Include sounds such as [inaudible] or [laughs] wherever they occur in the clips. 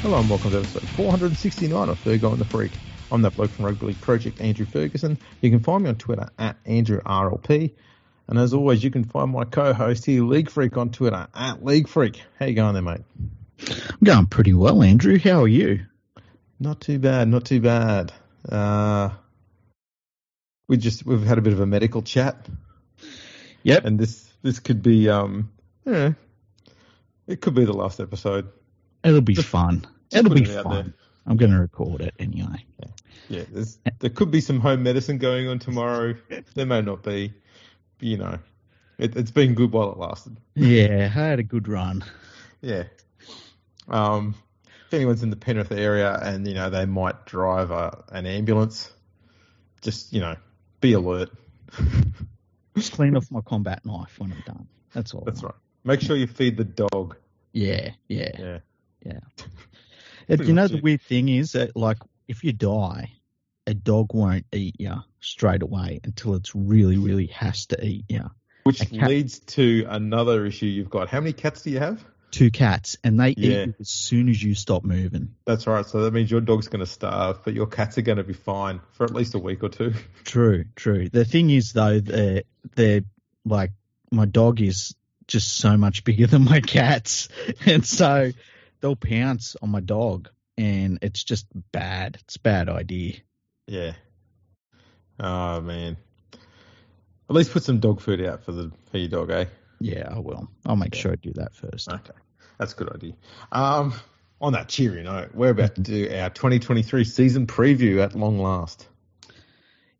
Hello and welcome to episode 469 of Fergo and the Freak. I'm that bloke from Rugby League Project, Andrew Ferguson. You can find me on Twitter at AndrewRLP. And as always, you can find my co-host here, League Freak, on Twitter at League Freak. How you going there, mate? I'm going pretty well, Andrew. How are you? Not too bad, not too bad. Uh, we just we've had a bit of a medical chat. Yep. And this this could be um yeah, it could be the last episode. It'll be fun. It'll be fun. I'm going to record it anyway. Yeah, there's, there could be some home medicine going on tomorrow. There may not be. But, you know, it, it's been good while it lasted. Yeah, I had a good run. Yeah. Um, if anyone's in the Penrith area and you know they might drive a, an ambulance, just you know, be alert. Just [laughs] clean off my combat knife when I'm done. That's all. That's right. Make sure you feed the dog. Yeah, yeah, Yeah. Yeah. [laughs] Pretty you know, much the weird thing is that, like, if you die, a dog won't eat you straight away until it's really, really has to eat you. Which cat- leads to another issue you've got. How many cats do you have? Two cats, and they Yeah. eat you as soon as you stop moving. That's right. So that means your dog's going to starve, but your cats are going to be fine for at least a week or two. [laughs] True, true. The thing is, though, they're, they're like my dog is just so much bigger than my cats, [laughs] and so they'll pounce on my dog, and it's just bad. It's a bad idea. Yeah. Oh man. At least put some dog food out for the for your dog, eh? Yeah, I will. I'll make Yeah. sure I do that first. Okay, that's a good idea. Um, on that cheery note, we're about to [laughs] do our 2023 season preview at long last.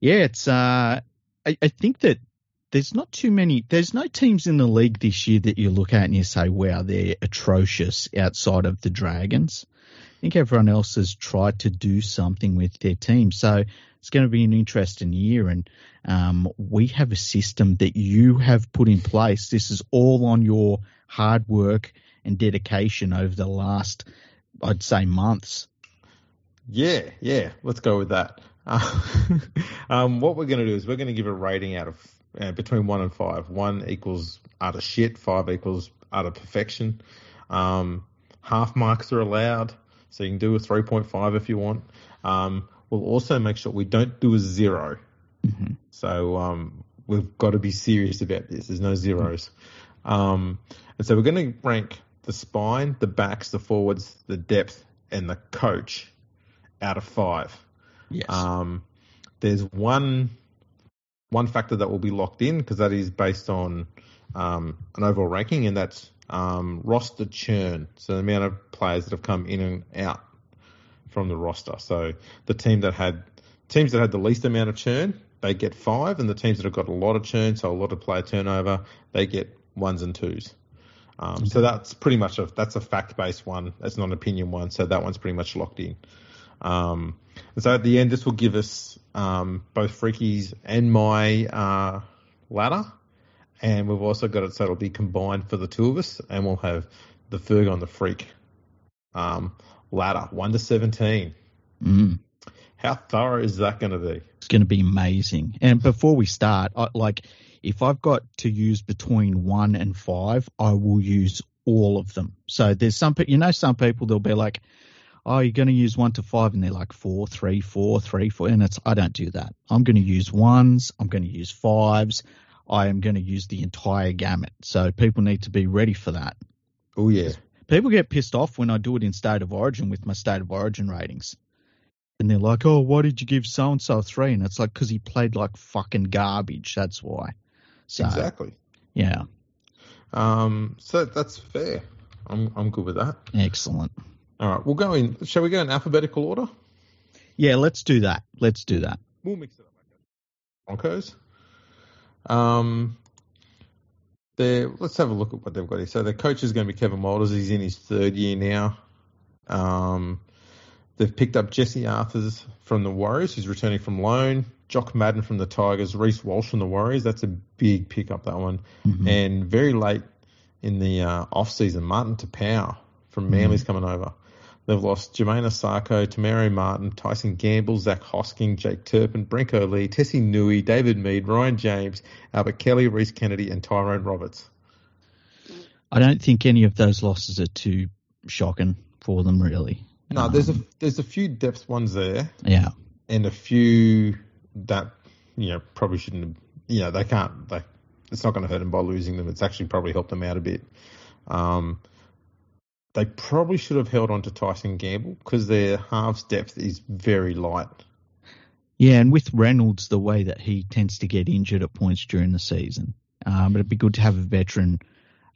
Yeah, it's. Uh, I, I think that there's not too many. There's no teams in the league this year that you look at and you say, "Wow, they're atrocious." Outside of the Dragons, I think everyone else has tried to do something with their team. So it's going to be an interesting year, and um, we have a system that you have put in place. This is all on your hard work and dedication over the last, I'd say, months. Yeah, yeah, let's go with that. Uh, [laughs] um, what we're going to do is we're going to give a rating out of uh, between one and five. One equals utter shit, five equals utter perfection. Um, half marks are allowed, so you can do a 3.5 if you want. Um, we'll also make sure we don't do a zero. Mhm. So um, we've got to be serious about this. There's no zeros. Um, and so we're going to rank the spine, the backs, the forwards, the depth, and the coach out of five. Yes. Um, there's one one factor that will be locked in because that is based on um, an overall ranking, and that's um, roster churn. So the amount of players that have come in and out from the roster. So the team that had teams that had the least amount of churn, they get five, and the teams that have got a lot of churn, so a lot of player turnover, they get ones and twos. Um, So that's pretty much a that's a fact based one. That's not an opinion one. So that one's pretty much locked in. Um, and so at the end, this will give us um, both Freaky's and my uh, ladder, and we've also got it so it'll be combined for the two of us, and we'll have the Fergo and the Freak um, ladder, one to seventeen. Mm. How thorough is that going to be? It's going to be amazing. And before we start, I, like if I've got to use between one and five, I will use all of them. So there's some, you know, some people they'll be like, "Oh, you're going to use one to five, and they're like four, three, four, three, four, and it's I don't do that. I'm going to use ones. I'm going to use fives. I am going to use the entire gamut. So people need to be ready for that. Oh yeah, People get pissed off when I do it in state of origin with my state of origin ratings. And they're like, oh, why did you give so and so three? And it's like, because he played like fucking garbage. That's why. So, exactly. yeah, Um, so that's fair. I'm I'm good with that. excellent. All right, we'll go in. Shall we go in alphabetical order? Yeah, let's do that. Let's do that. We'll mix it up. Broncos. Um, they're, let's have a look at what they've got here. So their coach is going to be Kevin Walters. He's in his third year now. Um, they've picked up Jesse Arthurs from the Warriors, who's returning from loan. Jock Madden from the Tigers. Reece Walsh from the Warriors. That's a big pickup, that one. Mhm. And very late in the uh, off season, Martin Taupau from Manly's coming over. They've lost Jermaine Osako, Tamaro Martin, Tyson Gamble, Zac Hosking, Jake Turpin, Brenko Lee, Tesi Niu, David Mead, Ryan James, Albert Kelly, Rhys Kennedy, and Tyrone Roberts. I don't think any of those losses are too shocking for them, really. No, um, there's a there's a few depth ones there. Yeah, and a few that you know probably shouldn't. Have, you know, they can't. They, it's not going to hurt them by losing them. It's actually probably helped them out a bit. Um, they probably should have held on to Tyson Gamble because their halves depth is very light. Yeah, and with Reynolds, the way that he tends to get injured at points during the season, um, it'd be good to have a veteran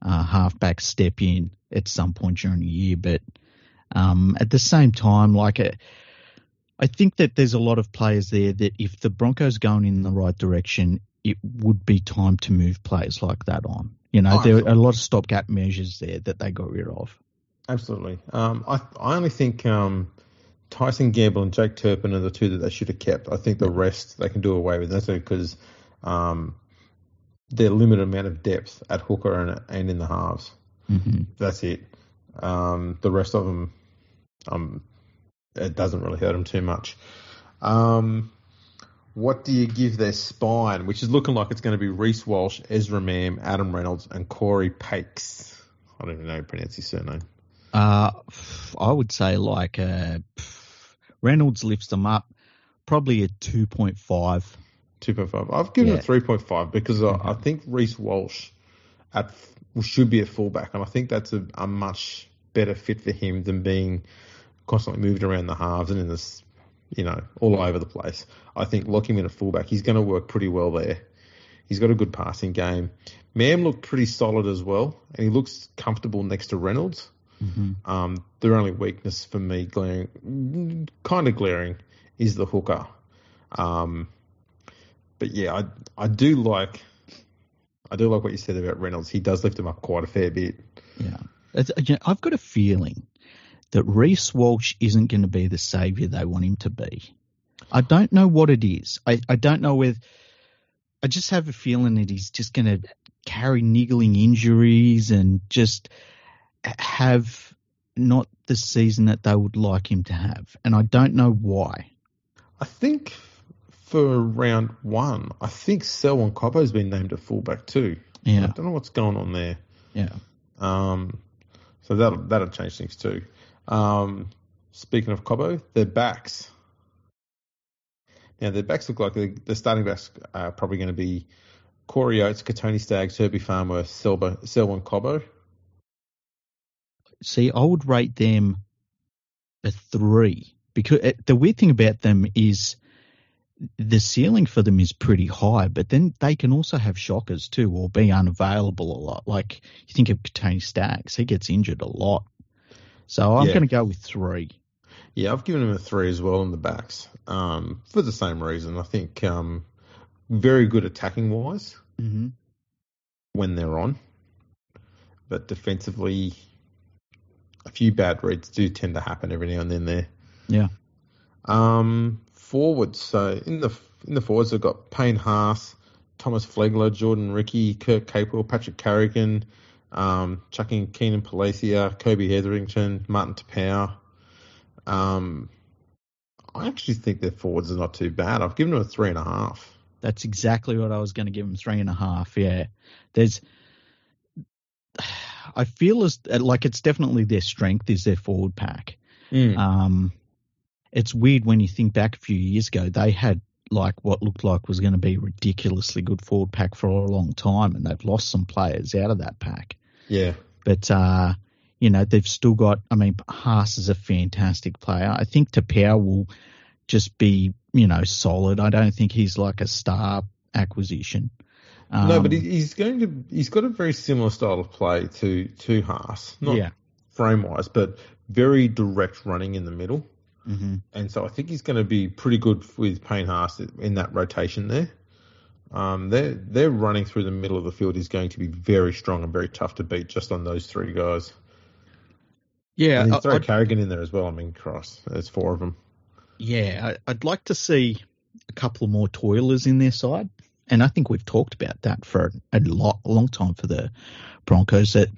uh, halfback step in at some point during the year. But um, at the same time, like a, uh, I think that there's a lot of players there that if the Broncos going in the right direction, it would be time to move players like that on. You know, oh, there are a lot of stopgap measures there that they got rid of. Absolutely. Um, I I only think um, Tyson Gamble and Jake Turpin are the two that they should have kept. I think the rest they can do away with. That's because um, their limited amount of depth at hooker and, and in the halves. Mm-hmm. That's it. Um, the rest of them, um, it doesn't really hurt them too much. Um, what do you give their spine, which is looking like it's going to be Reece Walsh, Ezra Mam, Adam Reynolds, and Cory Paix? I don't even know how to pronounce his surname. Uh, I would say like uh, Reynolds lifts them up probably a 2.5. 2.5. I've given yeah. it 3.5 because mm-hmm. I, I, think Reece Walsh at should be a fullback, and I think that's a, a much better fit for him than being constantly moved around the halves and in this, you know, all over the place. I think lock him in a fullback. He's going to work pretty well there. He's got a good passing game. Mam looked pretty solid as well, and he looks comfortable next to Reynolds. Mm-hmm. Um, their only weakness for me, glaring, kind of glaring, is the hooker. Um, but yeah, I I do like I do like what you said about Reynolds. He does lift him up quite a fair bit. Yeah, you know, I've got a feeling that Reece Walsh isn't going to be the saviour they want him to be. I don't know what it is. I, I don't know whether. I just have a feeling that he's just going to carry niggling injuries and just have not the season that they would like him to have, and I don't know why. I think for round one, I think Selwyn Cobbo has been named a fullback too. Yeah, I don't know what's going on there. Yeah. Um, so that that'll change things too. Um, speaking of Cobbo, their backs. Now their backs look like the starting backs are probably going to be Corey Oates, Kotoni Staggs, Herbie Farnworth, Selwyn Cobbo. See, I would rate them a three because uh, the weird thing about them is the ceiling for them is pretty high, but then they can also have shockers too, or be unavailable a lot. Like you think of Kotoni Staggs, he gets injured a lot. So I'm yeah. going to go with three. Yeah, I've given him a three as well in the backs um, for the same reason. I think um, very good attacking wise mm-hmm. when they're on, but defensively a few bad reads do tend to happen every now and then there. Yeah. Um, forwards. So in the in the forwards, they've got Payne Haas, Thomas Flegler, Jordan Riki, Kurt Capewell, Patrick Carrigan, um, chucking Keenan Palasia, Kobe Hetherington, Martin Taupau. Um, I actually think their forwards are not too bad. I've given them a three and a half. That's exactly what I was going to give them, three and a half. Yeah, there's I feel as like it's definitely their strength is their forward pack. Mm. Um, it's weird when you think back a few years ago, they had like what looked like was going to be ridiculously good forward pack for a long time, and they've lost some players out of that pack. Yeah, but uh, you know they've still got. I mean, Haas is a fantastic player. I think Taupau will just be you know solid. I don't think he's like a star acquisition. Um, no, but he's going to. He's got a very similar style of play to to Haas, not yeah. frame wise, but very direct running in the middle. Mm-hmm. And so I think he's going to be pretty good with Payne Haas in that rotation there. Um, they're they're running through the middle of the field is going to be very strong and very tough to beat just on those three guys. Yeah, and throw I'd, Carrigan in there as well. I mean, cross. There's four of them. Yeah, I'd like to see a couple more toilers in their side and I think we've talked about that for a, lot, long time for the Broncos that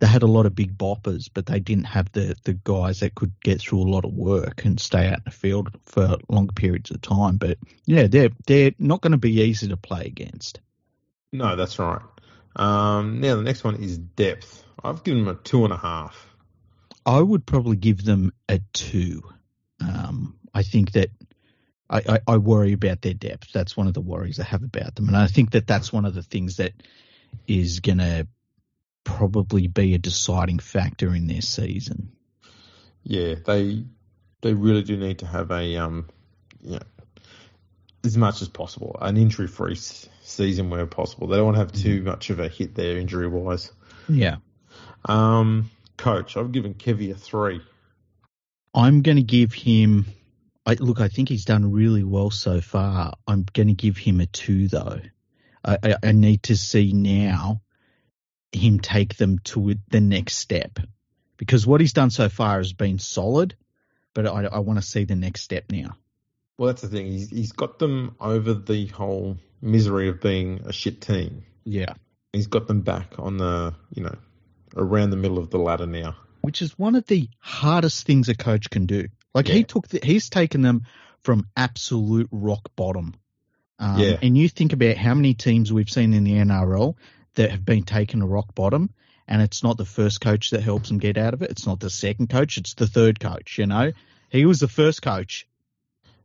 they had a lot of big boppers, but they didn't have the, the guys that could get through a lot of work and stay out in the field for long periods of time. But yeah, they're they're not going to be easy to play against. No, that's right. Um, now the next one is depth. I've given them a two and a half. I would probably give them a two. Um, I think that I, I, I, worry about their depth. That's one of the worries I have about them, and I think that that's one of the things that is going to probably be a deciding factor in their season. Yeah, they they really do need to have a um, yeah, as much as possible, an injury free season where possible. They don't want to have too mm-hmm. much of a hit there injury wise. Yeah. Um, coach, I've given Kevy a three. I'm going to give him. I, look, I think he's done really well so far. I'm going to give him a two, though. I, I, I need to see now him take them to the next step because what he's done so far has been solid, but I, I want to see the next step now. Well, that's the thing. He's he's got them over the whole misery of being a shit team. Yeah, he's got them back on the you know around the middle of the ladder now, which is one of the hardest things a coach can do. Like yeah. he took, the, he's taken them from absolute rock bottom. Um, yeah. And you think about how many teams we've seen in the NRL that have been taken to rock bottom, and it's not the first coach that helps them get out of it. It's not the second coach. It's the third coach. You know, he was the first coach.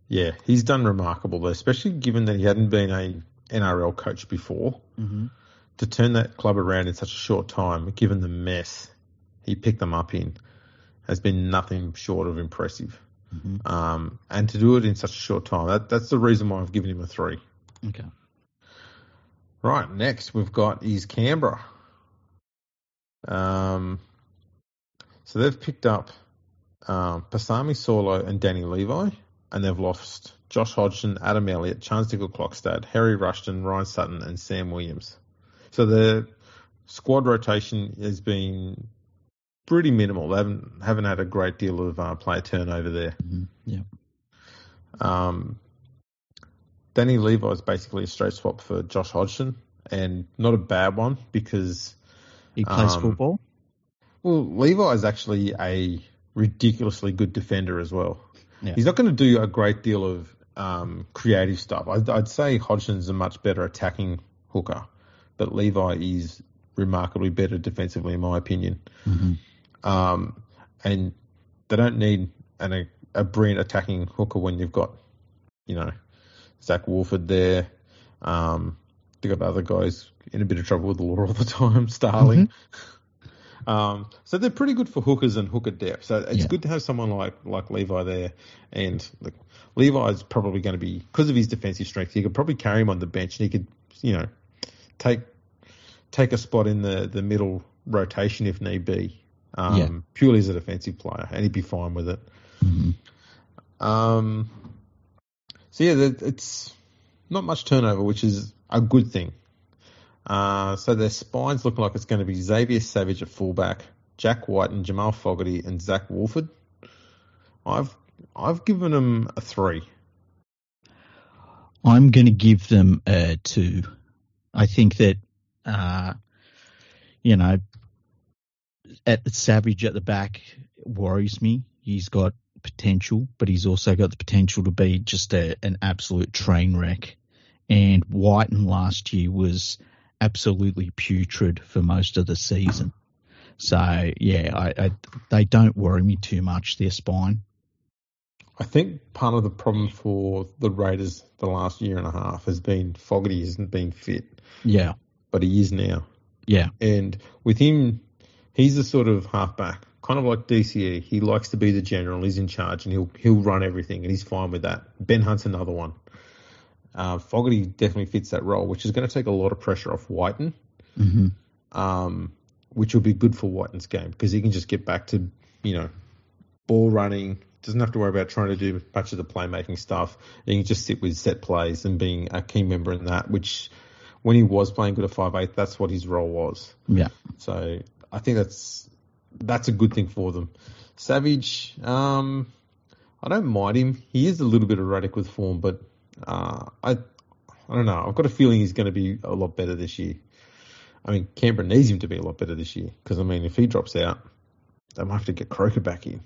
Yeah, he's done remarkable, especially given that he hadn't been a NRL coach before. Mm-hmm. To turn that club around in such a short time, given the mess he picked them up in, has been nothing short of impressive. Mm-hmm. Um, and to do it in such a short time, that, that's the reason why I've given him a three. Okay. Right, next we've got is Canberra. Um, so they've picked up um, Pasami Saulo and Danny Levi, and they've lost Josh Hodgson, Adam Elliott, Charnze Nicoll-Klokstad, Harry Rushton, Ryan Sutton, and Sam Williams. So the squad rotation has been pretty minimal. They haven't haven't had a great deal of uh, player turnover there. Mm-hmm. Yeah. Um, Danny Levi is basically a straight swap for Josh Hodgson, and not a bad one because he plays um, football. Well, Levi is actually a ridiculously good defender as well. Yeah. He's not going to do a great deal of um, creative stuff. I'd, I'd say Hodgson's a much better attacking hooker, but Levi is remarkably better defensively, in my opinion. Mm-hmm. Um, and they don't need an, a, a brilliant attacking hooker when you've got, you know, Zac Woolford there. Um, they've got other guys in a bit of trouble with the law all the [laughs] time, Starling. Mm-hmm. Um, so they're pretty good for hookers and hooker depth. So it's yeah. good to have someone like like Levi there. And like, Levi's probably going to be because of his defensive strength. You could probably carry him on the bench, and he could, you know, take take a spot in the the middle rotation if need be. Um, yeah. purely as a defensive player, and he'd be fine with it. Mm-hmm. Um, so yeah, it's not much turnover, which is a good thing. Uh, so their spines look like it's going to be Xavier Savage at fullback, Jack Wighton and Jamal Fogarty and Zac Woolford. I've I've given them a three. I'm going to give them a two. I think that, uh, you know, at the Savage at the back worries me. He's got potential, but he's also got the potential to be just a, an absolute train wreck. And Wighton last year was absolutely putrid for most of the season. So yeah, I, I, they don't worry me too much. Their spine. I think part of the problem for the Raiders the last year and a half has been Fogarty hasn't been fit. Yeah, but he is now. Yeah, and with him, he's the sort of halfback, kind of like DCE. He likes to be the general. He's in charge, and he'll he'll run everything, and he's fine with that. Ben Hunt's another one. Uh, Fogarty definitely fits that role, which is going to take a lot of pressure off Wighton, mm-hmm. um, which will be good for Wighton's game because he can just get back to, you know, ball running. Doesn't have to worry about trying to do much of the playmaking stuff. He can just sit with set plays and being a key member in that, which when he was playing good at five eight, that's what his role was. Yeah. So I think that's that's a good thing for them. Savage, um, I don't mind him. He is a little bit erratic with form, but uh, I I don't know. I've got a feeling he's going to be a lot better this year. I mean, Canberra needs him to be a lot better this year because I mean, if he drops out, they might have to get Croker back in.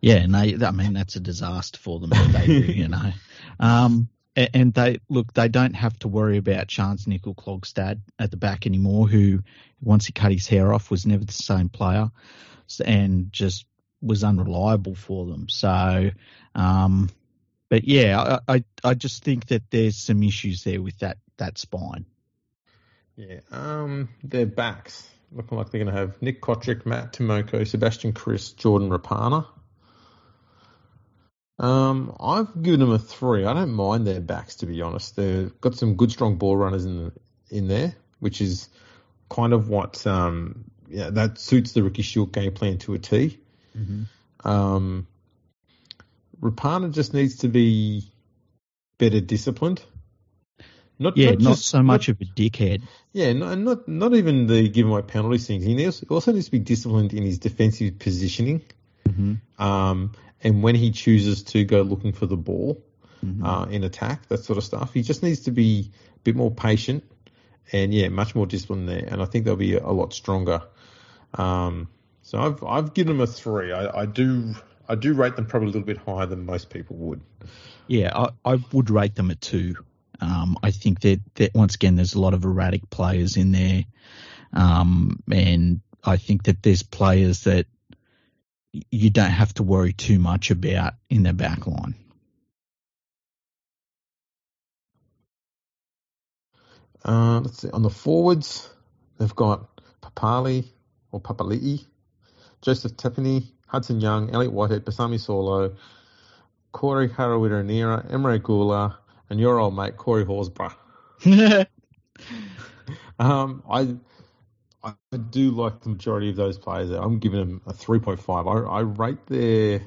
Yeah, they, I mean, that's a disaster for them. [laughs] You know. Um, and they look, they don't have to worry about Charnze Nicoll-Klokstad at the back anymore, who once he cut his hair off was never the same player. and just was unreliable for them. So, um, but yeah, I, I, I just think that there's some issues there with that that spine. Yeah, um, their backs looking like they're going to have Nick Cotric, Matt Timoko, Sebastian Kris, Jordan Rapana. Um, I've given them a three. I don't mind their backs to be honest. They've got some good strong ball runners in the, in there, which is kind of what um yeah that suits the Ricky Stuart game plan to a T. Mm-hmm. Um, Rapana just needs to be better disciplined. Not, yeah, not, not just, so much not, of a dickhead. Yeah, no, not not even the giving away penalties things. He also needs to be disciplined in his defensive positioning. Mm-hmm. Um, and when he chooses to go looking for the ball mm-hmm. uh, in attack, that sort of stuff, he just needs to be a bit more patient and yeah, much more discipline there. And I think they'll be a, lot stronger. Um, so I've I've given them a three. I, I, do I do rate them probably a little bit higher than most people would. Yeah, I, I would rate them a two. Um, I think that, that once again there's a lot of erratic players in there, um, and I think that there's players that you don't have to worry too much about in their back line. Uh, let's see. On the forwards, they've got Papali or Papali'i, Joseph Tapine, Hudson Young, Elliot Whitehead, Pasami Saulo, Corey Harawira-Naera, Emre Guler, and your old mate Corey Horsburgh. [laughs] [laughs] um, I I do like the majority of those players. I'm giving them a 3.5. I, I rate their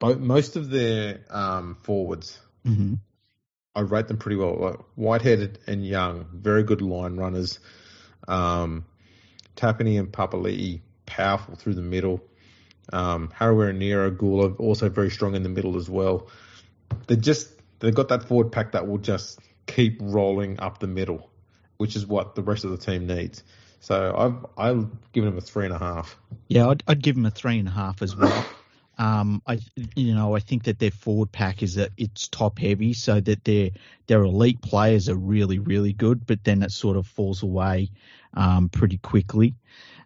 most of their um, forwards. Mm-hmm. I rate them pretty well. Like Whitehead and Young, very good line runners. Um, Tapine and Papali'i, powerful through the middle. Um, Harawira-Naera, Guler, also very strong in the middle as well. They just they've got that forward pack that will just keep rolling up the middle which is what the rest of the team needs. So I've I've given them a three and a half. Yeah, I'd, I'd give them a three and a half as well. [coughs] Um, I you know I think that their forward pack is that it's top heavy, so that their their elite players are really really good, but then it sort of falls away um, pretty quickly.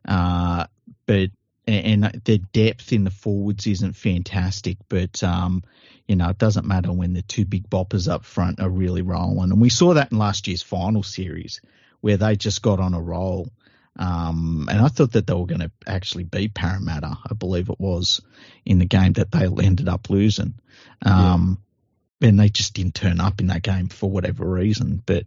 Uh, but and the depth in the forwards isn't fantastic, but um, you know, it doesn't matter when the two big boppers up front are really rolling. And we saw that in last year's final series where they just got on a roll. Um, and I thought that they were going to actually beat Parramatta, I believe it was, in the game that they ended up losing. Um, yeah. And they just didn't turn up in that game for whatever reason. But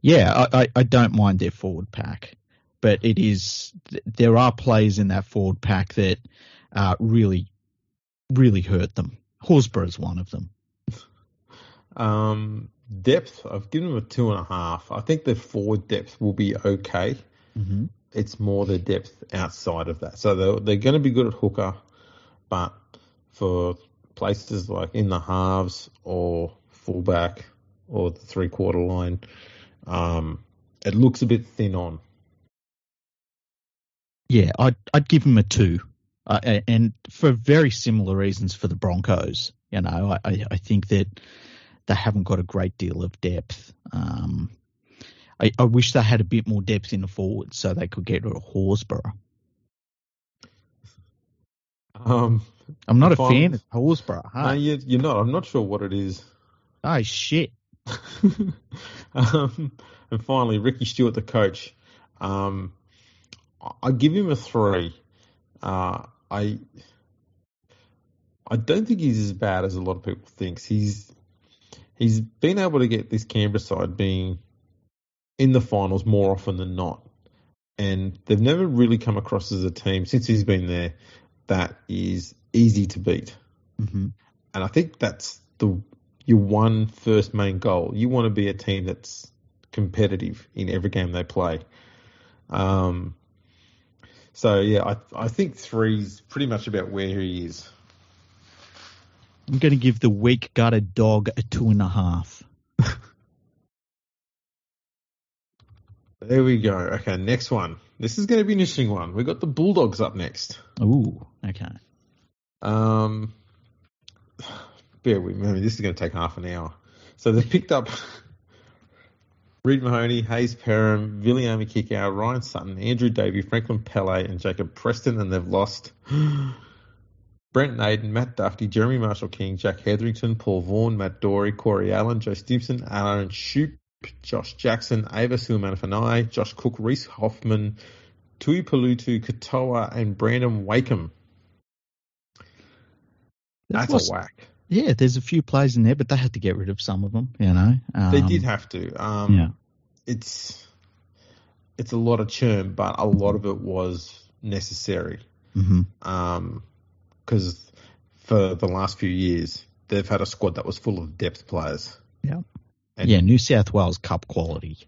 yeah, I, I, I don't mind their forward pack. But it is, there are players in that forward pack that uh, really, really hurt them. Horsburgh is one of them. Um, depth, I've given them a two and a half. I think the forward depth will be okay. Mm-hmm. It's more the depth outside of that. So they're, they're going to be good at hooker, but for places like in the halves or fullback or the three quarter line, um, it looks a bit thin on. Yeah, I'd I'd give them a two uh, and for very similar reasons for the Broncos. You know, I, I think that they haven't got a great deal of depth. Um, I, I, wish they had a bit more depth in the forward so they could get rid of Horsburgh. Um, I'm not a fan of Horsburgh. Huh? No, you, you're not. I'm not sure what it is. Oh shit. [laughs] um, and finally, Ricky Stuart, the coach. Um, I give him a three. Uh, I I don't think he's as bad as a lot of people think. He's he's been able to get this Canberra side being in the finals more often than not, and they've never really come across as a team since he's been there that is easy to beat. Mm-hmm. And I think that's the your one first main goal. You want to be a team that's competitive in every game they play. Um, so yeah, I I think three's pretty much about where he is. I'm going to give the weak gutted dog a two and a half. [laughs] there we go. Okay, next one. This is going to be an interesting one. We've got the Bulldogs up next. Ooh, okay. Um, bear with me. This is going to take half an hour. So they picked up Reed Mahoney, Hayze Perham, Viliami Kikau, Ryan Sutton, Andrew Davey, Franklin Pele, and Jacob Preston, and they've lost [gasps] Brent Naden, Matt Duffy, Jeremy Marshall King, Jack Hetherington, Paul Vaughan, Matt Doorey, Corey Allan, Joe Stimson, Aaron Schoupp, Josh Jackson, Ava Seumanufagai, Josh Cook, Reese Hoffman, Tui Palutu, Katoa, and Brandon Wakeham. That's was, a whack. Yeah, there's a few players in there, but they had to get rid of some of them. You know, um, they did have to. Um, yeah, it's it's a lot of churn, but a lot of it was necessary. Mm-hmm. Um, because for the last few years they've had a squad that was full of depth players. Yeah, and yeah, New South Wales Cup quality.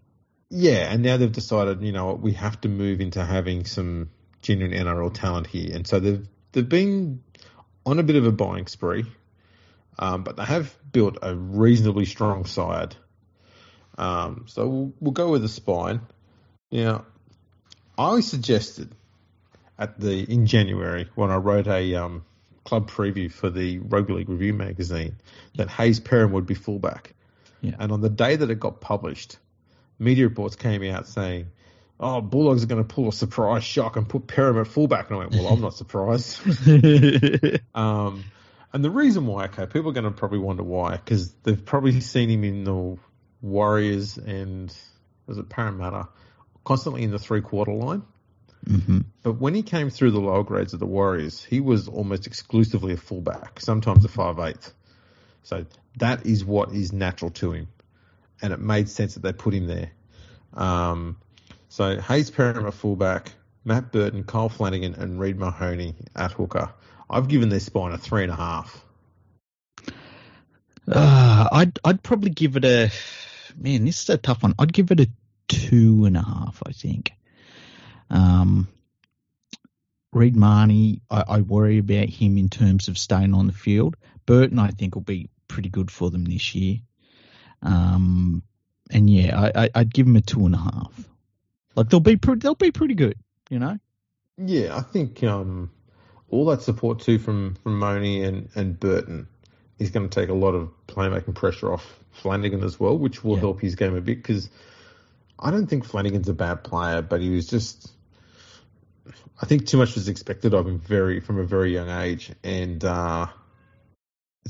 Yeah, and now they've decided, you know, we have to move into having some genuine NRL talent here, and so they've they've been on a bit of a buying spree. Um, but they have built a reasonably strong side. Um, so we'll, we'll, go with the spine. Now, I suggested at the in January when I wrote a um, club preview for the Rugby League Review magazine that Hayze Perham would be fullback. Yeah. And on the day that it got published, media reports came out saying, "Oh, Bulldogs are going to pull a surprise shock and put Perham at fullback." And I went, "Well, I'm not surprised." [laughs] um, and the reason why, okay, people are going to probably wonder why, because they've probably seen him in the Warriors and was it Parramatta, constantly in the three quarter line. Mm-hmm. But when he came through the lower grades of the Warriors, he was almost exclusively a fullback, sometimes a five eighth. So that is what is natural to him, and it made sense that they put him there. Um, so Hayze Perham at fullback, Matt Burton, Kyle Flanagan, and Reed Mahoney at hooker. I've given their spine a three and a half. Uh, I'd I'd probably give it a man. This is a tough one. I'd give it a two and a half. I think. Um, Reed Mahoney, I, I, worry about him in terms of staying on the field. Burton, I think, will be pretty good for them this year. Um, and yeah, I, would give him a two and a half. Like they'll be pretty, they'll be pretty good, you know. Yeah, I think um, all that support too from from Mahoney and and Burton is going to take a lot of playmaking pressure off Flanagan as well, which will yeah. help his game a bit because I don't think Flanagan's a bad player, but he was just I think too much was expected of him very from a very young age, and uh,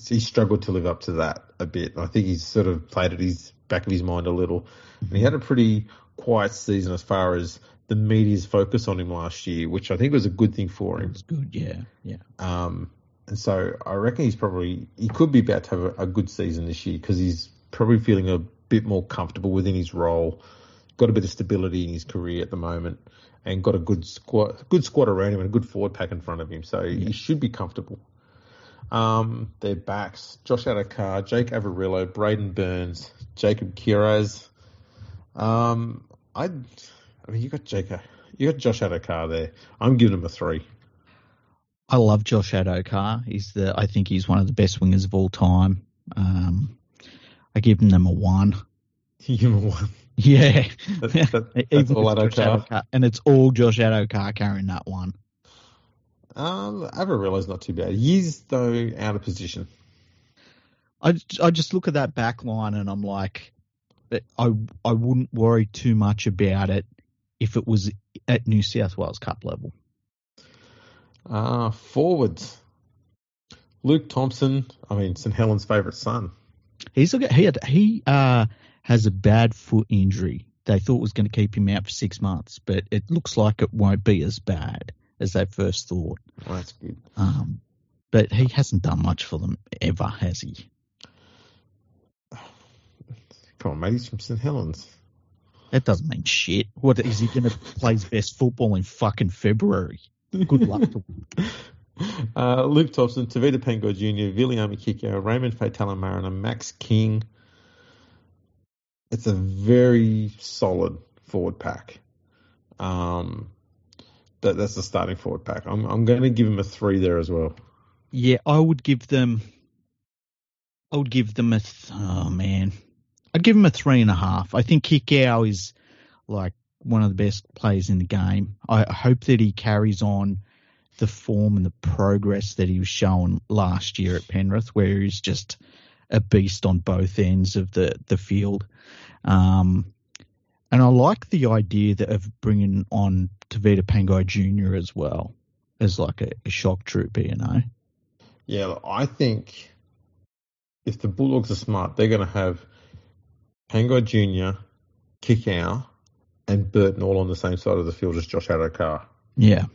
he struggled to live up to that a bit. I think he's sort of played at his back of his mind a little, and he had a pretty quiet season as far as the media's focus on him last year, which I think was a good thing for him. It's good, yeah, yeah. Um, and so I reckon he's probably he could be about to have a, a good season this year because he's probably feeling a bit more comfortable within his role, got a bit of stability in his career at the moment, and got a good squad, good squad around him and a good forward pack in front of him. So yeah. he should be comfortable. Um, their backs: Josh Addo-Carr, Jake Averillo, Braidon Burns, Jacob Kiraz. Um, I I mean, you got Jacob, you got Josh Addo-Carr there. I'm giving him a three. I love Josh Addo-Carr. He's the, I think he's one of the best wingers of all time. Um, I give them a one. [laughs] You give him a one. Yeah, that, that, [laughs] that's all Addo-Carr. and it's all Josh Addo-Carr carrying that one. Um, Averillo's not too bad. He's though out of position. I, I just look at that back line and I'm like, I I wouldn't worry too much about it if it was at New South Wales Cup level? Uh, forwards. Luke Thompson, I mean, St. Helens' favourite son. He's he had, he uh, has a bad foot injury. They thought was going to keep him out for six months, but it looks like it won't be as bad as they first thought. Oh, that's good. Um, but he hasn't done much for them ever, has he? Come on, mate. He's from St. Helens. That doesn't mean shit. What is he going to play his best football in fucking February? Good luck to him. [laughs] Uh, Luke Thompson, Tevita Pangai Jr., Viliami Kikau, Raymond Faitala-Mariner, Max King. It's a very solid forward pack. Um, that, that's the starting forward pack. I'm, I'm going to give him a three there as well. Yeah, I would give them. I would give them a. Th- oh man, I'd give him a three and a half. I think Kikau is like one of the best players in the game. I hope that he carries on the form and the progress that he was showing last year at Penrith, where he's just a beast on both ends of the the field. Um, And I like the idea that of bringing on Tevita Pangai Jr. as well as like a, a shock trooper, you know. Yeah, I think if the Bulldogs are smart, they're going to have Pangai Jr., Kikau, and Burton all on the same side of the field as Josh Addo-Carr. Yeah.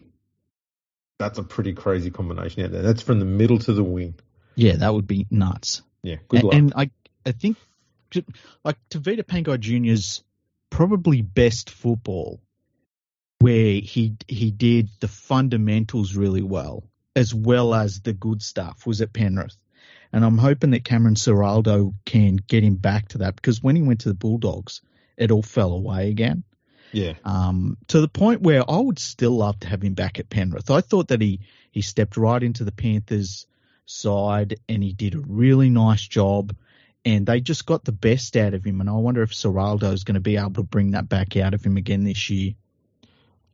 That's a pretty crazy combination out there. That's from the middle to the wing. Yeah, that would be nuts. Yeah, good and, luck. And I, I think, like Tevita Pangai Jr.'s probably best football, where he he did the fundamentals really well, as well as the good stuff, was at Penrith. And I'm hoping that Cameron Ciraldo can get him back to that because when he went to the Bulldogs, it all fell away again. yeah, Um, to the point where I would still love to have him back at Penrith. I thought that he, he stepped right into the Panthers side and he did a really nice job and they just got the best out of him. And I wonder if Ciraldo is going to be able to bring that back out of him again this year.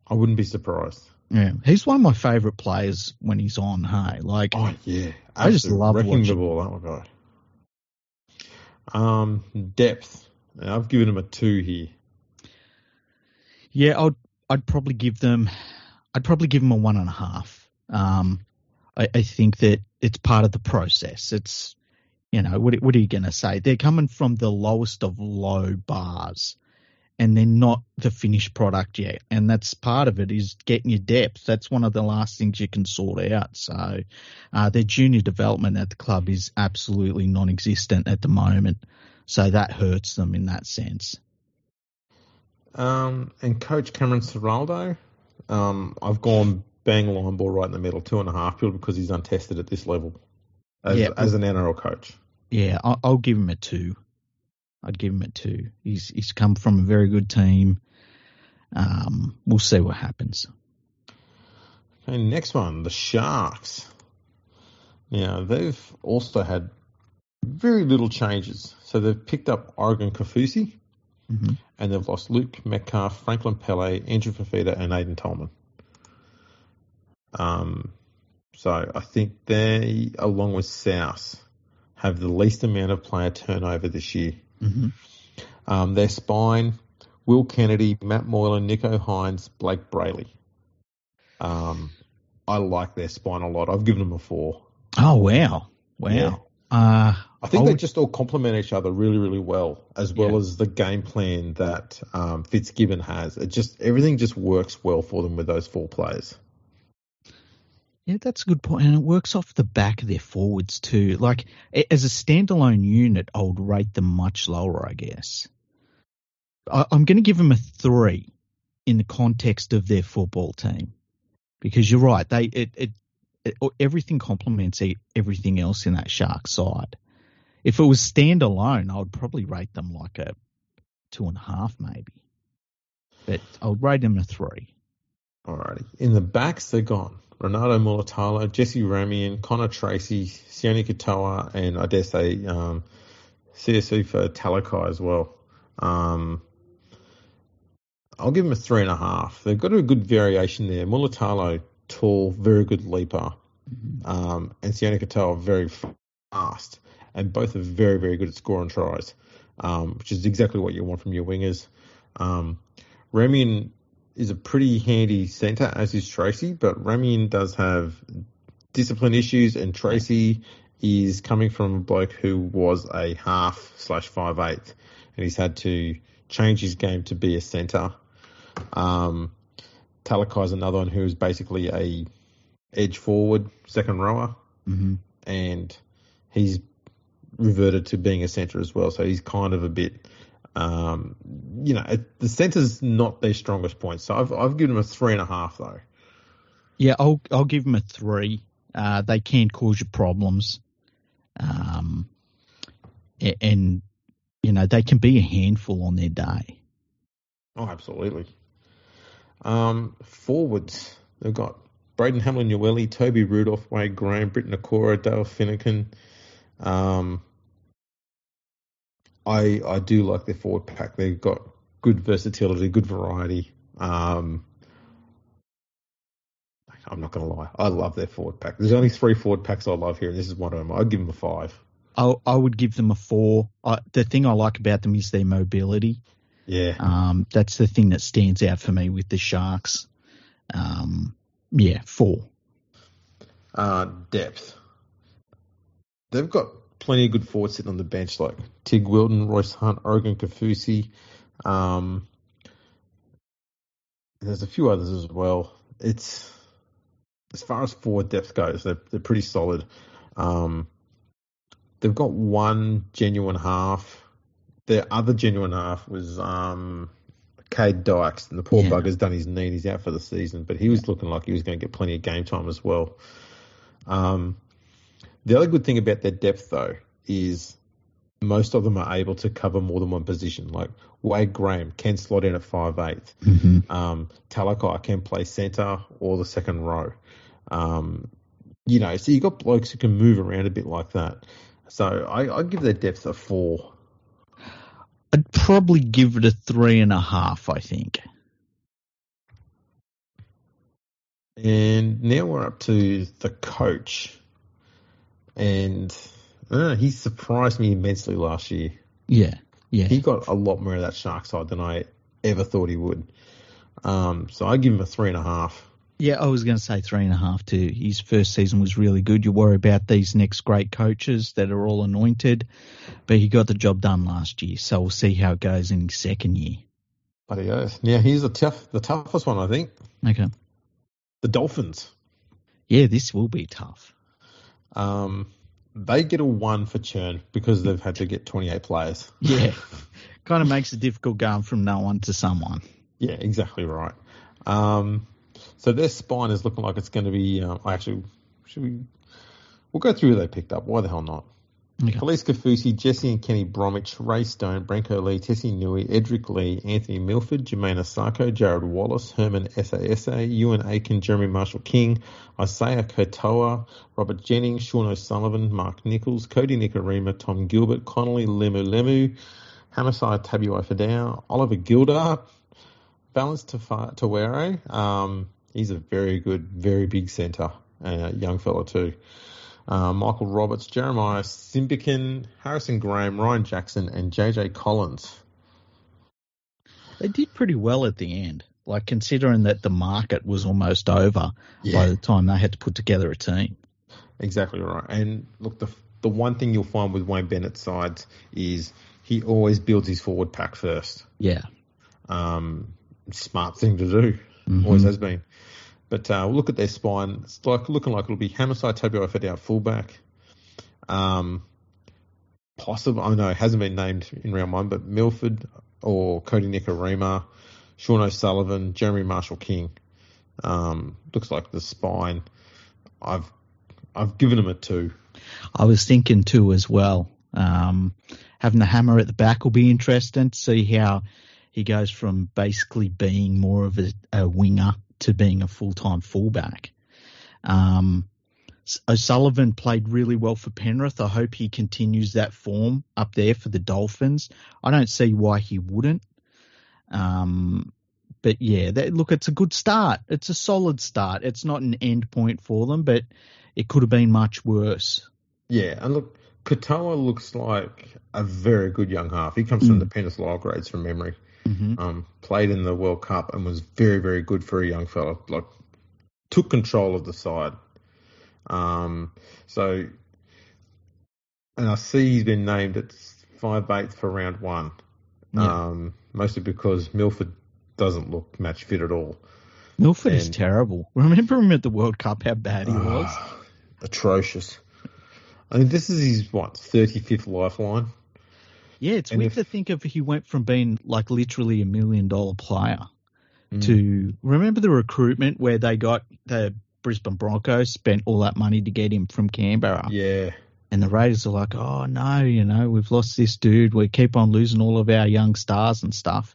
I wouldn't be surprised. Yeah, he's one of my favourite players when he's on. Hey, like Oh yeah, I just love wrecking watching- the ball. Oh my god. Um, depth. I've given him a two here. Yeah, I'd I'd probably give them I'd probably give them a one and a half. Um, I, I think that it's part of the process. It's you know what what are you going to say? They're coming from the lowest of low bars, and they're not the finished product yet. And that's part of it is getting your depth. That's one of the last things you can sort out. So uh, their junior development at the club is absolutely non-existent at the moment. So that hurts them in that sense. Um, and coach Cameron Ciraldo, um, I've gone bang line ball right in the middle, two and a half, field because he's untested at this level as, Yeah. as an NRL coach. Yeah, I'll, I'll give him a two. I'd give him a two. He's he's come from a very good team. Um, we'll see what happens. Okay, next one, the Sharks. Now they've also had very little changes. So they've picked up Oregon Kaufusi, hmm and they've lost Luke Metcalf, Franklin Pele, Andrew Fifita, and Aidan Tolman. Um, so I think they, along with South, have the least amount of player turnover this year. Hmm Um, their spine, Will Kennedy, Matt Moylan, Nicho Hynes, Blayke Brailey. Um, I like their spine a lot. I've given them a four. Oh wow, wow. Yeah. Uh, I think I they just all complement each other really, really well, as well Yeah. as the game plan that um, Fitzgibbon has. It just everything just works well for them with those four players. Yeah, that's a good point, and it works off the back of their forwards too. Like as a standalone unit, I would rate them much lower, I guess. I, I'm going to give them a three in the context of their football team, because you're right. They it, it, it everything complements everything else in that shark side. If it was standalone, I would probably rate them like a two and a half, maybe. But I would rate them a three. Alrighty. In the backs, they're gone. Ronaldo Mulitalo, Jesse Ramien, Connor Tracey, Sione Katoa, and I dare say um, Siosifa Talakai as well. Um, I'll give them a three and a half. They've got a good variation there. Mulitalo, tall, very good leaper, um, and Sione Katoa, very fast, and both are very, very good at scoring tries, um, which is exactly what you want from your wingers. Um, Ramien is a pretty handy centre, as is Tracey, but Ramien does have discipline issues, and Tracey is coming from a bloke who was a half slash five eighth, and he's had to change his game to be a centre. Um, is another one who is basically a edge forward, second rower, Mm-hmm. and he's reverted to being a centre as well. So he's kind of a bit, um, you know, it, the centre's not their strongest point. So I've I've given them a three and a half though. Yeah, I'll I'll give them a three. Uh, they can cause you problems, um, and you know they can be a handful on their day. Oh, absolutely. Um, forwards, they've got Braden Hamlin-Uele, Toby Rudolph, Wade Graham, Briton Nikora, Dale Finucane. Um, I I do like their forward pack. They've got good versatility, good variety. Um, I'm not going to lie. I love their forward pack. There's only three forward packs I love here, and this is one of them. I'd give them a five. I I would give them a four. I, the thing I like about them is their mobility. Yeah. Um, that's the thing that stands out for me with the Sharks. Um, yeah, four. Uh, depth. They've got plenty of good forwards sitting on the bench, like Teig Wilton, Royce Hunt, Oregon Kaufusi. Um, there's a few others as well. It's as far as forward depth goes, they're they're pretty solid. Um, they've got one genuine half. Their other genuine half was um, Kade Dykes, and the poor Yeah. bugger's done his knee and he's out for the season. But he was looking like he was going to get plenty of game time as well. Um, the other good thing about their depth, though, is most of them are able to cover more than one position. Like Wade Graham can slot in at five eighth. Mm-hmm. Um, Talakai can play centre or the second row. Um, you know, so you've got blokes who can move around a bit like that. So I, I give their depth a four. I'd probably give it a three and a half. I think. And now we're up to the coach. And uh, he surprised me immensely last year. Yeah, yeah. He got a lot more of that shark side than I ever thought he would. Um, so I give him a three and a half. Yeah, I was going to say three and a half too. His first season was really good. You worry about these next great coaches that are all anointed, but he got the job done last year. So we'll see how it goes in his second year. Bloody oath. Now here's the tough, the toughest one I think. Okay. The Dolphins. Yeah, this will be tough. Um, they get a one for churn because they've had to get 28 players. Yeah. [laughs] kind of makes it difficult going from no one to someone. Yeah, exactly right. Um, so their spine is looking like it's going to be. Um, actually, should we? We'll go through who they picked up. Why the hell not? Okay. Kaufusi, Jesse and Kenny Bromwich, Ray Stone, Brenko Lee, Tesi Niu, Edrick Lee, Anthony Milford, Jamayne Isaako, Jarrod Wallace, Herman Ese'ese, Euan Aitken, Jeremy Marshall King, Isaiya Katoa, Robert Jennings, Sean O'Sullivan, Mark Nicholls, Kodi Nikorima, Tom Gilbert, Connolly Lemu Lemu, Hamiso Tabuai Fidow, Oliver Gildart, Valynce Te Whare. Um, he's a very good, very big centre, uh, young fella too. Uh, Michael Roberts, Jeremiah Simbiken, Harrison Graham, Ryan Jackson, and JJ Collins. They did pretty well at the end, like considering that the market was almost over by the time they had to put together a team. Exactly right. And look, the the one thing you'll find with Wayne Bennett's sides is he always builds his forward pack first. Yeah. Um, smart thing to do. Mhm. Always has been. But uh, look at their spine. It's like looking like it'll be Hamiso Tabuai Fidow fullback. Um, possible. I know it hasn't been named in round one, but Milford or Kodi Nikorima, Sean O'Sullivan, Jeremy Marshall King. Um, looks like the spine. I've I've given him a two. I was thinking two as well. Um, having the hammer at the back will be interesting see how he goes from basically being more of a, a winger to being a full time fullback. Um, O'Sullivan played really well for Penrith. I hope he continues that form up there for the Dolphins. I don't see why he wouldn't. Um, but yeah, that, look, it's a good start. It's a solid start. It's not an end point for them, but it could have been much worse. Yeah, and look, Katoa looks like a very good young half. He comes from Mm. the Penrith Lower grades from memory. Hmm Um, played in the World Cup and was very, very good for a young fella. Like, took control of the side. Um, so, and I see he's been named at five eighth for round one. Yeah. Um, mostly because Milford doesn't look match fit at all. Milford is terrible. Remember him at the World Cup, how bad he was? Ah, atrocious. I mean, this is his what thirty fifth lifeline. Yeah, it's and weird if- to think of he went from being like literally a million dollar player Mm. to remember the recruitment where they got the Brisbane Broncos spent all that money to get him from Canberra. Yeah, And the Raiders are like, oh no, you know, we've lost this dude. We keep on losing all of our young stars and stuff.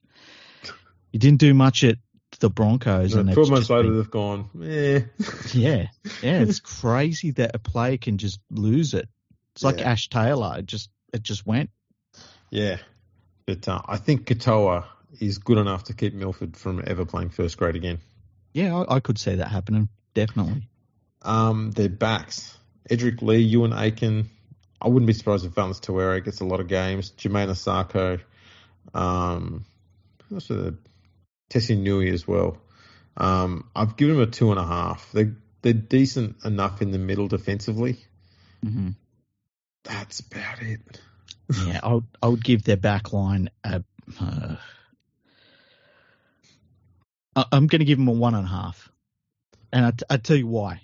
He didn't do much at the Broncos. No, and twelve months later been- they've gone. Eh. [laughs] yeah, yeah, it's crazy that a player can just lose it. It's like Yeah. Ash Taylor. It just it just went. Yeah, but uh, I think Katoa is good enough to keep Milford from ever playing first grade again. Yeah, I, I could see that happening. Definitely. Um, their backs, Edrick Lee, Euan Aitken. I wouldn't be surprised if Valynce Te Whare gets a lot of games. Jamayne Isaako, um, also Tesi Niu as well. Um, I've given them a two and a half. They they're decent enough in the middle defensively. Mm-hmm. That's about it. Yeah, I would, I would give their back line a. Uh, I'm going to give them a one and a half, and I, I tell you why,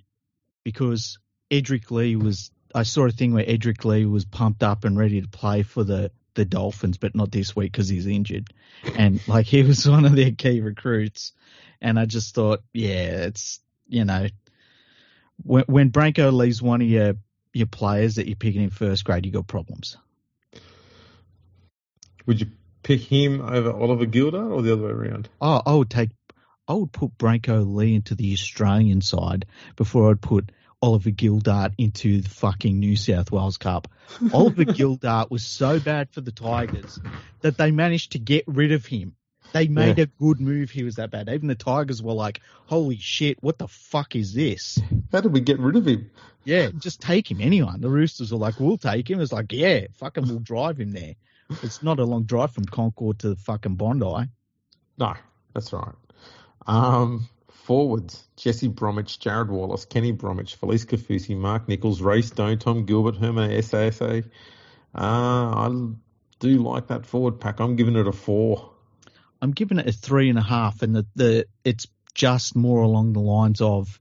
because Edrick Lee was. I saw a thing where Edrick Lee was pumped up and ready to play for the the Dolphins, but not this week because he's injured, and like he was [laughs] one of their key recruits, and I just thought, yeah, it's you know, when when Brenko Lee's one of your your players that you're picking in first grade, you got problems. Would you pick him over Oliver Gildart or the other way around? Oh, I would take, I would put Brenko Lee into the Australian side before I'd put Oliver Gildart into the fucking New South Wales Cup. [laughs] Oliver Gildart was so bad for the Tigers that they managed to get rid of him. They made Yeah. a good move. He was that bad. Even the Tigers were like, "Holy shit, what the fuck is this?" How did we get rid of him? Yeah, just take him. Anyone. The Roosters were like, "We'll take him." It's like, yeah, fucking, we'll drive him there. It's not a long drive from Concord to the fucking Bondi. No, that's right. Um, forwards: Jesse Bromwich, Jarrod Wallace, Kenny Bromwich, Felise Kaufusi, Mark Nicholls, Ray Stone, Tom Gilbert, Herman Ese'ese. Uh, I do like that forward pack. I'm giving it a four. I'm giving it a three and a half, and the, the it's just more along the lines of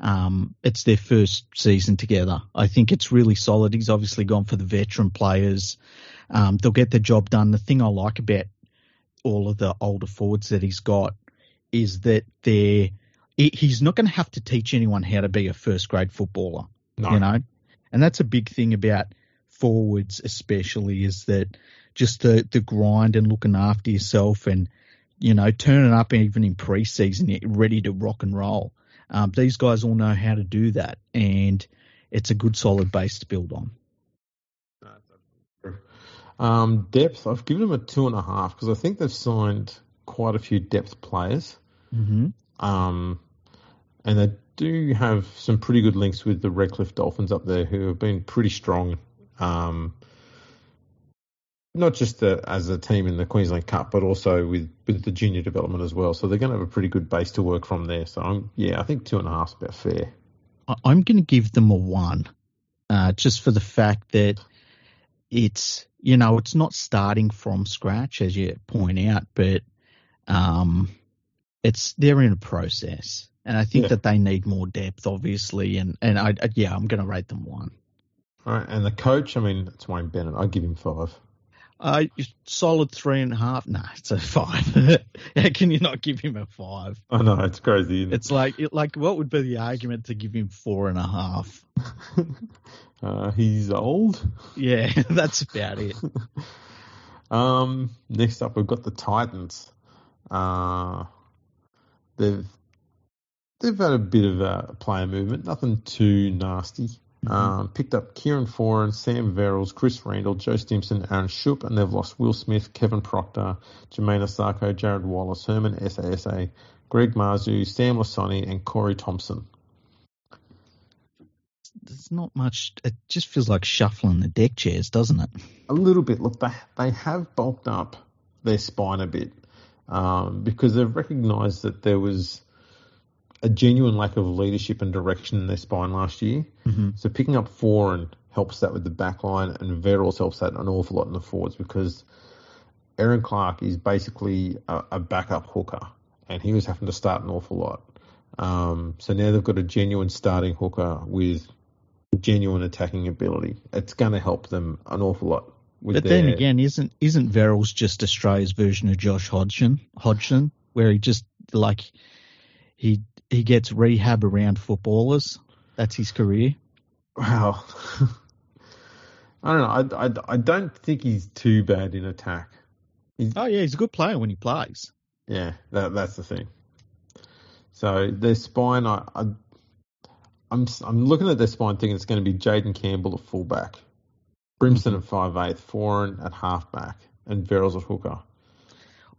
um, it's their first season together. I think it's really solid. He's obviously gone for the veteran players. Um, they'll get the job done. The thing I like about all of the older forwards that he's got is that they're he's not going to have to teach anyone how to be a first grade footballer No, you know? And that's a big thing about forwards especially is that just the the grind and looking after yourself and you know turning up even in preseason ready to rock and roll. Um, these guys all know how to do that and it's a good solid base to build on Um, depth, I've given them a two and a half because I think they've signed quite a few depth players. mm-hmm. Um, and they do have some pretty good links with the Redcliffe Dolphins up there who have been pretty strong. Um, not just the, as a team in the Queensland Cup, but also with, with the junior development as well. So they're going to have a pretty good base to work from there. So I'm, yeah, I think two and a half is about fair. I'm going to give them a one, uh, just for the fact that it's you know it's not starting from scratch as you point out, but um, it's they're in a process, and I think Yeah. that they need more depth, obviously, and and I, I yeah I'm going to rate them one. All right, and the coach, I mean, it's Wayne Bennett. I'd give him five. Uh, solid three and a half. Nah, it's a five. [laughs] How can you not give him a five? I know it's crazy. Isn't it? It's like it, like what would be the argument to give him four and a half? [laughs] uh, he's old. Yeah, [laughs] that's about it. Um, next up, we've got the Titans. Uh, they've they've had a bit of a player movement, nothing too nasty. Um, picked up Kieran Foran, Sam Verrills, Chris Randall, Joe Stimson, Aaron Schoupp, and they've lost Will Smith, Kevin Proctor, Jamayne Isaako, Jarrod Wallace, Herman Ese'ese, Greg Marzhew, Sam Lisone, and Corey Thompson. there's not much. It just feels like shuffling the deck chairs, doesn't it? a little bit. Look, they they have bulked up their spine a bit um, because they've recognised that there was a genuine lack of leadership and direction in their spine last year. Mm-hmm. So picking up Foran helps that with the back line, and Verrills helps that an awful lot in the forwards because Erin Clark is basically a, a backup hooker, and he was having to start an awful lot. Um, so now they've got a genuine starting hooker with genuine attacking ability. It's going to help them an awful lot. With But their, then again, isn't isn't Verrills just Australia's version of Josh Hodgson? Hodgson, where he just like he he gets rehab around footballers. That's his career. wow. [laughs] I don't know. I, I, I don't think he's too bad in attack. Oh yeah, he's a good player when he plays. Yeah, that that's the thing. So their spine, I, I I'm I'm looking at their spine thinking it's going to be Jayden Campbell at fullback, Brimson mm-hmm. at five eighth, Foran at halfback, and Verrills at hooker.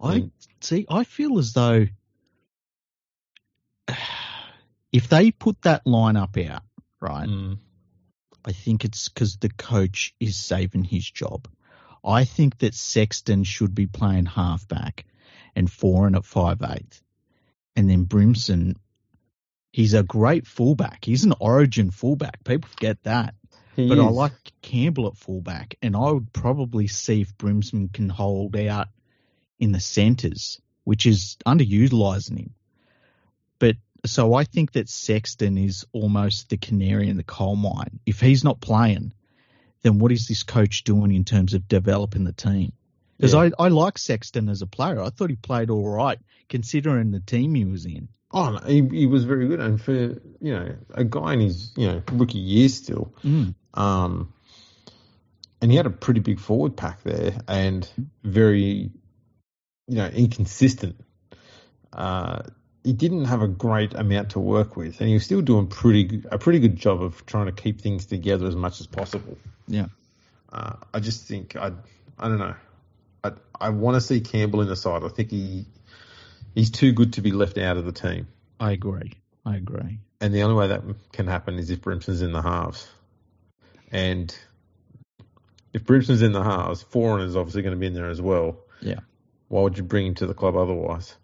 I And- see. I feel as though if they put that lineup out, right, Mm, I think it's because the coach is saving his job. I think that Sexton should be playing halfback, and Foran at five eight, and then Brimson. He's a great fullback. He's an Origin fullback. People forget that. He but I like Campbell at fullback, and I would probably see if Brimson can hold out in the centres, which is underutilising him. But so I think that Sexton is almost the canary in the coal mine. If he's not playing, then what is this coach doing in terms of developing the team? Because Yeah. I, I like Sexton as a player. I thought he played all right considering the team he was in. Oh, no, he, he was very good, and for you know a guy in his you know rookie years still, Mm. um, and he had a pretty big forward pack there, and very you know inconsistent. Uh, he didn't have a great amount to work with, and he was still doing pretty a pretty good job of trying to keep things together as much as possible. Yeah. Uh, I just think I I don't know. I I want to see Campbell in the side. I think he he's too good to be left out of the team. I agree. I agree. And the only way that can happen is if Brimson's in the halves. And if Brimson's in the halves, Foran is obviously going to be in there as well. Yeah. Why would you bring him to the club otherwise?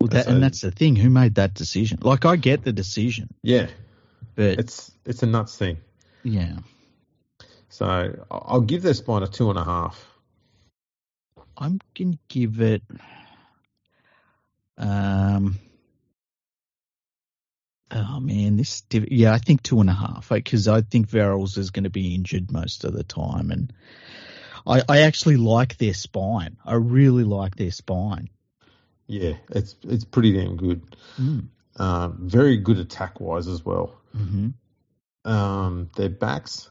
Well, that, So- and that's the thing. Who made that decision? Like, I get the decision, Yeah, but it's it's a nuts thing. yeah, So I'll give this spine a two and a half. I'm gonna give it. Um. Oh man, this div- yeah, I think two and a half because I think Verrills is going to be injured most of the time, and I, I actually like their spine. I really like their spine. Yeah, it's it's pretty damn good. Mm. Um, very good attack wise as well. hmm Um, their backs.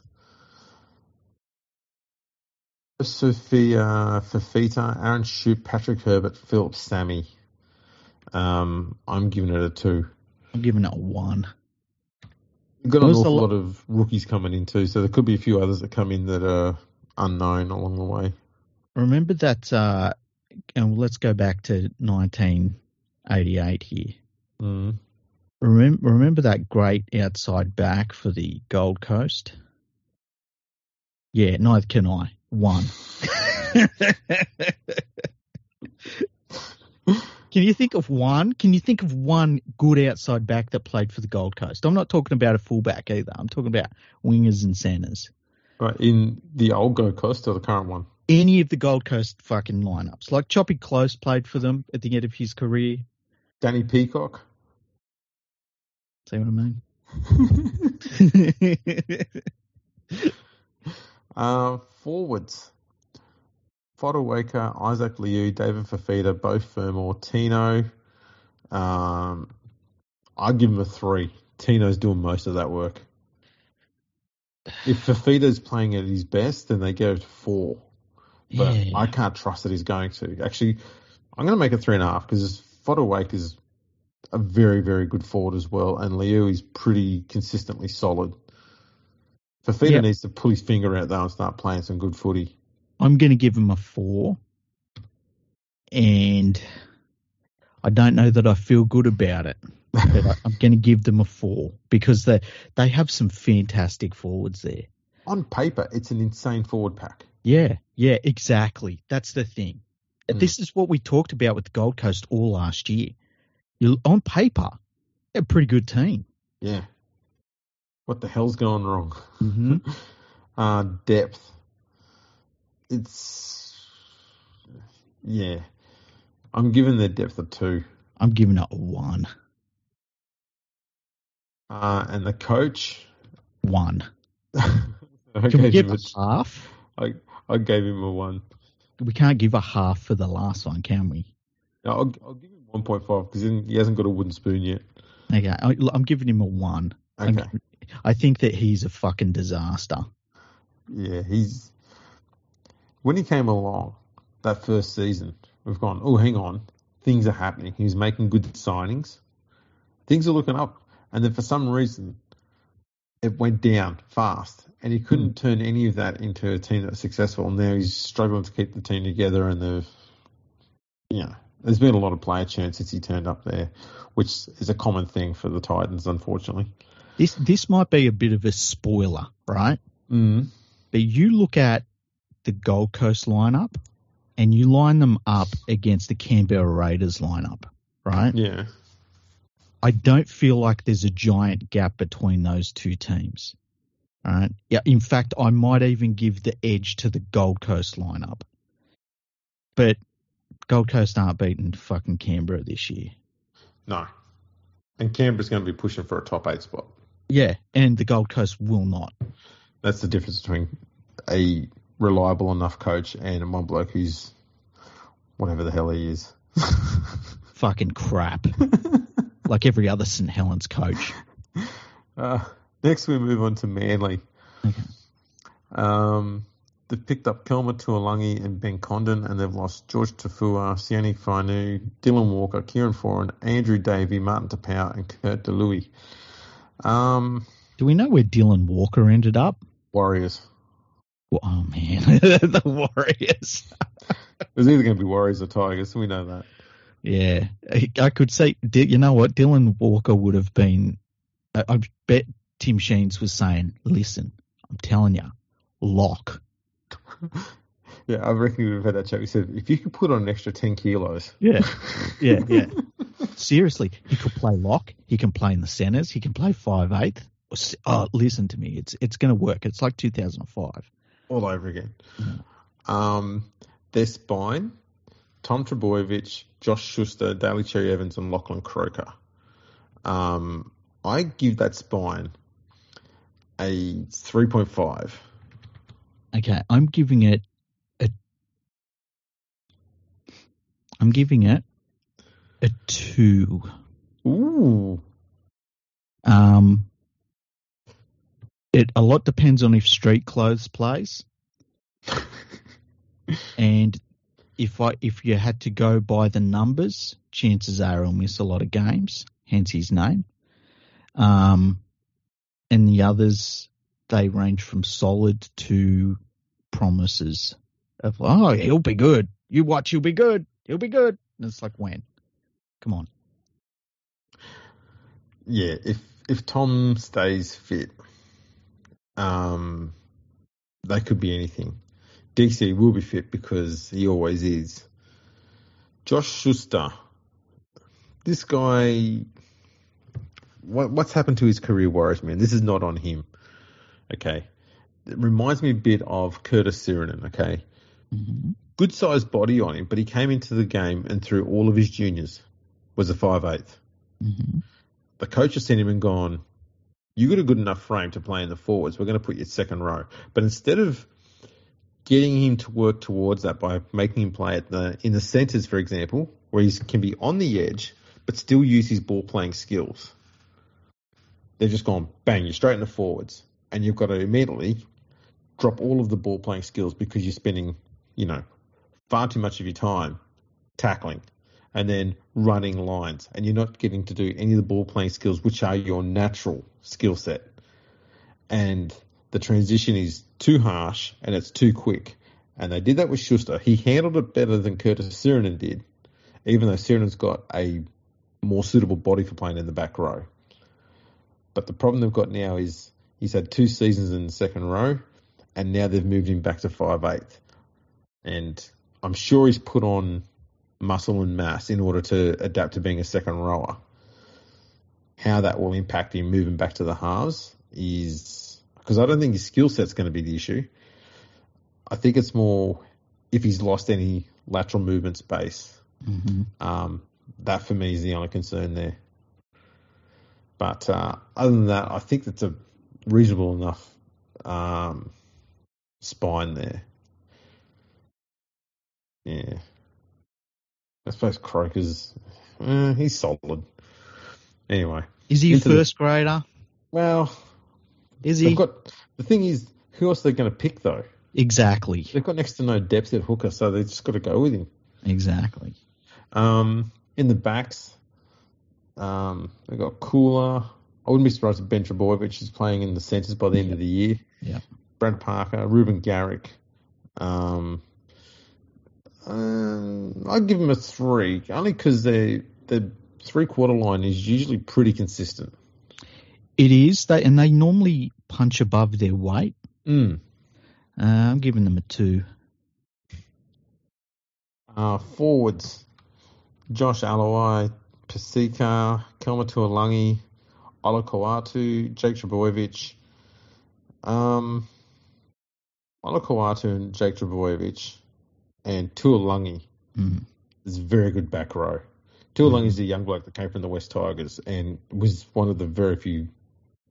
Sophia Fafita, Aaron Schoupp, Patrick Herbert, Phillip Sami. Um, I'm giving it a two. I'm giving it a one. We've got an awful lo- lot of rookies coming in too, so there could be a few others that come in that are unknown along the way. Remember that, uh, and let's go back to 1988 here. Mm. Remember, remember that great outside back for the Gold Coast? Yeah, neither can I. One. [laughs] can you think of one? Can you think of one good outside back that played for the Gold Coast? I'm not talking about a fullback either. I'm talking about wingers and centers. Right, in the old Gold Coast or the current one? Any of the Gold Coast fucking lineups. Like Choppy Close played for them at the end of his career. Danny Peacock. See what I mean? [laughs] Uh, forwards. Fotuaika, Isaac Liu, David Fifita, Beau Fermor, Tino. Um, I'd give him a three. Tino's doing most of that work. If Fifita's playing at his best, then they go to four. But Yeah. I can't trust that he's going to. Actually, I'm going to make it three and a half because Fotuaika is a very, very good forward as well, and Liu is pretty consistently solid. Fifita Yeah. needs to pull his finger out though and start playing some good footy. I'm going to give him a four. And I don't know that I feel good about it, but I'm going to give them a four because they they have some fantastic forwards there. On paper, it's an insane forward pack. Yeah, yeah, exactly. That's the thing. Mm. This is what we talked about with the Gold Coast all last year. You on paper, a pretty good team. Yeah. What the hell's going wrong? Mm-hmm. [laughs] Uh, depth. It's yeah. I'm giving their depth a two. I'm giving it a one. Uh, and the coach. One. I [laughs] Can we give a, half? I, I gave him a one. We can't give a half for the last one, can we? No, I'll, I'll give him one point five because he hasn't got a wooden spoon yet. Okay, I, I'm giving him a one. Okay. I think that he's a fucking disaster. Yeah, he's when he came along that first season, we've gone, oh, hang on, things are happening. He's making good signings, things are looking up, and then for some reason, it went down fast, and he couldn't turn any of that into a team that's successful. And now he's struggling to keep the team together, and they've, you know, there's been a lot of player churn since he turned up there, which is a common thing for the Titans, unfortunately. This this might be a bit of a spoiler, right? Mm. But you look at the Gold Coast lineup, and you line them up against the Canberra Raiders lineup, right? Yeah. I don't feel like there's a giant gap between those two teams. Right? Yeah. In fact, I might even give the edge to the Gold Coast lineup. But Gold Coast aren't beating fucking Canberra this year. No. And Canberra's going to be pushing for a top eight spot. Yeah, and the Gold Coast will not. That's the difference between a reliable enough coach and one bloke who's whatever the hell he is. [laughs] Fucking crap. [laughs] like every other St. Helens coach. Uh, next, we move on to Manly. Okay. Um, they've picked up Kelma Tuilagi and Ben Condon, and they've lost Jorge Taufua, Sione Fainu, Dylan Walker, Kieran Foran, Andrew Davey, Martin Taupau, and Kurt De Luis. Um, Do we know where Dylan Walker ended up? Warriors. Well, oh man, [laughs] the Warriors. It was either going to be Warriors or Tigers. We know that. Yeah, I- could say, you know what, Dylan Walker would have been. I bet Tim Sheens was saying, "Listen, I'm telling you, lock." [laughs] Yeah, I reckon we've had that chat. We said if you could put on an extra ten kilos. Yeah, yeah, [laughs] yeah. Seriously, he could play lock. He can play in the centres. He can play five eighth. Oh, listen to me, it's it's going to work. It's like 2005. all over again. Um, their spine: Tom Trbojevic, Josh Schuster, Daly Cherry Evans, and Lachlan Croker. Um, I give that spine a three point five. Okay, I'm giving it a. I'm giving it a two. Ooh, Um, it a lot depends on if Street Clothes plays, [laughs] and if I if you had to go by the numbers, chances are he'll miss a lot of games. Hence his name. Um, and the others they range from solid to promises of oh he'll be good. You watch, he'll be good. He'll be good. And it's like when? Come on. yeah. If if Tom stays fit, um, they could be anything. DC will be fit because he always is. Josh Schuster, this guy, what, what's happened to his career worries me. And this is not on him. Okay, it reminds me a bit of Curtis Sironen. Okay, Mhm. good sized body on him, but he came into the game and through all of his juniors was a five. Mhm. The coach has seen him and gone, you got a good enough frame to play in the forwards. We're going to put you second row. But instead of getting him to work towards that by making him play at the in the centres, for example, where he can be on the edge but still use his ball playing skills, they've just gone bang, you're straight in the forwards, and you've got to immediately drop all of the ball playing skills because you're spending, you know, far too much of your time tackling and then running lines, and you're not getting to do any of the ball playing skills, which are your natural skill set. And the transition is too harsh and it's too quick. And they did that with Schuster. He handled it better than Curtis Sironen did, even though Sironen's got a more suitable body for playing in the back row. But the problem they've got now is he's had two seasons in the second row, and now they've moved him back to five eighth. And I'm sure he's put on muscle and mass in order to adapt to being a second rower. How that will impact him moving back to the halves is because I don't think his skill set's going to be the issue. I think it's more if he's lost any lateral movement space. Mhm. Um, that for me is the only concern there. But uh, other than that, I think that's a reasonable enough um, spine there. Yeah. I suppose Croker's, eh, he's solid. Anyway, Is he a Into the- first grader? well, Is he? got the thing is, who else are they going to pick though? exactly. They've got next to no depth at hooker, so they just got to go with him. Exactly. Um, in the backs, um, they've got Cooler. I wouldn't be surprised if Ben Trbojevic is playing in the centres by the end of the year. Yeah. Brad Parker, Reuben Garrick. Um, um, I'd give them a three, only because the the three quarter line is usually pretty consistent. It is. They and they normally punch above their weight. Mm. Uh, I'm giving them a two. Uh, forwards, Josh Aloiai, Paseka, Kelma Tuilagi, Olakau'atu, Jake Trbojevic. Um, Olakau'atu and Jake Trbojevic and Tuilagi Mm. is a very good back row. Tuilagi is a young bloke that came from the West Tigers and was one of the very few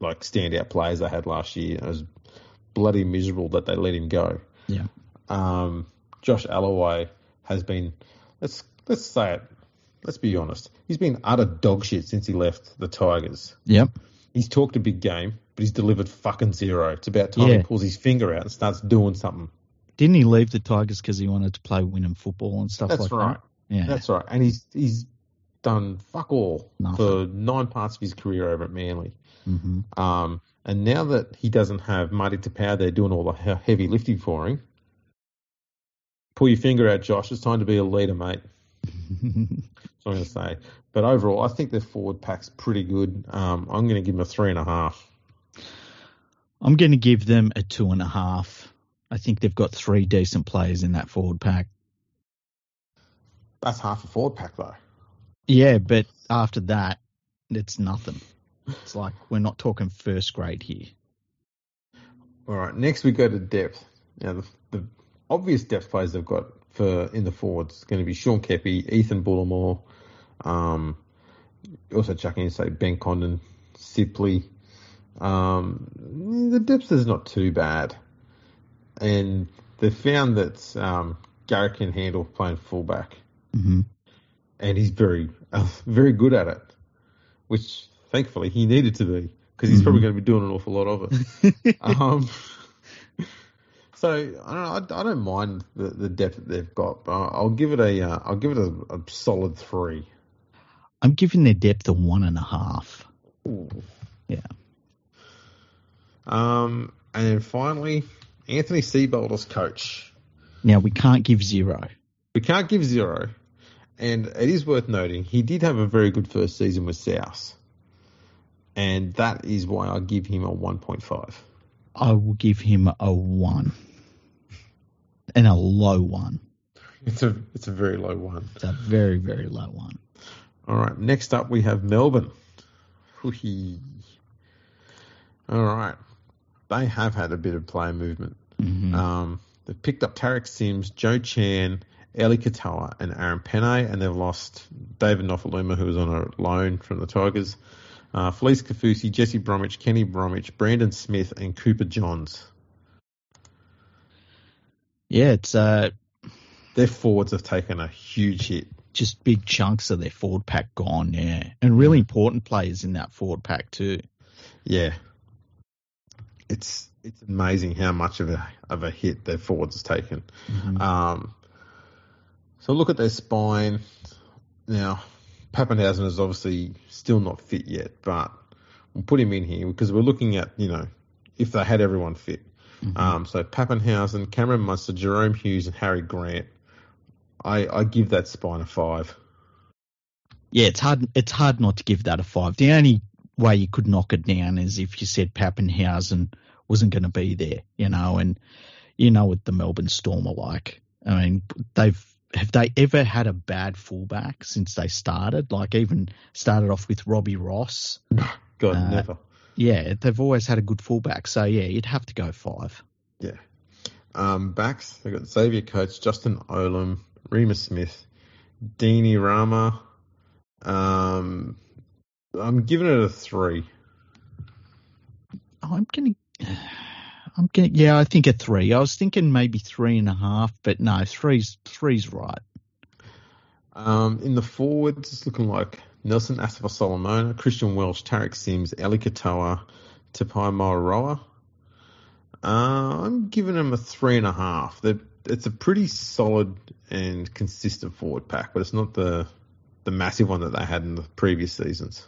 like standout players they had last year. It was bloody miserable that they let him go. Yeah. Um, Josh Aloiai has been let's let's say it. Let's be honest. He's been utter dog shit since he left the Tigers. Yep. He's talked a big game, but he's delivered fucking zero. It's about time Yeah. he pulls his finger out and starts doing something. Didn't he leave the Tigers because he wanted to play winning football and stuff like that? That's like right. that? Yeah. That's right. And he's he's done fuck all Nothing. for nine parts of his career over at Manly. hmm Um, and now that he doesn't have Marty Taupau there doing all the heavy lifting for him, pull your finger out, Josh. It's time to be a leader, mate. [laughs] That's what I'm going to say. But overall, I think their forward pack's pretty good. Um, I'm going to give them a three and a half. I'm going to give them a two and a half. I think they've got three decent players in that forward pack. That's half a forward pack, though. Yeah, but after that, it's nothing. It's like we're not talking first grade here. All right. Next, we go to depth. Now, the, the obvious depth players they've got for in the forwards is going to be Sean Keppie, Ethan Bullemor, um, also chucking in say Ben Condon, Sipley. Um, the depth is not too bad, and they found that um, Garrick can handle playing fullback, hmm and he's very, uh, very good at it, which thankfully he needed to be because he's Mhm. probably going to be doing an awful lot of it. [laughs] Um, so I don't know. I, I don't mind the, the depth that they've got, but I'll give it a uh, I'll give it a, a solid three. I'm giving their depth a one and a half. Yeah. Um, and then finally, Anthony Seibold as coach. Now we can't give zero. We can't give zero, and it is worth noting he did have a very good first season with South, and that is why I give him a one point five. I will give him a one and a low one. It's a it's a very low one. It's a very very low one. All right. Next up, we have Melbourne. Hoo-hee. All right. They have had a bit of player movement. Mhm. Um, they've picked up Tariq Sims, Joe Chan, Eli Katoa, and Aaron Pene, and they've lost David Nofoaluma, who was on a loan from the Tigers. Uh, Felise Kaufusi, Jesse Bromwich, Kenny Bromwich, Brandon Smith, and Cooper Johns. Yeah, it's uh, Their forwards have taken a huge hit. just big chunks of their forward pack gone. Yeah, and really important players in that forward pack too. Yeah, it's it's amazing how much of a of a hit their forwards has taken. Mhm. Um, so look at their spine. Now, Papenhuyzen is obviously still not fit yet, but we'll put him in here because we're looking at, you know, if they had everyone fit. Mhm. Um, so Papenhuyzen, Cameron Munster, Jahrome Hughes, and Harry Grant. I, I give that spine a five. yeah, it's hard. It's hard not to give that a five. The only way you could knock it down is if you said Papenhuyzen wasn't going to be there, you know, and you know what the Melbourne Storm are like. I mean, they've have they ever had a bad fullback since they started? Like even started off with Robbie Ross. God, Uh, never. Yeah, they've always had a good fullback. So yeah, you'd have to go five. Yeah. Um, backs, they've got Xavier Coates, Justin Olam, Reimis Smith, Dean Ieremia. Um, I'm giving it a three. I'm gonna. [sighs] I'm gonna. Yeah, I think a three. I was thinking maybe three and a half, but no, three's three's right. Um, in the forwards, it's looking like Nelson Asofa Solomona, Christian Welch, Tariq Sims, Eli Katoa, Tapai Moroa. Uh, I'm giving them a three and a half. They're, it's a pretty solid and consistent forward pack, but it's not the the massive one that they had in the previous seasons.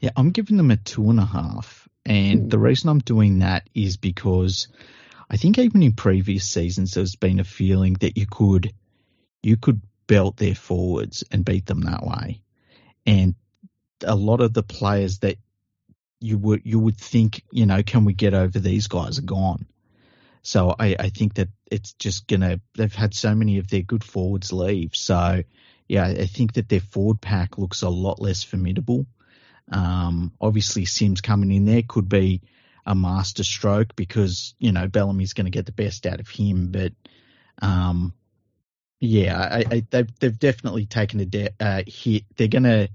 Yeah, I'm giving them a two and a half. And the hmm. reason I'm doing that is because I think even in previous seasons there's been a feeling that you could you could belt their forwards and beat them that way. And a lot of the players that you would you would think, you know, can we get over these guys are gone. So I, I think that it's just gonna. They've had so many of their good forwards leave. So yeah, I think that their forward pack looks a lot less formidable. Um, obviously, Sims coming in there could be a master stroke because you know Bellamy's going to get the best out of him. But um, yeah, I, I, they've they've definitely taken a de- uh, hit. They're gonna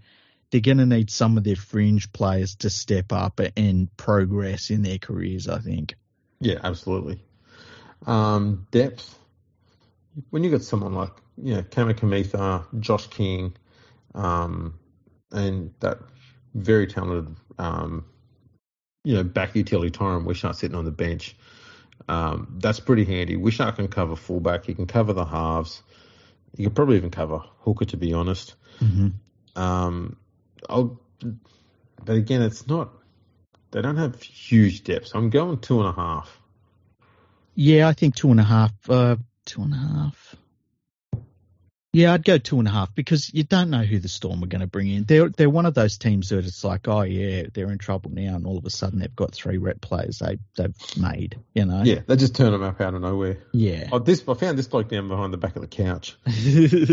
they're gonna need some of their fringe players to step up and progress in their careers. I think. Yeah, absolutely. Um, depth. When you got someone like you know Kamikamica, Josh King, um, and that very talented um, you know, back utility Tyran Wishart sitting on the bench. Um, that's pretty handy. Wishart can cover fullback. He can cover the halves. He could probably even cover hooker, to be honest. Mm-hmm. Um, I'll, but again, it's not. They don't have huge depths. I'm going two and a half. Yeah, I think two and a half. Uh, two and a half. Yeah, I'd go two and a half because you don't know who the Storm are going to bring in. They're they're one of those teams that it's like, oh yeah, they're in trouble now, and all of a sudden they've got three rep players they they've made. You know? Yeah, they just turn them up out of nowhere. Yeah. Oh, this I found this bloke down behind the back of the couch. [laughs] [laughs] it's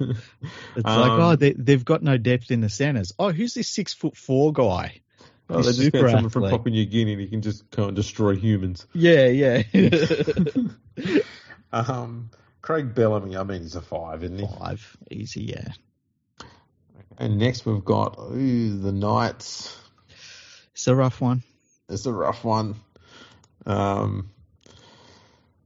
um, like, oh, they they've got no depth in the centers. Oh, who's this six foot four guy? Oh, they just found someone from Papua New Guinea and he can just kind of destroy humans. Yeah, yeah. [laughs] um. Craig Bellamy, I mean, he's a five, isn't he? Five, easy, yeah. And next we've got ooh, the Knights. It's a rough one. It's a rough one. Um,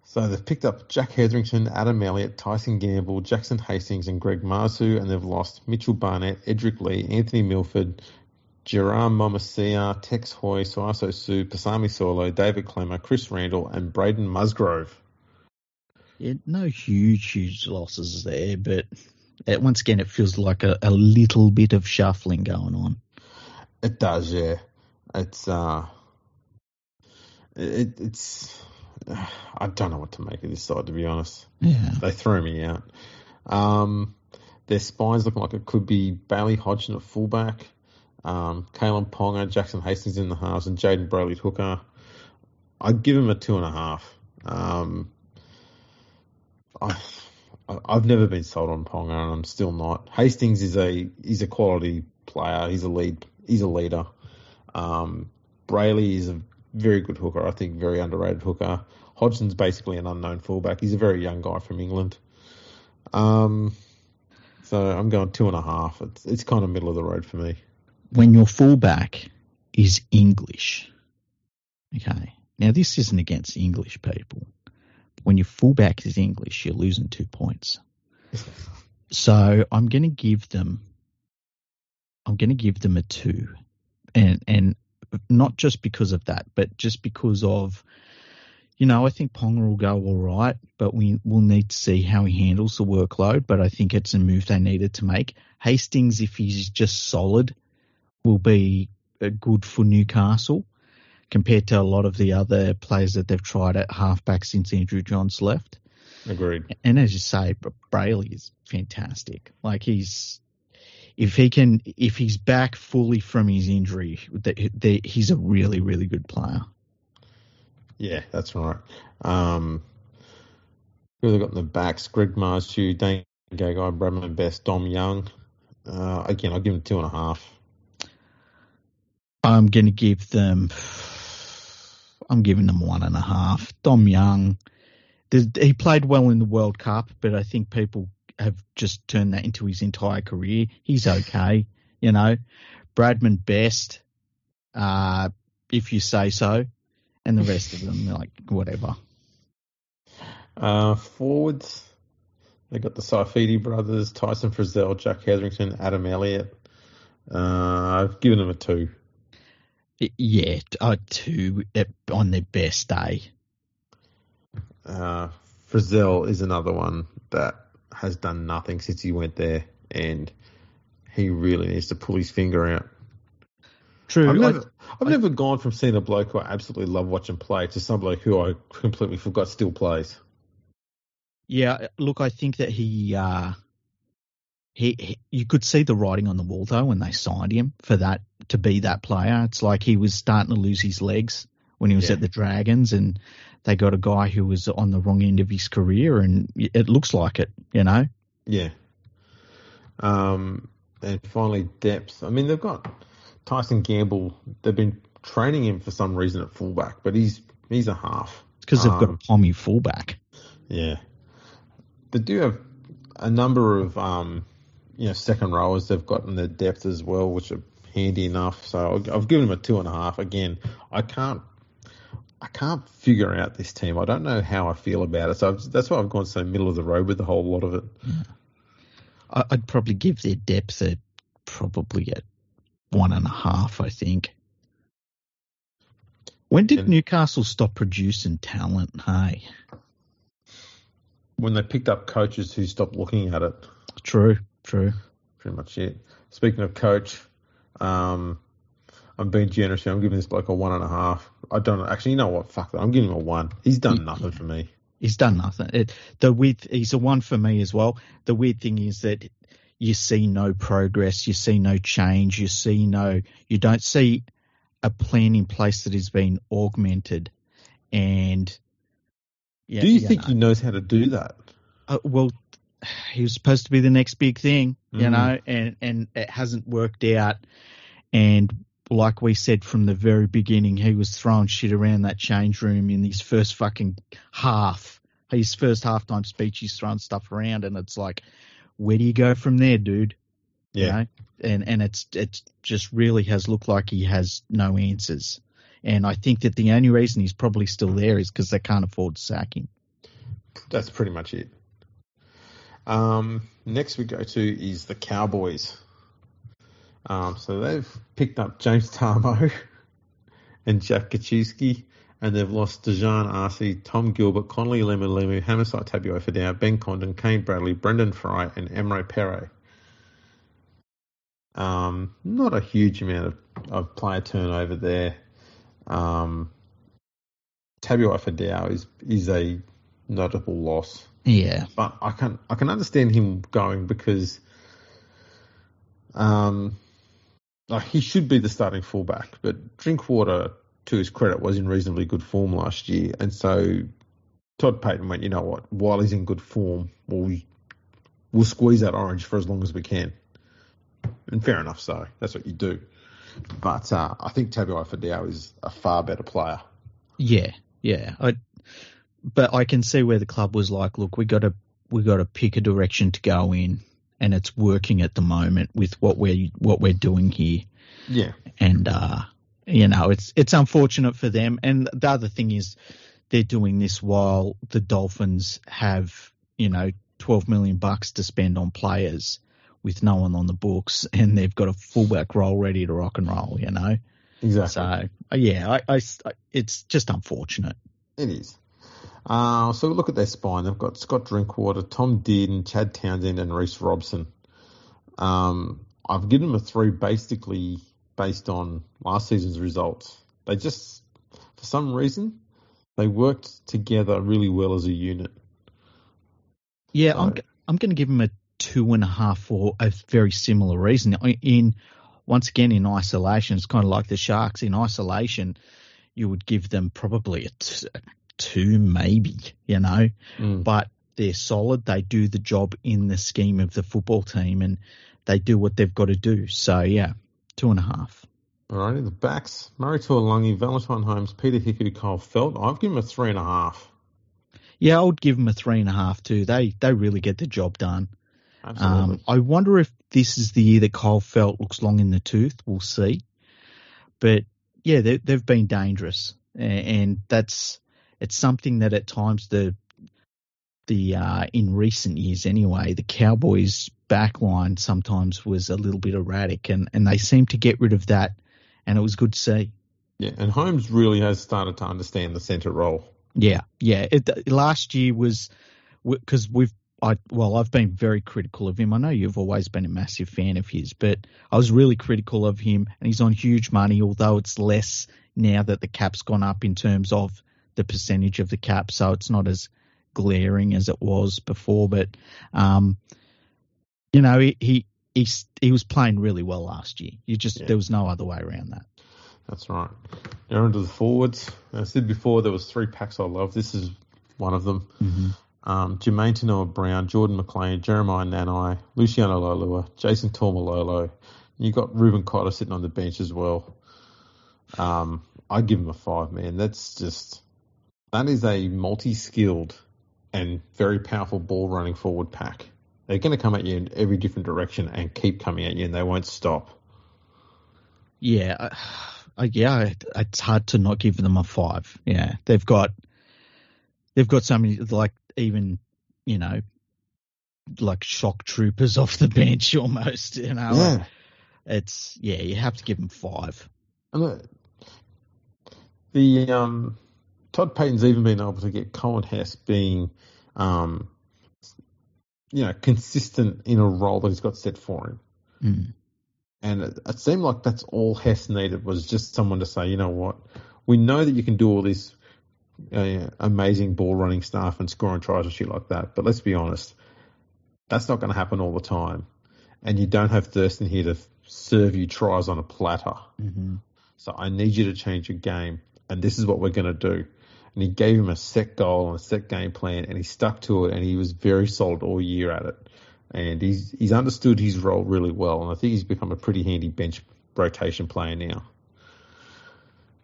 so they've picked up Jack Hetherington, Adam Elliott, Tyson Gamble, Jackson Hastings, and Greg Marzhew, and they've lost Mitchell Barnett, Edrick Lee, Anthony Milford, Jirah Momoisea, Tex Hoy, Sauaso Sue, Pasami Saulo, David Klemmer, Chris Randall, and Braden Musgrove. Yeah, no huge, huge losses there, but it, once again, it feels like a, a little bit of shuffling going on. It does, yeah. It's uh, it, it's uh, [sighs] I don't know what to make of this side to be honest. Yeah, they throw me out. Um, their spines looking like it could be Bailey Hodgson at fullback, um, Kalyn Ponga, Jackson Hastings in the halves, and Jayden Brailey hooker. I'd give him a two and a half. Um, I, I've never been sold on Ponga, and I'm still not. Hastings is a he's a quality player. He's a lead. He's a leader. Um, Brailey is a very good hooker. I think very underrated hooker. Hodgson's basically an unknown fullback. He's a very young guy from England. Um, so I'm going two and a half. It's it's kind of middle of the road for me. When your fullback is English, okay. Now this isn't against English people when your fullback is English, you're losing two points. so I'm going to give them, I'm going to give them a two, and and not just because of that, but just because of, you know, I think Ponga will go all right, but we will need to see how he handles the workload. But I think it's a move they needed to make. Hastings, if he's just solid, will be uh, good for Newcastle compared to a lot of the other players that they've tried at halfback since Andrew Johns left. Agreed. And as you say, Brailey is fantastic. Like he's if he can if he's back fully from his injury, he's a really really good player. Yeah, that's right. Um, who they got in the backs? Greg Marzhew, Dane Gagai, Bradman Best, Dom Young. Uh, again, I'll give them two and a half. I'm going to give them I'm giving them one and a half. Dom Young, he played well in the World Cup, but I think people have just turned that into his entire career. He's okay, you know. Bradman Best, uh, if you say so, and the rest of them like whatever. Uh, forwards, they got the Saifiti brothers, Tyson Frizell, Jack Hetherington, Adam Elliott. Uh, I've given them a two. Yeah, uh, two on their best day. Uh, Frizell is another one that has done nothing since he went there, and he really needs to pull his finger out. True. I've never, I, have never gone from seeing a bloke who I absolutely love watching play to some bloke who I completely forgot still plays. Yeah, look, I think that he uh, he, he, you could see the writing on the wall though when they signed him for that to be that player. It's like he was starting to lose his legs when he was yeah. at the Dragons, and they got a guy who was on the wrong end of his career, and it looks like it, you know. Yeah. Um, and finally, depth. I mean, they've got Tyson Gamble. They've been training him for some reason at fullback, but he's he's a half. Because they've um, got a Pommy fullback. Yeah. They do have a number of um, you know second rowers they've got in their depth as well, which are handy enough. So I've given them a two and a half. Again, I can't I can't figure out this team. I don't know how I feel about it. So I've, that's why I've gone so middle of the road with the whole lot of it. I'd probably give their depth a probably at one and a half. I think. When did and, Newcastle stop producing talent? Hey, when they picked up coaches who stopped looking at it. True, true. Pretty much it. Speaking of coach, um, I'm being generous here. I'm giving this bloke a one and a half. I don't actually. You know what? Fuck that. I'm giving him a one. He's done nothing for me. He's done nothing. It, the weird. He's a one for me as well. The weird thing is that you see no progress. You see no change. You see no. You don't see a plan in place that has been augmented. And yeah, do you, you think know, he knows how to do that? Uh, well, he was supposed to be the next big thing, you mm. know, and and it hasn't worked out. And like we said from the very beginning, he was throwing shit around that change room in his first fucking half. His first halftime speech, he's throwing stuff around, and it's like, where do you go from there, dude? Yeah. You know? And and it's it just really has looked like he has no answers. And I think that the only reason he's probably still there is because they can't afford to sack him. That's pretty much it. Um, next we go to is the Cowboys. Um, so they've picked up James Tamou [laughs] and Jack Gosiewski, and they've lost Daejarn Asi, Tom Gilbert, Connelly Lemuelu, Hamiso Tabuai-Fidow, Ben Condon, Kane Bradley, Brendan Frei, and Emry Pere. Um, not a huge amount of, of player turnover there. Um, Tabuai-Fidow is is a notable loss. Yeah, but I can I can understand him going because um, like he should be the starting fullback, but Drinkwater, to his credit, was in reasonably good form last year, and so Todd Payten went, you know what? While he's in good form, we'll we'll squeeze that orange for as long as we can. And fair enough, so that's what you do. But uh, I think Tabuai-Fidow is a far better player. Yeah, yeah. I, but I can see where the club was like, look, we got to we got to pick a direction to go in, and it's working at the moment with what we're what we're doing here. Yeah, and uh, you know, it's it's unfortunate for them. And the other thing is, they're doing this while the Dolphins have you know twelve million bucks to spend on players with no one on the books, [laughs] and they've got a fullback role ready to rock and roll. You know. Exactly. So yeah, I, I, it's just unfortunate. It is. Uh, so look at their spine. They've got Scott Drinkwater, Tom Dearden, Chad Townsend, and Reece Robson. Um, I've given them a three basically based on last season's results. They just, for some reason, they worked together really well as a unit. Yeah, so, I'm I'm going to give them a two and a half for a very similar reason. In once again in isolation, it's kind of like the Sharks. In isolation, you would give them probably a, t- two, maybe, you know, mm. but they're solid. They do the job in the scheme of the football team and they do what they've got to do. So, yeah, two and a half. All righty, the backs Murray Taulagi, Valentine Holmes, Peter Hiku, Kyle Feldt. I've given them a three and a half. Yeah, I would give them a three and a half too. They they really get the job done. Absolutely. Um, I wonder if this is the year that Kyle Feldt looks long in the tooth. We'll see. But yeah, they, have been dangerous, and that's it's something that at times the the uh, in recent years anyway, the Cowboys backline sometimes was a little bit erratic, and and they seem to get rid of that, and it was good to see. Yeah, and Holmes really has started to understand the centre role. Yeah, yeah. It, last year was because we've I well, I've been very critical of him. I know you've always been a massive fan of his, but I was really critical of him, and he's on huge money. Although it's less now that the cap's gone up in terms of the percentage of the cap, so it's not as glaring as it was before. But um, you know, he, he he he was playing really well last year. You just yeah. there was no other way around that. That's right. Now into the forwards. I said before there was three packs I love. This is one of them. Mm-hmm. Um, Jamayne Taunoa Brown, Jordan McLean, Jeremiah Nanai, Luciano Leilua, Jason Taumalolo. You got Reuben Cotter sitting on the bench as well. Um, I give him a five, man. That's just that is a multi-skilled and very powerful ball running forward pack. They're going to come at you in every different direction and keep coming at you, and they won't stop. Yeah, I, I, yeah, it's hard to not give them a five. Yeah, they've got they've got so many like even you know like shock troopers [laughs] off the bench almost. You know, Yeah. it's yeah, you have to give them five. And look, the um, Todd Payten's even been able to get Coen Hess being, um, you know, consistent in a role that he's got set for him. Mm. And it, it seemed like that's all Hess needed was just someone to say, you know what, we know that you can do all this uh, amazing ball running stuff and scoring tries and shit like that, but let's be honest, that's not going to happen all the time. And you don't have Thurston here to serve you tries on a platter. hmm So I need you to change your game, and this is what we're going to do. And he gave him a set goal and a set game plan, and he stuck to it, and he was very solid all year at it. And he's he's understood his role really well, and I think he's become a pretty handy bench rotation player now.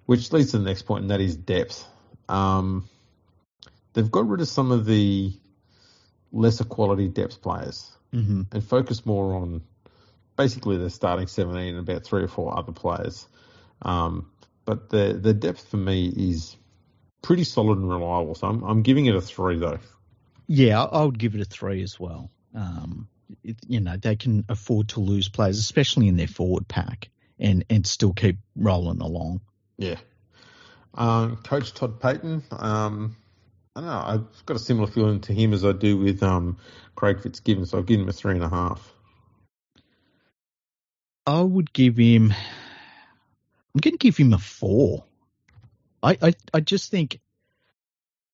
Which leads to the next point, and that is depth. Um, they've got rid of some of the lesser quality depth players hmm and focus more on basically the starting 17 and about three or four other players. Um, but the the depth for me is pretty solid and reliable. So I'm, I'm giving it a three though. Yeah, I I would give it a three as well. Um, it, you know, they can afford to lose players, especially in their forward pack, and and still keep rolling along. Yeah. Um, Coach Todd Payten. Um, I don't know. I've got a similar feeling to him as I do with um, Craig Fitzgibbon. So I've given him a three and a half. I would give him. I'm going to give him a four. I, I I just think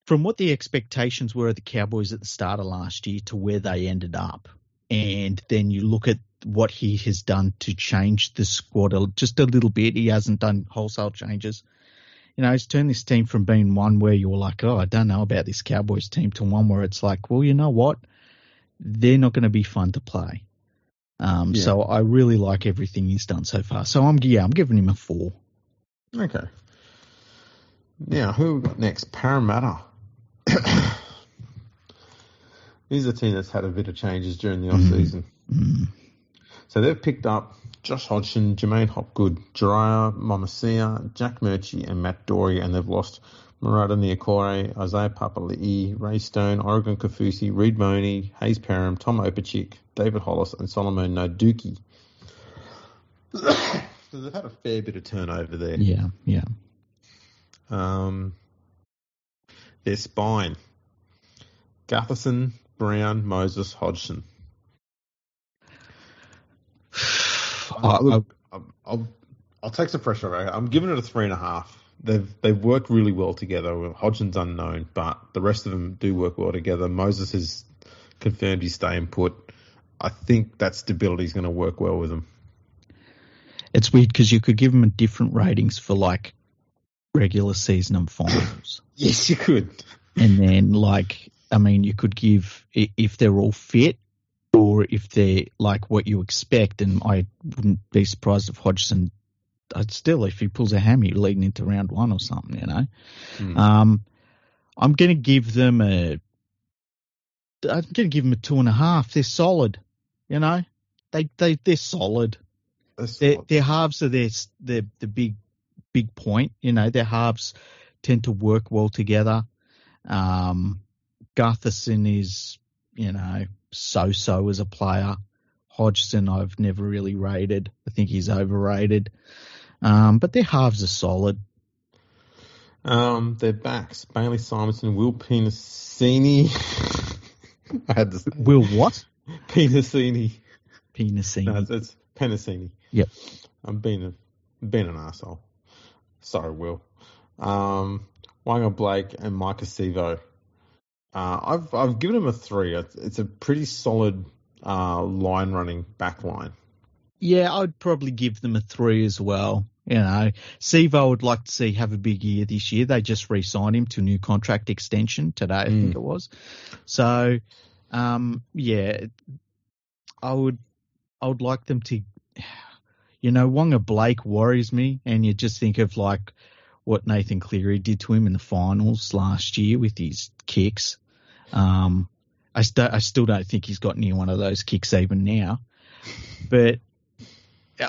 from what the expectations were of the Cowboys at the start of last year to where they ended up, and then you look at what he has done to change the squad a, just a little bit. He hasn't done wholesale changes. You know, he's turned this team from being one where you're like, oh, I don't know about this Cowboys team, to one where it's like, well, you know what? They're not going to be fun to play. Um, Yeah. So I really like everything he's done so far. So I'm yeah, I'm giving him a four. Okay. Now, who we got next? Parramatta. [coughs] He's a team that's had a bit of changes during the off season. Mm. So they've picked up Josh Hodgson, J'maine Hopgood, Jirah Momoisea, Jack Murchie, and Matt Doorey, and they've lost Marata Niukore, Isaiah Papali'i, Ray Stone, Oregon Kaufusi, Reed Mahoney, Hayze Perham, Tom Opacic, David Hollis, and Solomon Noduki. [coughs] so they've had a fair bit of turnover there. Yeah, yeah. Um, their spine: Gutherson, Brown, Moses, Hodgson. [sighs] I- look, I'll, I'll I'll take some pressure. Off. I'm giving it a three and a half. They've they've worked really well together. Hodgson's unknown, but the rest of them do work well together. Moses has confirmed he's staying put. I think that stability is going to work well with them. it's weird because you could give him different ratings for like regular season and finals, [laughs] Yes, you could. and then like I mean, you could give if they're all fit or if they're like what you expect. And I wouldn't be surprised if Hodgson. I'd still, if he pulls a hammy leading into round one or something, you know. Hmm. Um, I'm going to give them a. I'm going to give them a two and a half. They're solid, you know. They they they're solid. That's Their what- their halves are their their the big big point. You know, their halves tend to work well together. Um, Gutherson is you know so so as a player. Hodgson I've never really rated. I think he's overrated. Um, but their halves are solid. Um, their backs: Bailey Simonsson, Will Penisini. [laughs] I had to say Will what? Penisini. Penisine. No, it's, it's Penisini. Yep. I'm being a, being an asshole. Sorry, Will. Um, Waqa Blake and Maika Sivo. Uh, I've I've given him a three. It's, it's a pretty solid uh, line running back line. Yeah, I'd probably give them a three as well. You know, Sivo would like to see have a big year this year. They just re-signed him to a new contract extension today, I think it was. So, um, yeah, I would, I would like them to, you know, Waqa Blake worries me, and you just think of like what Nathan Cleary did to him in the finals last year with his kicks. Um, I, st- I still don't think he's got near one of those kicks even now, but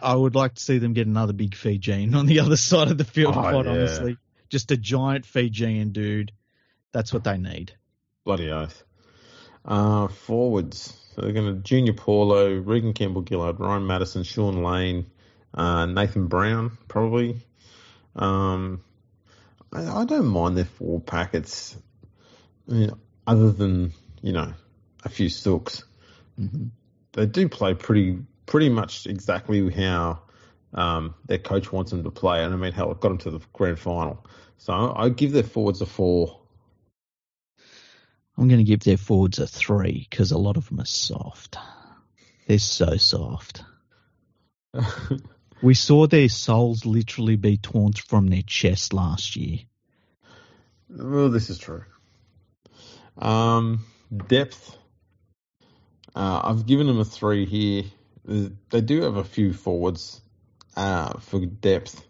I would like to see them get another big Fijian on the [laughs] other side of the field. Oh, quite yeah. honestly, just a giant Fijian dude. That's what they need. Bloody oath. Uh, forwards. So they're going to Junior Paulo, Reagan Campbell Gillard, Ryan Matterson, Shaun Lane, uh, Nathan Brown, probably. Um, I, I don't mind their four packets. I mean, other than, you know, a few sooks. Mhm. They do play pretty pretty much exactly how um, their coach wants them to play. And I mean, hell, it got them to the grand final. So I, I give their forwards a four. I'm going to give their forwards a three because a lot of them are soft. They're so soft. [laughs] We saw their souls literally be torn from their chest last year. Well, this is true. Um, depth. Uh, I've given them a three here. They do have a few forwards uh, for depth,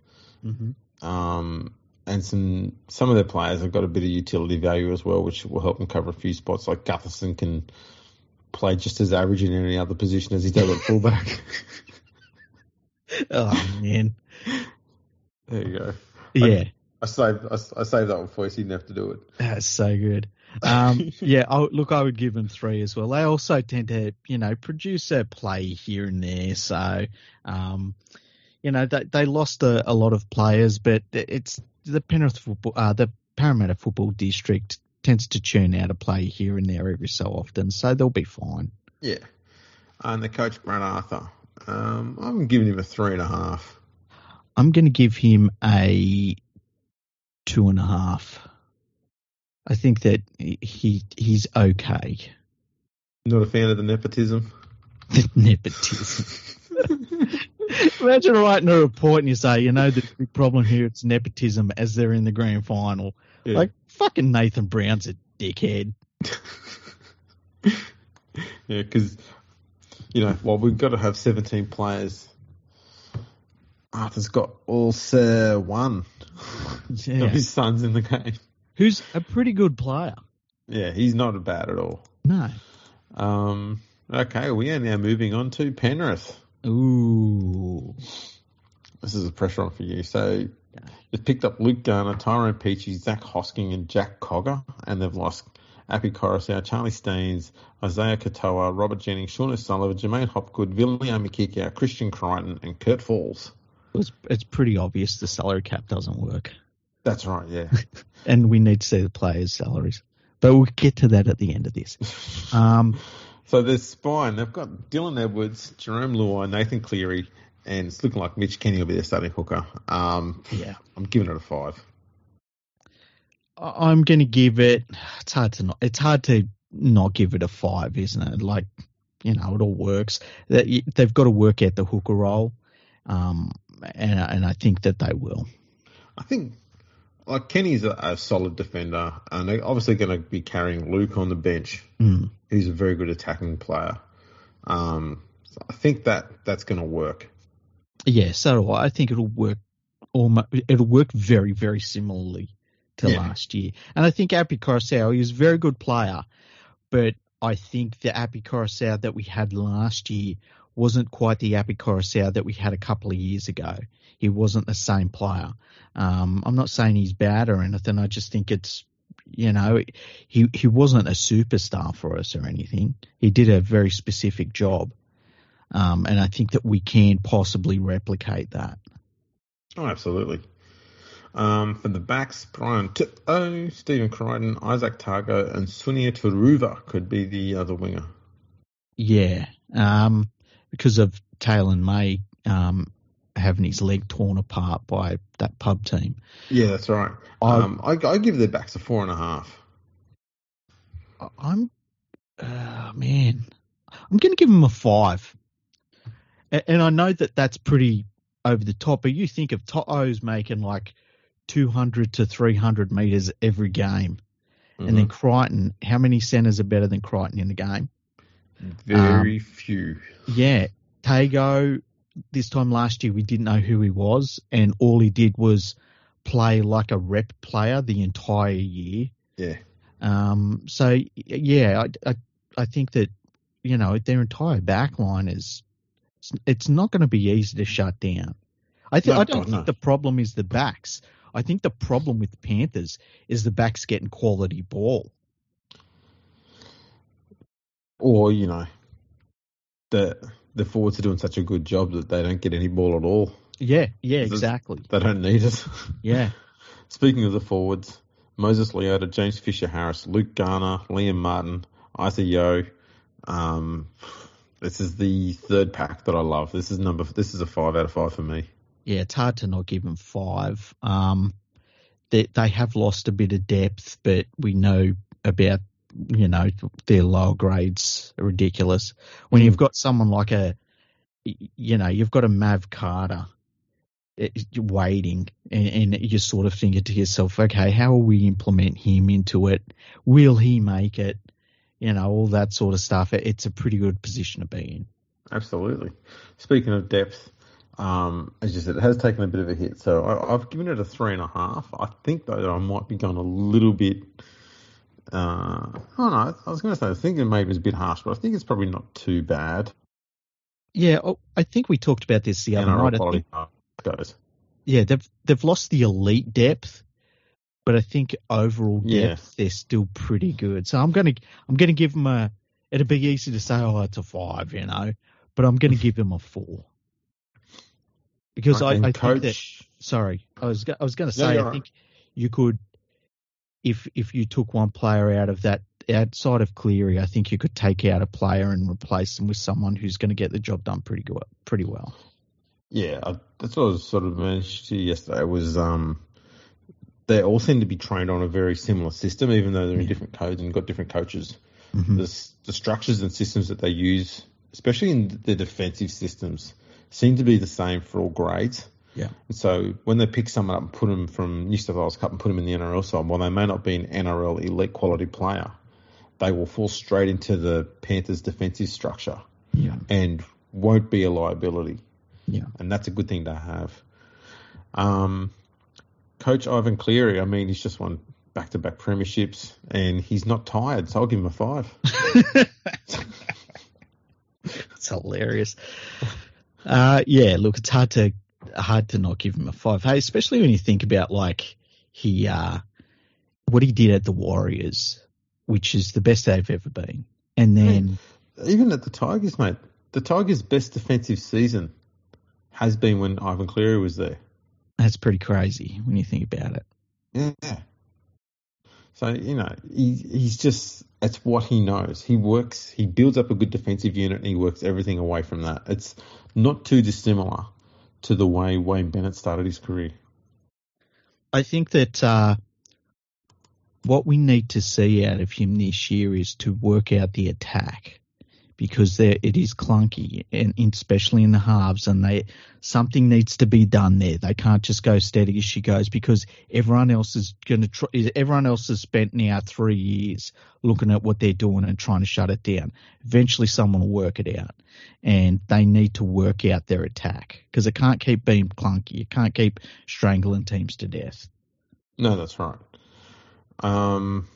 Mm-hmm. um, and some some of their players have got a bit of utility value as well, which will help them cover a few spots. Like Gutherson can play just as average in any other position as he does at fullback. [laughs] Oh man, there you go. yeah, I saved I, I saved that one for you, so you didn't have to do it. that's so good. Um, [laughs] yeah, I, look, I would give them three as well. They also tend to, you know, produce a play here and there. So, um, you know, they, they lost a, a lot of players, but it's the Penrith football, uh, the Parramatta Football District tends to churn out a play here and there every so often, so they'll be fine. Yeah. And the coach, Brad Arthur, um, I'm giving him a three and a half. I'm going to give him a two and a half. I think that he he's okay. Not a fan of the nepotism. [laughs] The nepotism. [laughs] Imagine writing a report and you say, you know, the big problem here it's nepotism as they're in the grand final. Yeah. Like fucking Nathan Brown's a dickhead. [laughs] yeah, because, you know, well, we've got to have 17 players. Arthur's got also one [laughs] Yeah. of his sons in the game. Who's a pretty good player. Yeah, he's not bad at all. No. Um, okay, we are now moving on to Penrith. Ooh. This is a pressure on for you. So you've picked up Luke Garner, Tyrone Peachey, Zac Hosking, and Jack Cogger, and they've lost Api Koroisau, Charlie Staines, Isaiya Katoa, Robert Jennings, Sean O'Sullivan, J'maine Hopgood, William Mikika, Christian Crichton, and Kurt Falls. It's, it's pretty obvious the salary cap doesn't work. That's right, yeah. [laughs] And we need to see the players' salaries. But we'll get to that at the end of this. Um, [laughs] so their spine, they've got Dylan Edwards, Jarome Luai, Nathan Cleary, and it's looking like Mitch Kenny will be their starting hooker. Um, yeah. I'm giving it a five. I'm going to give it. It's hard to not. It's hard to not give it a five, isn't it? Like, you know, it all works. That They've got to work out the hooker role, um, and and I think that they will. I think like Kenny's a, a solid defender, and they're obviously going to be carrying Luke on the bench. Mm. He's a very good attacking player. Um, so I think that that's going to work. Yeah, so I. I think it'll work. Almost, it'll work very, very similarly to Yeah. last year. And I think Api Koroisau, he was a very good player, but I think the Api Koroisau that we had last year wasn't quite the Api Koroisau that we had a couple of years ago. He wasn't the same player. Um, I'm not saying he's bad or anything. I just think it's, you know, he he wasn't a superstar for us or anything. He did a very specific job. Um, and I think that we can possibly replicate that. Oh, absolutely. Um, for the backs, Brian To'o, Stephen Crichton, Izack Tago, and Sunia Turuva could be the other winger. Yeah, um, because of Taylor May um, having his leg torn apart by that pub team. Yeah, that's right. I- Um, I, I give the backs a four and a half. I'm, uh, man, I'm going to give him a five. A- And I know that that's pretty. over the top. But you think of To'o's making like 200 to 300 meters every game. Mm-hmm. And then Crichton, how many centers are better than Crichton in the game? Very um, few. Yeah. Tago, this time last year, we didn't know who he was, and all he did was play like a rep player the entire year. Yeah. Um, so, yeah, I, I, I think that, you know, their entire back line is, it's, not going to be easy to shut down. I, th- no, I don't think no. the problem is the backs. I think the problem with the Panthers is the backs getting quality ball. Or, you know, the the forwards are doing such a good job that they don't get any ball at all. Yeah, yeah, exactly. They don't need it. [laughs] Yeah. Speaking of the forwards, Moses Leota, James Fisher Harris, Luke Garner, Liam Martin, Isaah Yeo. Um, this is the third pack that I love. This is number. This is a five out of five for me. Yeah, it's hard to not give them five. Um, they they have lost a bit of depth, but we know about you know their lower grades are ridiculous. When you've got someone like a, you know, you've got a Mav Carter eh, waiting, and, and you're sort of thinking to yourself, okay, how will we implement him into it? Will he make it? You know, all that sort of stuff. It's a pretty good position to be in. Absolutely. Speaking of depth, um, as you said, it has taken a bit of a hit. So I, have given it a three and a half. I think though that I might be going a little bit uh, I don't know. I was going to say, I think it maybe was a bit harsh, but I think it's probably not too bad. Yeah, oh, I think we talked about this the other night. Quality goes. Yeah, they've they've lost the elite depth, but I think overall depth yeah. they're still pretty good. So I'm gonna I'm gonna give them a. It'd be easy to say, oh, it's a five, you know, but I'm gonna [laughs] give them a four because I, I, think that. Sorry, I was I was going to say I think right. you could if if you took one player out of that outside of Cleary, I think you could take out a player and replace them with someone who's going to get the job done pretty good, pretty well. Yeah, I, that's what I was sort of mentioning yesterday. Was um, they all seem to be trained on a very similar system, even though they're in yeah. different codes and got different coaches. Mm-hmm. The, the structures and systems that they use, especially in the defensive systems, seem to be the same for all grades. Yeah. So when they pick someone up and put them from New South Wales Cup and put them in the NRL side, while they may not be an NRL elite quality player, they will fall straight into the Panthers' defensive structure. Yeah. And won't be a liability. Yeah. And that's a good thing to have. Um, Coach Ivan Cleary, I mean, he's just won back to back premierships and he's not tired, so I'll give him a five. [laughs] It's hilarious. Uh, yeah, look, it's hard to hard to not give him a five. Hey, especially when you think about like he uh, what he did at the Warriors, which is the best they've ever been, and then even at the Tigers, mate, the Tigers' best defensive season has been when Ivan Cleary was there. That's pretty crazy when you think about it. Yeah. So you know he he's just it's what he knows. He works. He builds up a good defensive unit and he works everything away from that. It's not too dissimilar to the way Wayne Bennett started his career? I think that uh, what we need to see out of him this year is to work out the attack because it is clunky, and especially in the halves, and they something needs to be done there. They can't just go steady as she goes because everyone else is going to. Everyone else has spent now three years looking at what they're doing and trying to shut it down. Eventually, someone will work it out, and they need to work out their attack because it can't keep being clunky. It can't keep strangling teams to death. No, that's right. Um,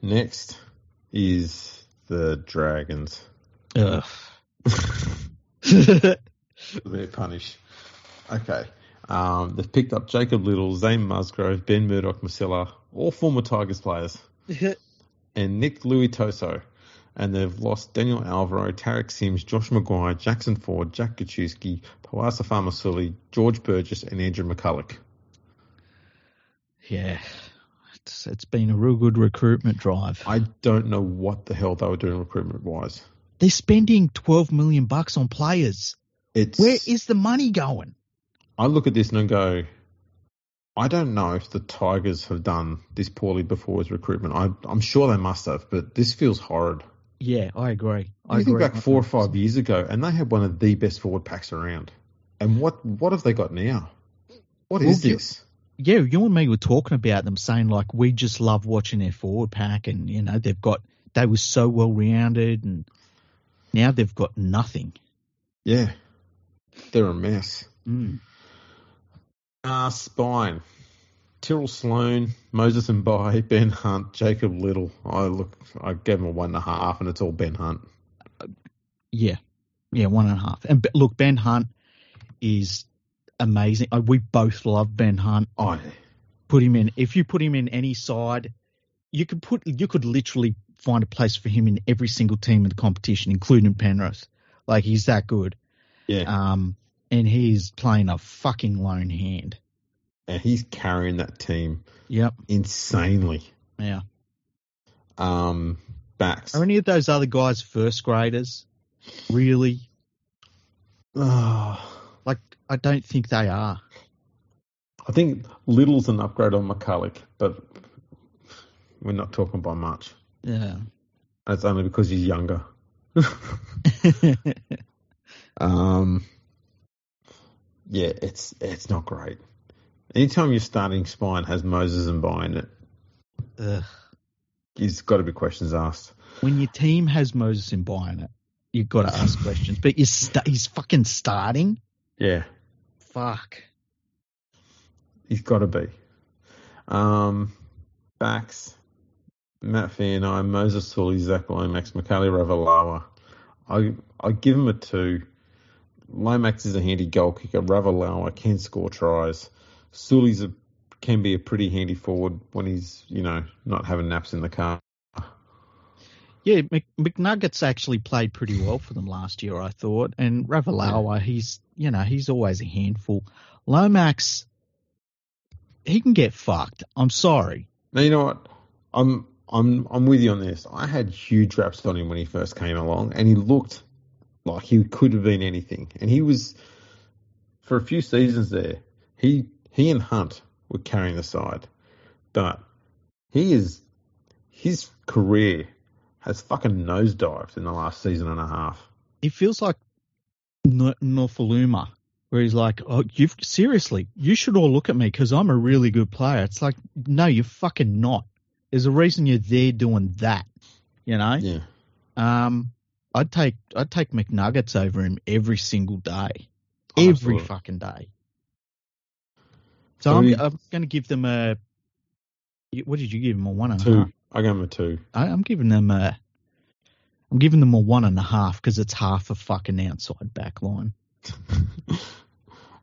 next is the Dragons. Ugh. [laughs] They're punish. Okay. Um, they've picked up Jacob Liddle, Zane Musgrove, Ben Murdoch Masila, all former Tigers players, [laughs] and Nick Louis Toso. And they've lost Daniel Alvaro, Tariq Sims, Josh McGuire, Jackson Ford, Jack Gosiewski, Poasa Famasuli, George Burgess, and Andrew McCullough. Yeah, it's it's been a real good recruitment drive. I don't know what the hell they were doing recruitment wise. They're spending twelve million bucks on players. It's where is the money going? I look at this and I go, I don't know if the Tigers have done this poorly before as recruitment. I, am sure they must have, but this feels horrid. Yeah, I agree. I you think back four or five years ago, and they had one of the best forward packs around. And what what have they got now? What Well, is you- this? Yeah, you and me were talking about them, saying like we just love watching their forward pack, and you know they've got they were so well rounded, and now they've got nothing. Yeah, they're a mess. Mm. Uh, spine. Tyrell Sloan, Moses Mbye, [laughs] Ben Hunt, Jacob Liddle. I look, I gave him a one and a half, and it's all Ben Hunt. Yeah, yeah, one and a half. And look, Ben Hunt is amazing. Uh, We both love Ben Hunt. Oh, Put him in. If you put him in any side, you could put. You could literally find a place for him in every single team in the competition, including Penrith. Like he's that good. yeah, Um, and he's playing a fucking lone hand. and he's carrying that team Yep. insanely. Yeah. Um, backs. Are any of those other guys first graders? Really? Oh, Like, I don't think they are. I think Liddle's an upgrade on McCullough, but we're not talking by much. Yeah. That's only because he's younger. [laughs] Um, yeah, it's it's not great. Anytime your starting spine has Moses Mbye in it, Ugh. there's got to be questions asked. When your team has Moses Mbye in it, you've got to ask questions. But you're sta he's fucking starting? Yeah, Fuck. he's got to be. Um, backs, Matt I, Moses Suli, Zac Lomax, Mikaele Ravalawa. I I give him a two. Lomax is a handy goal kicker. Ravalawa can score tries. Suli's a can be a pretty handy forward when he's you know not having naps in the car. Yeah, Mc, McNuggets actually played pretty well for them last year, I thought. And Ravalawa, he's, you know, he's always a handful. Lomax, he can get fucked. I'm sorry. Now you know what? I'm I'm I'm with you on this. I had huge raps on him when he first came along, and he looked like he could have been anything. And he was for a few seasons there. He he and Hunt were carrying the side, but he is his career has fucking nosedived in the last season and a half. It feels like N- Nofoaluma, where he's like, oh, you seriously, you should all look at me because I'm a really good player. It's like, no, you're fucking not. There's a reason you're there doing that, you know? Yeah, Um, I'd take I'd take McNuggets over him every single day, Oh, every absolutely. fucking day. So So I'm, I'm going to give them a. What did you give them a one and a half? two. I gave them a two. I, I'm giving them a. I'm giving them a one and a half because it's half a fucking outside back line. [laughs]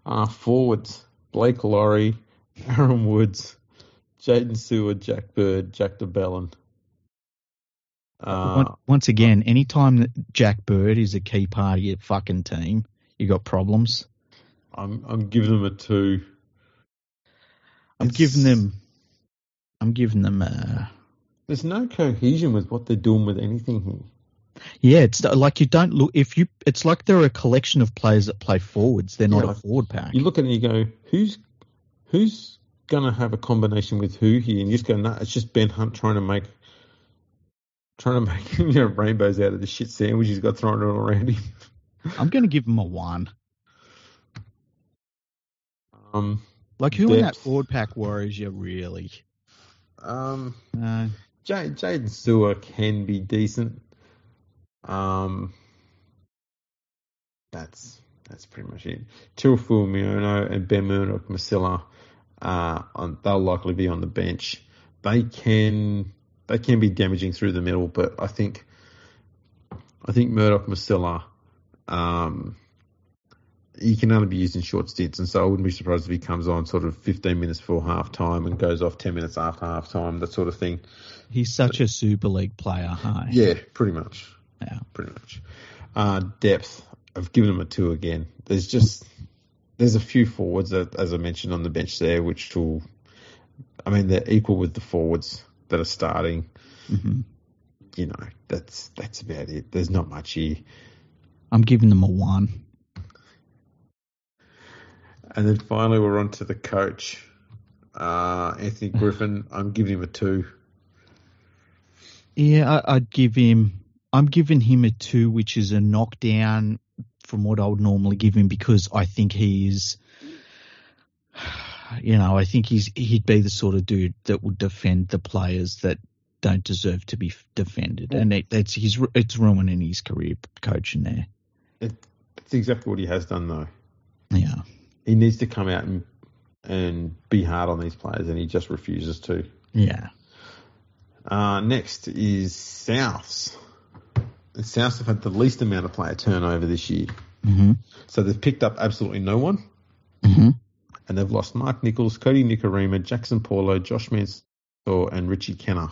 Uh, forwards, Blake Lawrie, Aaron Woods, Jaydn Su'A, Jack Bird, Jack de Belin. Uh, Once- Once again, anytime that Jack Bird is a key part of your fucking team, you got problems. I'm I'm giving them a two. I'm It's- giving them. I'm giving them a. There's no cohesion with what they're doing with anything here. Yeah, it's like you don't look if you. It's like they're a collection of players that play forwards. They're not Yeah, a forward pack. You look at it and you go, who's who's gonna have a combination with who here? And you just go, no, it's just Ben Hunt trying to make trying to make [laughs] you know rainbows out of the shit sandwich he's got thrown all around him. [laughs] I'm going to give him a one. Um, Like who in that forward pack worries you really? um, No. J- Jaydn Su'A can be decent. Um, that's that's pretty much it. Tilfu Miono and Ben Murdoch Masila, uh, on, they'll likely be on the bench. They can they can be damaging through the middle, but I think I think Murdoch Masila, um, he can only be used in short stints, and so I wouldn't be surprised if he comes on sort of 15 minutes before half time and goes off 10 minutes after half time, that sort of thing. He's such a Super League player, hey? Yeah, pretty much. Yeah. Pretty much. Uh, depth. I've given him a two again. There's just there's a few forwards that, as I mentioned on the bench there, which will. I mean, they're equal with the forwards that are starting. hmm You know, that's that's about it. There's not much here. I'm giving them a one. And then finally, we're on to the coach, uh, Anthony [laughs] Griffin. I'm giving him a two. Yeah, I, I'd give him. I'm giving him a two, which is a knockdown from what I would normally give him because I think he's, [sighs] you know, I think he's he'd be the sort of dude that would defend the players that don't deserve to be defended, and it, it's he's it's ruining his career coaching there. It, it's exactly what he has done though. Yeah, he needs to come out and and be hard on these players, and he just refuses to. Yeah. Uh, next is Souths. Souths have had the least amount of player turnover this year. Mm-hmm. So they've picked up absolutely no one. Mm-hmm. And they've lost Mark Nicholls, Kodi Nikorima, Jackson Paulo, Josh Mansour, and Richie Kennar.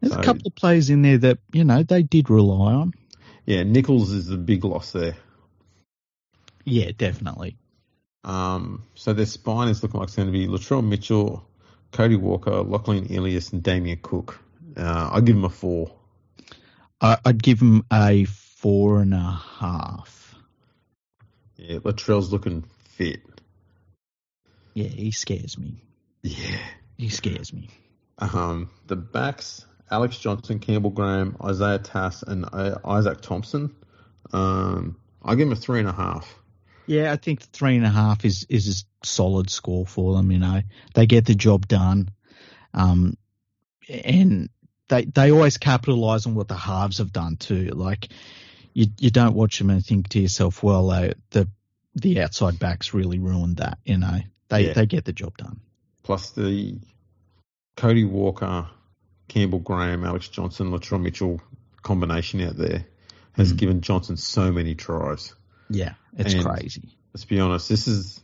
There's so, a couple of players in there that, you know, they did rely on. Yeah, Nichols is the big loss there. Yeah, definitely. Um, so their spine is looking like it's going to be Latrell Mitchell, Cody Walker, Lachlan Ilias, and Damien Cook. Uh, I'd give him a four. I'd give him a four and a half. Yeah, Latrell's looking fit. Yeah, he scares me. Yeah. He scares me. Um, the backs, Alex Johnson, Campbell Graham, Isaiah Tass, and uh, Izaac Thompson. Um, I give him a three and a half. Yeah, I think three and a half is is a solid score for them. You know, they get the job done, um, and they they always capitalise on what the halves have done too. Like you you don't watch them and think to yourself, well, uh, the the outside backs really ruined that. You know, they yeah. they get the job done. Plus the Cody Walker, Campbell Graham, Alex Johnson, Latrell Mitchell combination out there has mm. given Johnson so many tries. Yeah, it's and crazy. Let's be honest. This is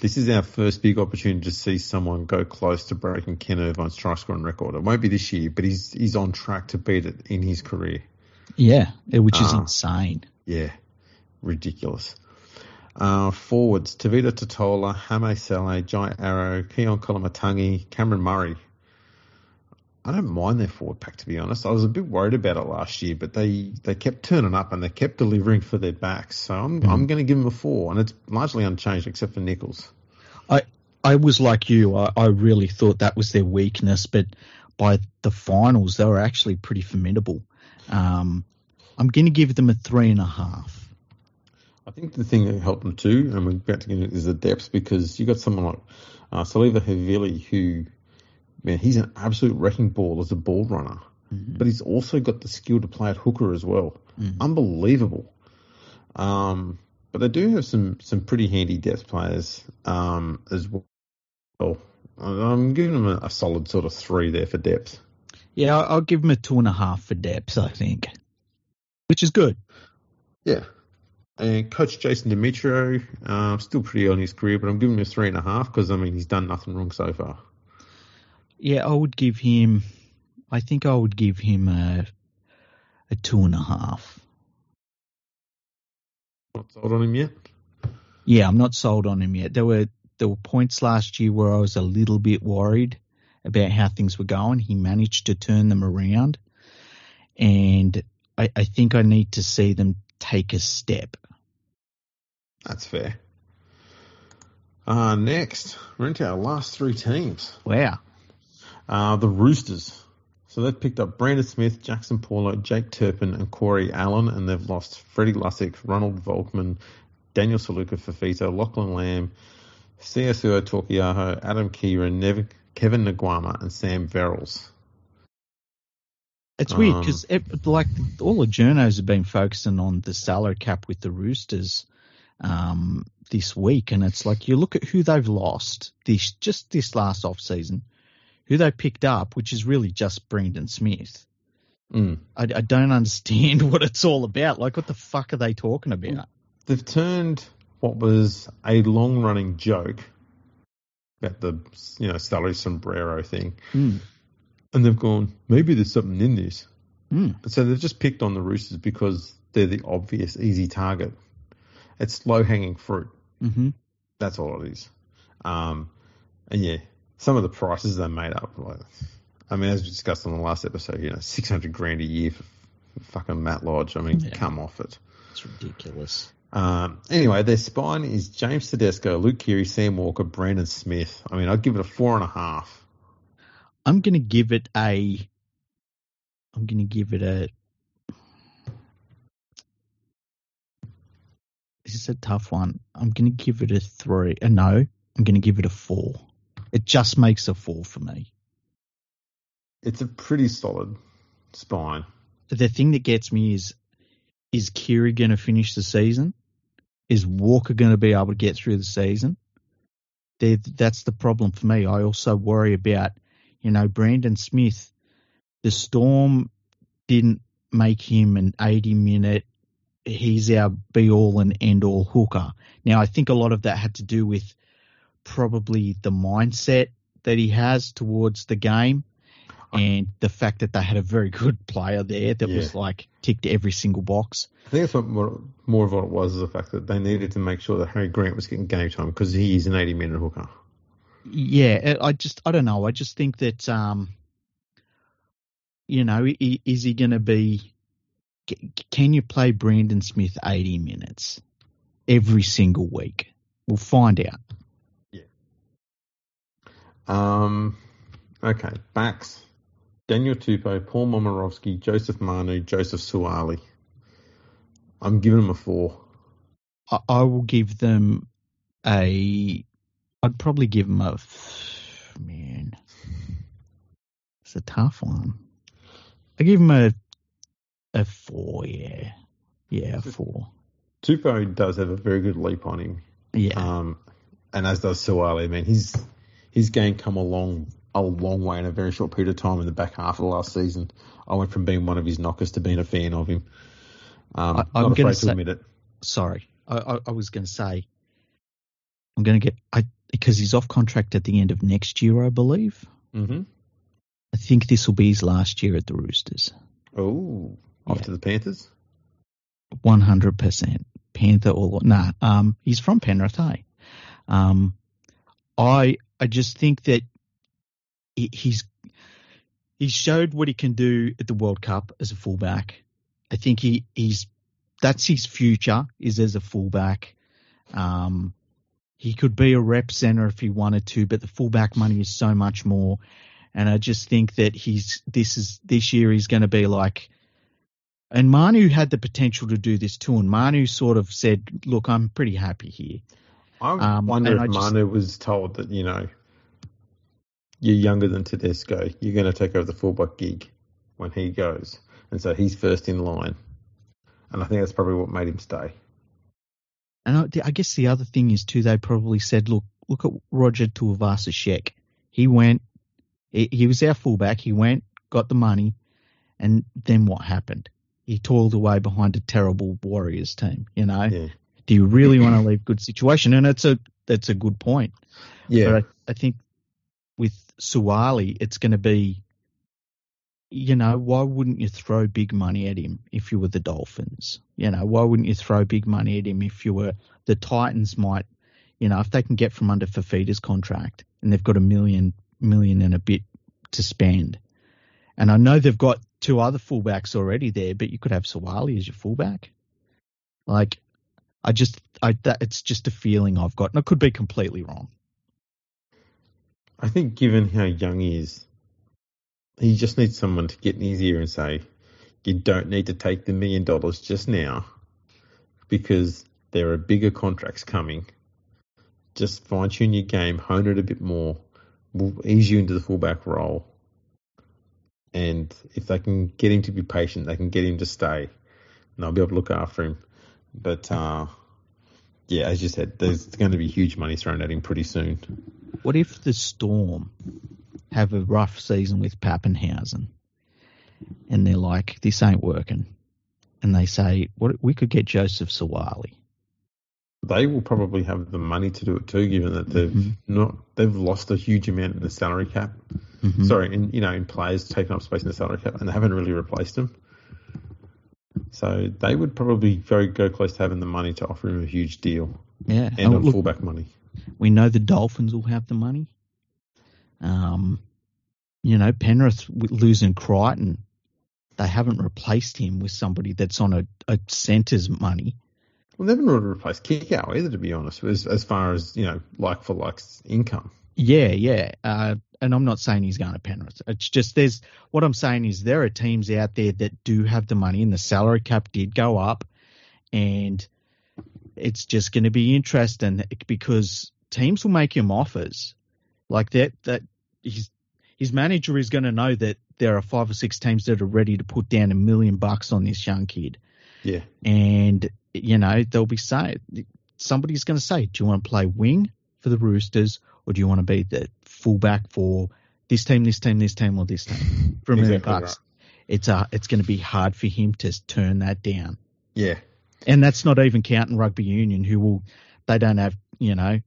this is our first big opportunity to see someone go close to breaking Ken Irvine's try scoring record. It won't be this year, but he's he's on track to beat it in his career. Yeah, which is uh, insane. Yeah, ridiculous. Uh, forwards, Tevita Tatola, Hame Sele, Jai Arrow, Keaon Koloamatangi, Cameron Murray. I don't mind their forward pack to be honest. I was a bit worried about it last year, but they, they kept turning up and they kept delivering for their backs. So I'm mm. I'm going to give them a four, and it's largely unchanged except for Nicholls. I I was like you. I, I really thought that was their weakness, but by the finals they were actually pretty formidable. Um, I'm going to give them a three and a half. I think the thing that helped them too, and we're about to get into is the depth because you got someone like uh, Siliva Havili who man, he's an absolute wrecking ball as a ball runner, mm-hmm. but he's also got the skill to play at hooker as well. Mm-hmm. Unbelievable. Um, but they do have some some pretty handy depth players um, as well. I'm giving them a, a, solid sort of three there for depth. Yeah, I'll, give them a two and a half for depth. I think, which is good. Yeah. And Coach Jason Demetriou, uh, still pretty early in his career, but I'm giving him a three and a half because I mean he's done nothing wrong so far. Yeah, I would give him. I think I would give him a a two and a half. Not sold on him yet. Yeah, I'm not sold on him yet. There were there were points last year where I was a little bit worried about how things were going. He managed to turn them around, and I, I think I need to see them take a step. That's fair. Uh, next, we're into our last three teams. Wow. Uh, the Roosters. So they've picked up Brandon Smith, Jackson Paulo, Jake Turpin, and Corey Allan, and they've lost Freddie Lussick, Ronald Volkman, Daniel Suluka Fifita, Lachlan Lam, Siosiua Taukeiaho, Adam Keighran, Nev- Kevin Naiqama, and Sam Verrills. It's weird because um, like all the journos have been focusing on the salary cap with the Roosters um, this week, and it's like you look at who they've lost this just this last off season who they picked up, which is really just Brandon Smith. Mm. I, I, don't understand [laughs] what it's all about. Like, what the fuck are they talking about? They've turned what was a long running joke about the you know salary sombrero thing, mm. and they've gone maybe there's something in this. Mm. So they've just picked on the Roosters because they're the obvious easy target. It's low hanging fruit. Mm-hmm. That's all it is. Um, and yeah, some of the prices they made up. Like, I mean, as we discussed on the last episode, you know, six hundred grand a year for, fucking Matt Lodge. I mean, yeah. come off it. It's ridiculous. Um, anyway, their spine is James Tedesco, Luke Keary, Sam Walker, Brandon Smith. I mean, I'd give it a four and a half. I'm going to give it a. I'm going to give it a. this is a tough one. I'm going to give it a three. A no, I'm going to give it a four. It just makes a four for me. It's a pretty solid spine. The thing that gets me is is Keary going to finish the season? Is Walker going to be able to get through the season? They're, that's the problem for me. I also worry about, you know, Brandon Smith. The Storm didn't make him an 80 minute, he's our be all and end all hooker. Now, I think a lot of that had to do with probably the mindset that he has towards the game and the fact that they had a very good [laughs] player there that yeah. was like ticked every single box. I think that's what more, more of what it was is the fact that they needed to make sure that Harry Grant was getting game time because he is an 80 minute hooker. Yeah, I just I don't know. I just think that um, you know, is he going to be? Can you play Brandon Smith 80 minutes every single week? We'll find out. Um. Okay. Backs. Daniel Tupou, Paul Momirovski, Joseph Manu, Joseph Suaalii. I'm giving them a four. I, I will give them a. I'd probably give them a. Man, it's a tough one. I give him a a four. Yeah, yeah, a four. Tupou does have a very good leap on him. Yeah. Um, and as does Suaalii. I mean, his his game come along a long way in a very short period of time in the back half of the last season. I went from being one of his knockers to being a fan of him. Um, I, am not afraid say, to admit it. Sorry, I, I, I was going to say I'm going to get I because he's off contract at the end of next year, I believe. Mm-hmm. I think this will be his last year at the Roosters. Oh, off yeah. to the Panthers. One hundred percent Panther or nah. Um, he's from Penrith, hey. Um, I I just think that he's he showed what he can do at the World Cup as a fullback. I think he he's that's his future is as a fullback. Um, he could be a rep center if he wanted to, but the fullback money is so much more. And I just think that he's this is this year he's going to be like. And Manu had the potential to do this too, and Manu sort of said, "Look, I'm pretty happy here." I um, wonder if I just, Manu was told that you know you're younger than Tedesco. You're going to take over the fullback gig when he goes, and so he's first in line. And I think that's probably what made him stay. And I, I guess the other thing is too, they probably said, "Look, look at Roger Tuivasa-Sheck. He went he was our fullback. He went, got the money, and then what happened? He toiled away behind a terrible Warriors team. You know, yeah. Do you really want [clears throat] to leave good situation? And it's a that's a good point. Yeah, but I, I think with Suaalii, it's going to be, you know, why wouldn't you throw big money at him if you were the Dolphins? You know, why wouldn't you throw big money at him if you were the Titans? Might, you know, if they can get from under Fifita's contract and they've got a million million and a bit to spend. And I know they've got two other fullbacks already there, but you could have Suaalii as your fullback. Like, I just, I that, it's just a feeling I've got, and I could be completely wrong. I think, given how young he is, he just needs someone to get in his ear and say, "You don't need to take the million dollars just now, because there are bigger contracts coming. Just fine tune your game, hone it a bit more, we'll ease you into the fullback role. And if they can get him to be patient, they can get him to stay, and they'll be able to look after him. But uh, yeah, as you said, there's going to be huge money thrown at him pretty soon. What if the Storm have a rough season with Papenhuyzen, and they're like, "This ain't working," and they say, "What we could get Joseph Suaalii." they will probably have the money to do it too, given that they've mm-hmm. not they've lost a huge amount in the salary cap. Mm-hmm. Sorry, in you know in players taking up space in the salary cap, and they haven't really replaced them. So they would probably very go close to having the money to offer him a huge deal. Yeah, and oh, on look, fullback money. We know the Dolphins will have the money. Um, you know, Penrith losing Crichton, they haven't replaced him with somebody that's on a, a centre's money. Well, they haven't really replaced Kikau either, to be honest, as, as far as, you know, like for like income. Yeah, yeah. Uh, and I'm not saying he's going to Penrith. It's just there's what I'm saying is there are teams out there that do have the money and the salary cap did go up and it's just going to be interesting because teams will make him offers like that. That his his manager is going to know that there are five or six teams that are ready to put down a million bucks on this young kid. Yeah, and you know they'll be saying somebody's going to say, "Do you want to play wing for the Roosters, or do you want to be the fullback for this team, this team, this team, or this team [laughs] a million Exactly bucks?" right. It's uh, it's going to be hard for him to turn that down. yeah, And that's not even counting rugby union, who will they don't have you know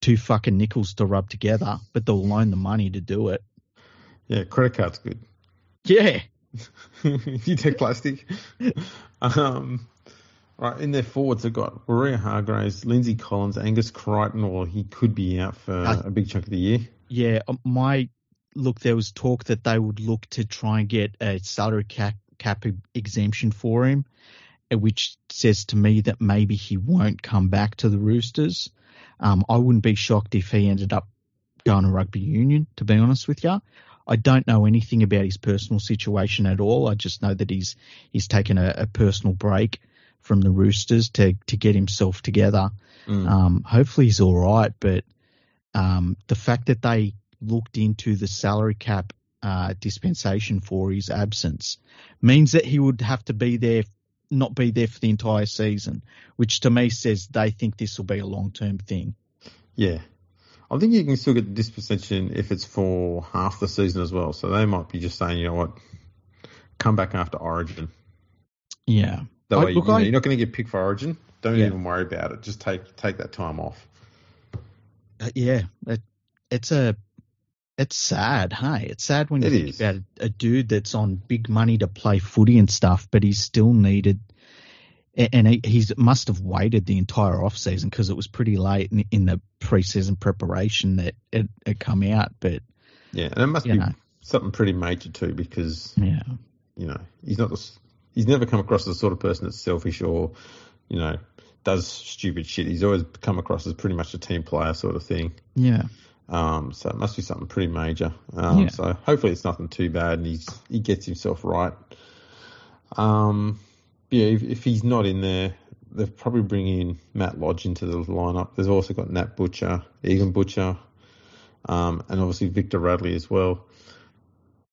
two fucking nickels to rub together, but they'll loan the money to do it. yeah. Credit card's good. Yeah, [laughs] you take plastic. [laughs] um, right in their forwards, they've got Waerea-Hargreaves, Lindsay Collins, Angus Crichton, or he could be out for Uh, a big chunk of the year. yeah. um, My look, there was talk that they would look to try and get a salary cap, cap exemption for him, uh, which says to me that maybe he won't come back to the Roosters. Um, I wouldn't be shocked if he ended up going to rugby union. To be honest with you, I don't know anything about his personal situation at all. I just know that he's he's taken a, a personal break from the Roosters to to get himself together. Mm. Um, hopefully he's all right, but um, the fact that they looked into the salary cap uh, dispensation for his absence means that he would have to be there, not be there for the entire season, which to me says they think this will be a long term thing. Yeah. I think you can still get the dispensation if it's for half the season as well. So they might be just saying, you know what, come back after Origin. Yeah. That I- way, look, you know, I- you're not going to get picked for Origin. Don't Yeah. even worry about it. Just take take that time off. Uh, yeah, it, it's a it's sad, hey. It's sad when you It think is. about a, a dude that's on big money to play footy and stuff, but he's still needed. And he he's must have waited the entire off season because it was pretty late in, in the preseason preparation that it, it come out. But Yeah, and it must be know. something pretty major too, because yeah, you know he's not. the He's never come across as the sort of person that's selfish or, you know, does stupid shit. He's always come across as pretty much a team player sort of thing. yeah, Um, so it must be something pretty major. Um, Yeah. So hopefully it's nothing too bad and he's he gets himself right. Um, yeah, if, if he's not in there, they'll probably bring in Matt Lodge into the lineup. They've also got Nat Butcher, Egan Butcher, um, and obviously Victor Radley as well.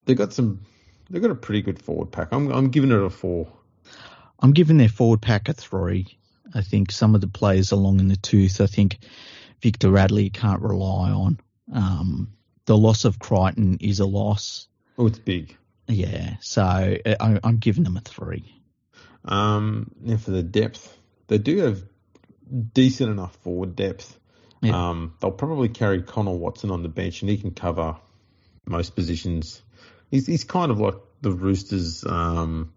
They've got some. They've got a pretty good forward pack. I'm I'm giving it a four. I'm giving their forward pack a three. I think some of the players are long in the tooth. I think Victor Radley can't rely on. Um, the loss of Crichton is a loss. Oh, it's big. Yeah, so uh, I, I'm giving them a three. Um, now for the depth, they do have decent enough forward depth. Yeah. Um, they'll probably carry Connor Watson on the bench, and he can cover most positions. He's he's kind of like the Roosters, um,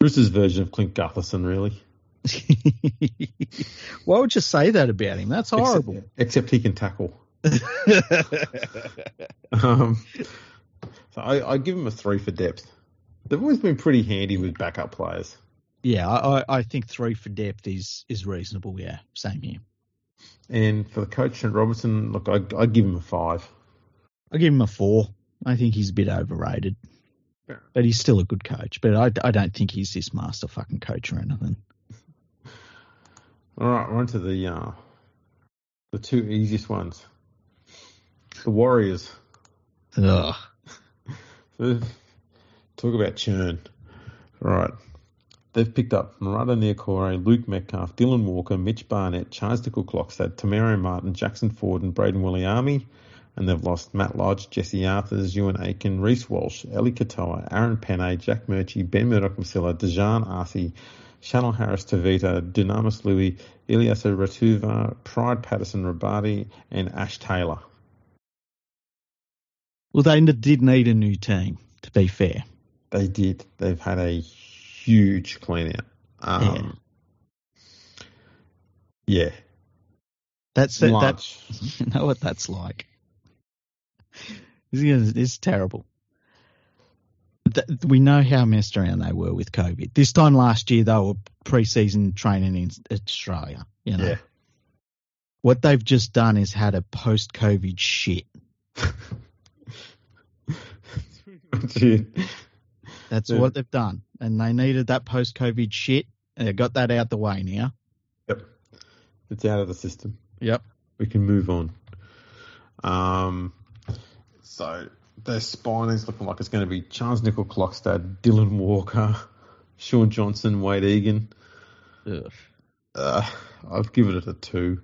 Roosters version of Clint Gutherson, really. [laughs] Why would you say that about him? That's horrible. Except, except he can tackle. [laughs] Um, so I, I give him a three for depth. They've always been pretty handy with backup players. yeah, I, I- think three for depth is is reasonable. Yeah, same here. And for the coach, Trent Robinson, look, I, I give him a five. I give him a four. I think he's a bit overrated, but he's still a good coach. But I, I don't think he's this master fucking coach or anything. All right, we're on to the uh, the two easiest ones. The Warriors. Ugh. [laughs] Talk about churn. All right. They've picked up Marata Niukore, Luke Metcalf, Dylan Walker, Mitch Barnett, Charnze Nicoll-Klokstad, Tamara Martin, Jackson Ford, and Brayden Williame. And they've lost Matt Lodge, Jesse Arthars, Euan Aitken, Reece Walsh, Ellie Katoa, Aaron Pene, Jack Murchie, Ben Murdoch Masila, Dejan Arce, Chanel Harris Tavita, Dynamis Louis, Ilyasa Ratuva, Pride Patterson Rabati, and Ash Taylor. Well, they did need a new team. To be fair, They did. They've had a huge clean out. Um, yeah. that's that. Large. [laughs] You know what that's like. It's, terrible. We know how messed around they were with COVID. This time last year, they were pre-season training in Australia. You know Yeah. what they've just done is had a post-COVID shit. That's Yeah. what they've done, and they needed that post-COVID shit, I got that out the way now. Yep. It's out of the system. Yep. We can move on. Um, so their spine is looking like it's going to be Charnze Nicoll-Klokstad, Dylan Walker, [laughs] Shaun Johnson, Wade Egan. Ugh. Uh, I've given it a two.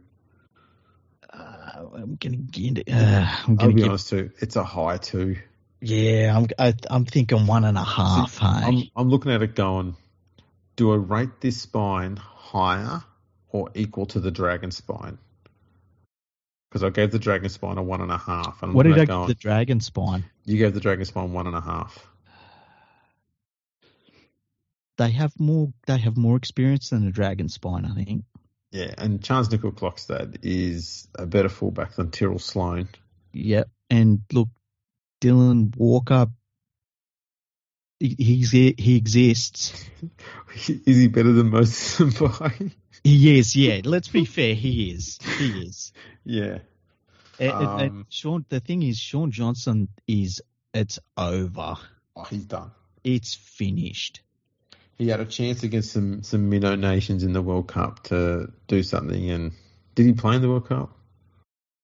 Uh, I'm gonna get it. Uh, I'm I'll gonna be give. honest too. It's a high two. Yeah, I'm. I, I'm thinking one and a half. Hey. I'm, I'm looking at it going, do I rate this spine higher or equal to the dragon spine? Because I gave the dragon spine a one and a half. And what did I give going, the dragon spine? You gave the dragon spine one and a half. They have more. They have more experience than the dragon spine. I think. Yeah, and Charnze Nicoll-Klokstad is a better fullback than Tyrell Sloan. Yep. And look, Dylan Walker. he- He's he exists. [laughs] is he better than most of them by? He is. Yeah. Let's be fair. He is. He is. [laughs] Yeah. And- and- and Um, Sean. The thing is, Shaun Johnson is. It's over. Oh, he's done. It's finished. He had a chance against some some minnow nations in the World Cup to do something, and did he play in the World Cup?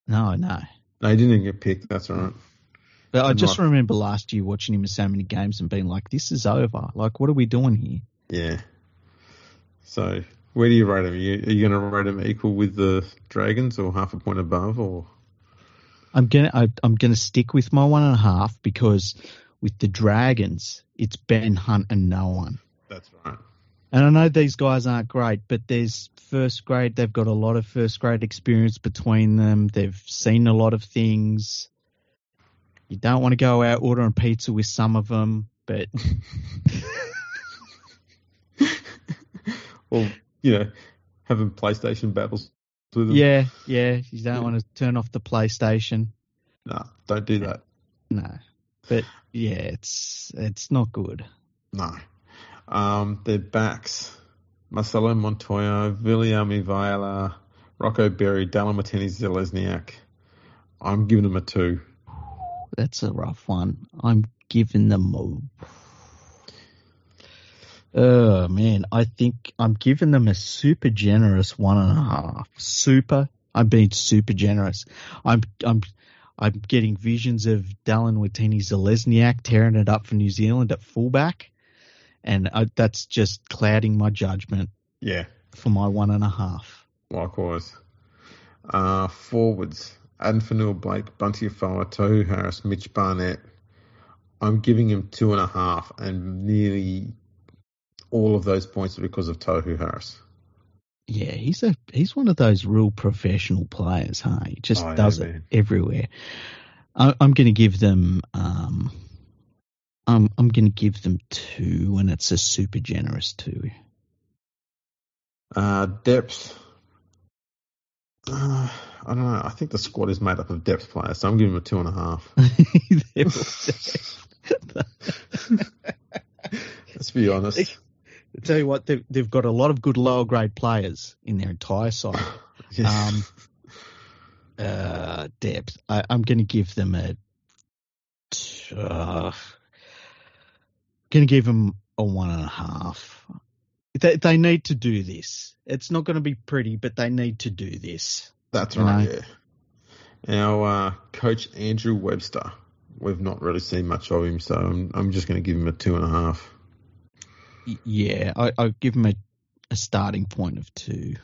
No, no. No, he didn't get picked. That's all right. But I just remember last year watching him in so many games and being like, "This is over. Like, what are we doing here?" Yeah. So, where do you rate him? Are you, you going to rate him equal with the Dragons, or half a point above, or? I'm gonna I, I'm gonna stick with my one and a half because with the Dragons, it's Ben Hunt and no one. That's right. And I know these guys aren't great, but there's first grade. They've got a lot of first grade experience between them. They've seen a lot of things. You don't want to go out ordering pizza with some of them, but [laughs] or you know, having PlayStation battles with them. yeah, yeah, you don't want to turn off the PlayStation. No, don't do that. No, but yeah, it's it's not good. No. Um, their backs: Marcelo Montoya, Viliami Vailea, Rocco Berry, Dallin Watene-Zelezniak. I'm giving them a two. That's a rough one. I'm giving them a. Oh man, I think I'm giving them a super generous one and a half. Super. I'm being super generous. I'm I'm I'm getting visions of Dallin Watene-Zelezniak tearing it up for New Zealand at fullback, and I, that's just clouding my judgment Yeah, for my one and a half. likewise. Uh, forwards: Addin Fonua-Blake, Bunty Afoa, Tohu Harris, Mitch Barnett. I'm giving him two and a half, and nearly all of those points are because of Tohu Harris. Yeah, he's a he's one of those real professional players, huh? He just Oh, yeah, does it man. everywhere. I, I'm going to give them, um, I'm I'm going to give them two, and it's a super generous two. Uh, depth. Uh, I don't know. I think the squad is made up of depth players, so I'm giving them a two and a half. [laughs] [laughs] Let's be honest. [laughs] tell you what, they've, they've got a lot of good lower grade players in their entire side. [laughs] Um, uh, depth. I, I'm going to give them a. Uh, going to give them a one and a half. They, they need to do this. It's not going to be pretty, but they need to do this. That's right. know. Yeah. Our uh, coach Andrew Webster. We've not really seen much of him, so I'm, I'm just going to give him a two and a half. Yeah, I, I'll give him a, a starting point of two.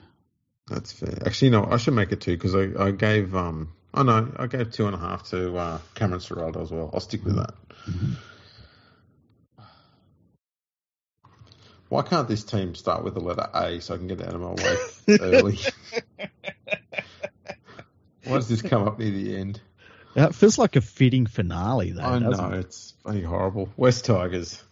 That's fair. Actually, no, I should make it two because I, I gave um oh no, I gave two and a half to uh, Cameron Ciraldo as well. I'll stick with that. Why can't this team start with the letter A so I can get out of my way [laughs] early? Why does this come up near the end? That feels like a fitting finale, though. I know it? it's bloody horrible. West Tigers.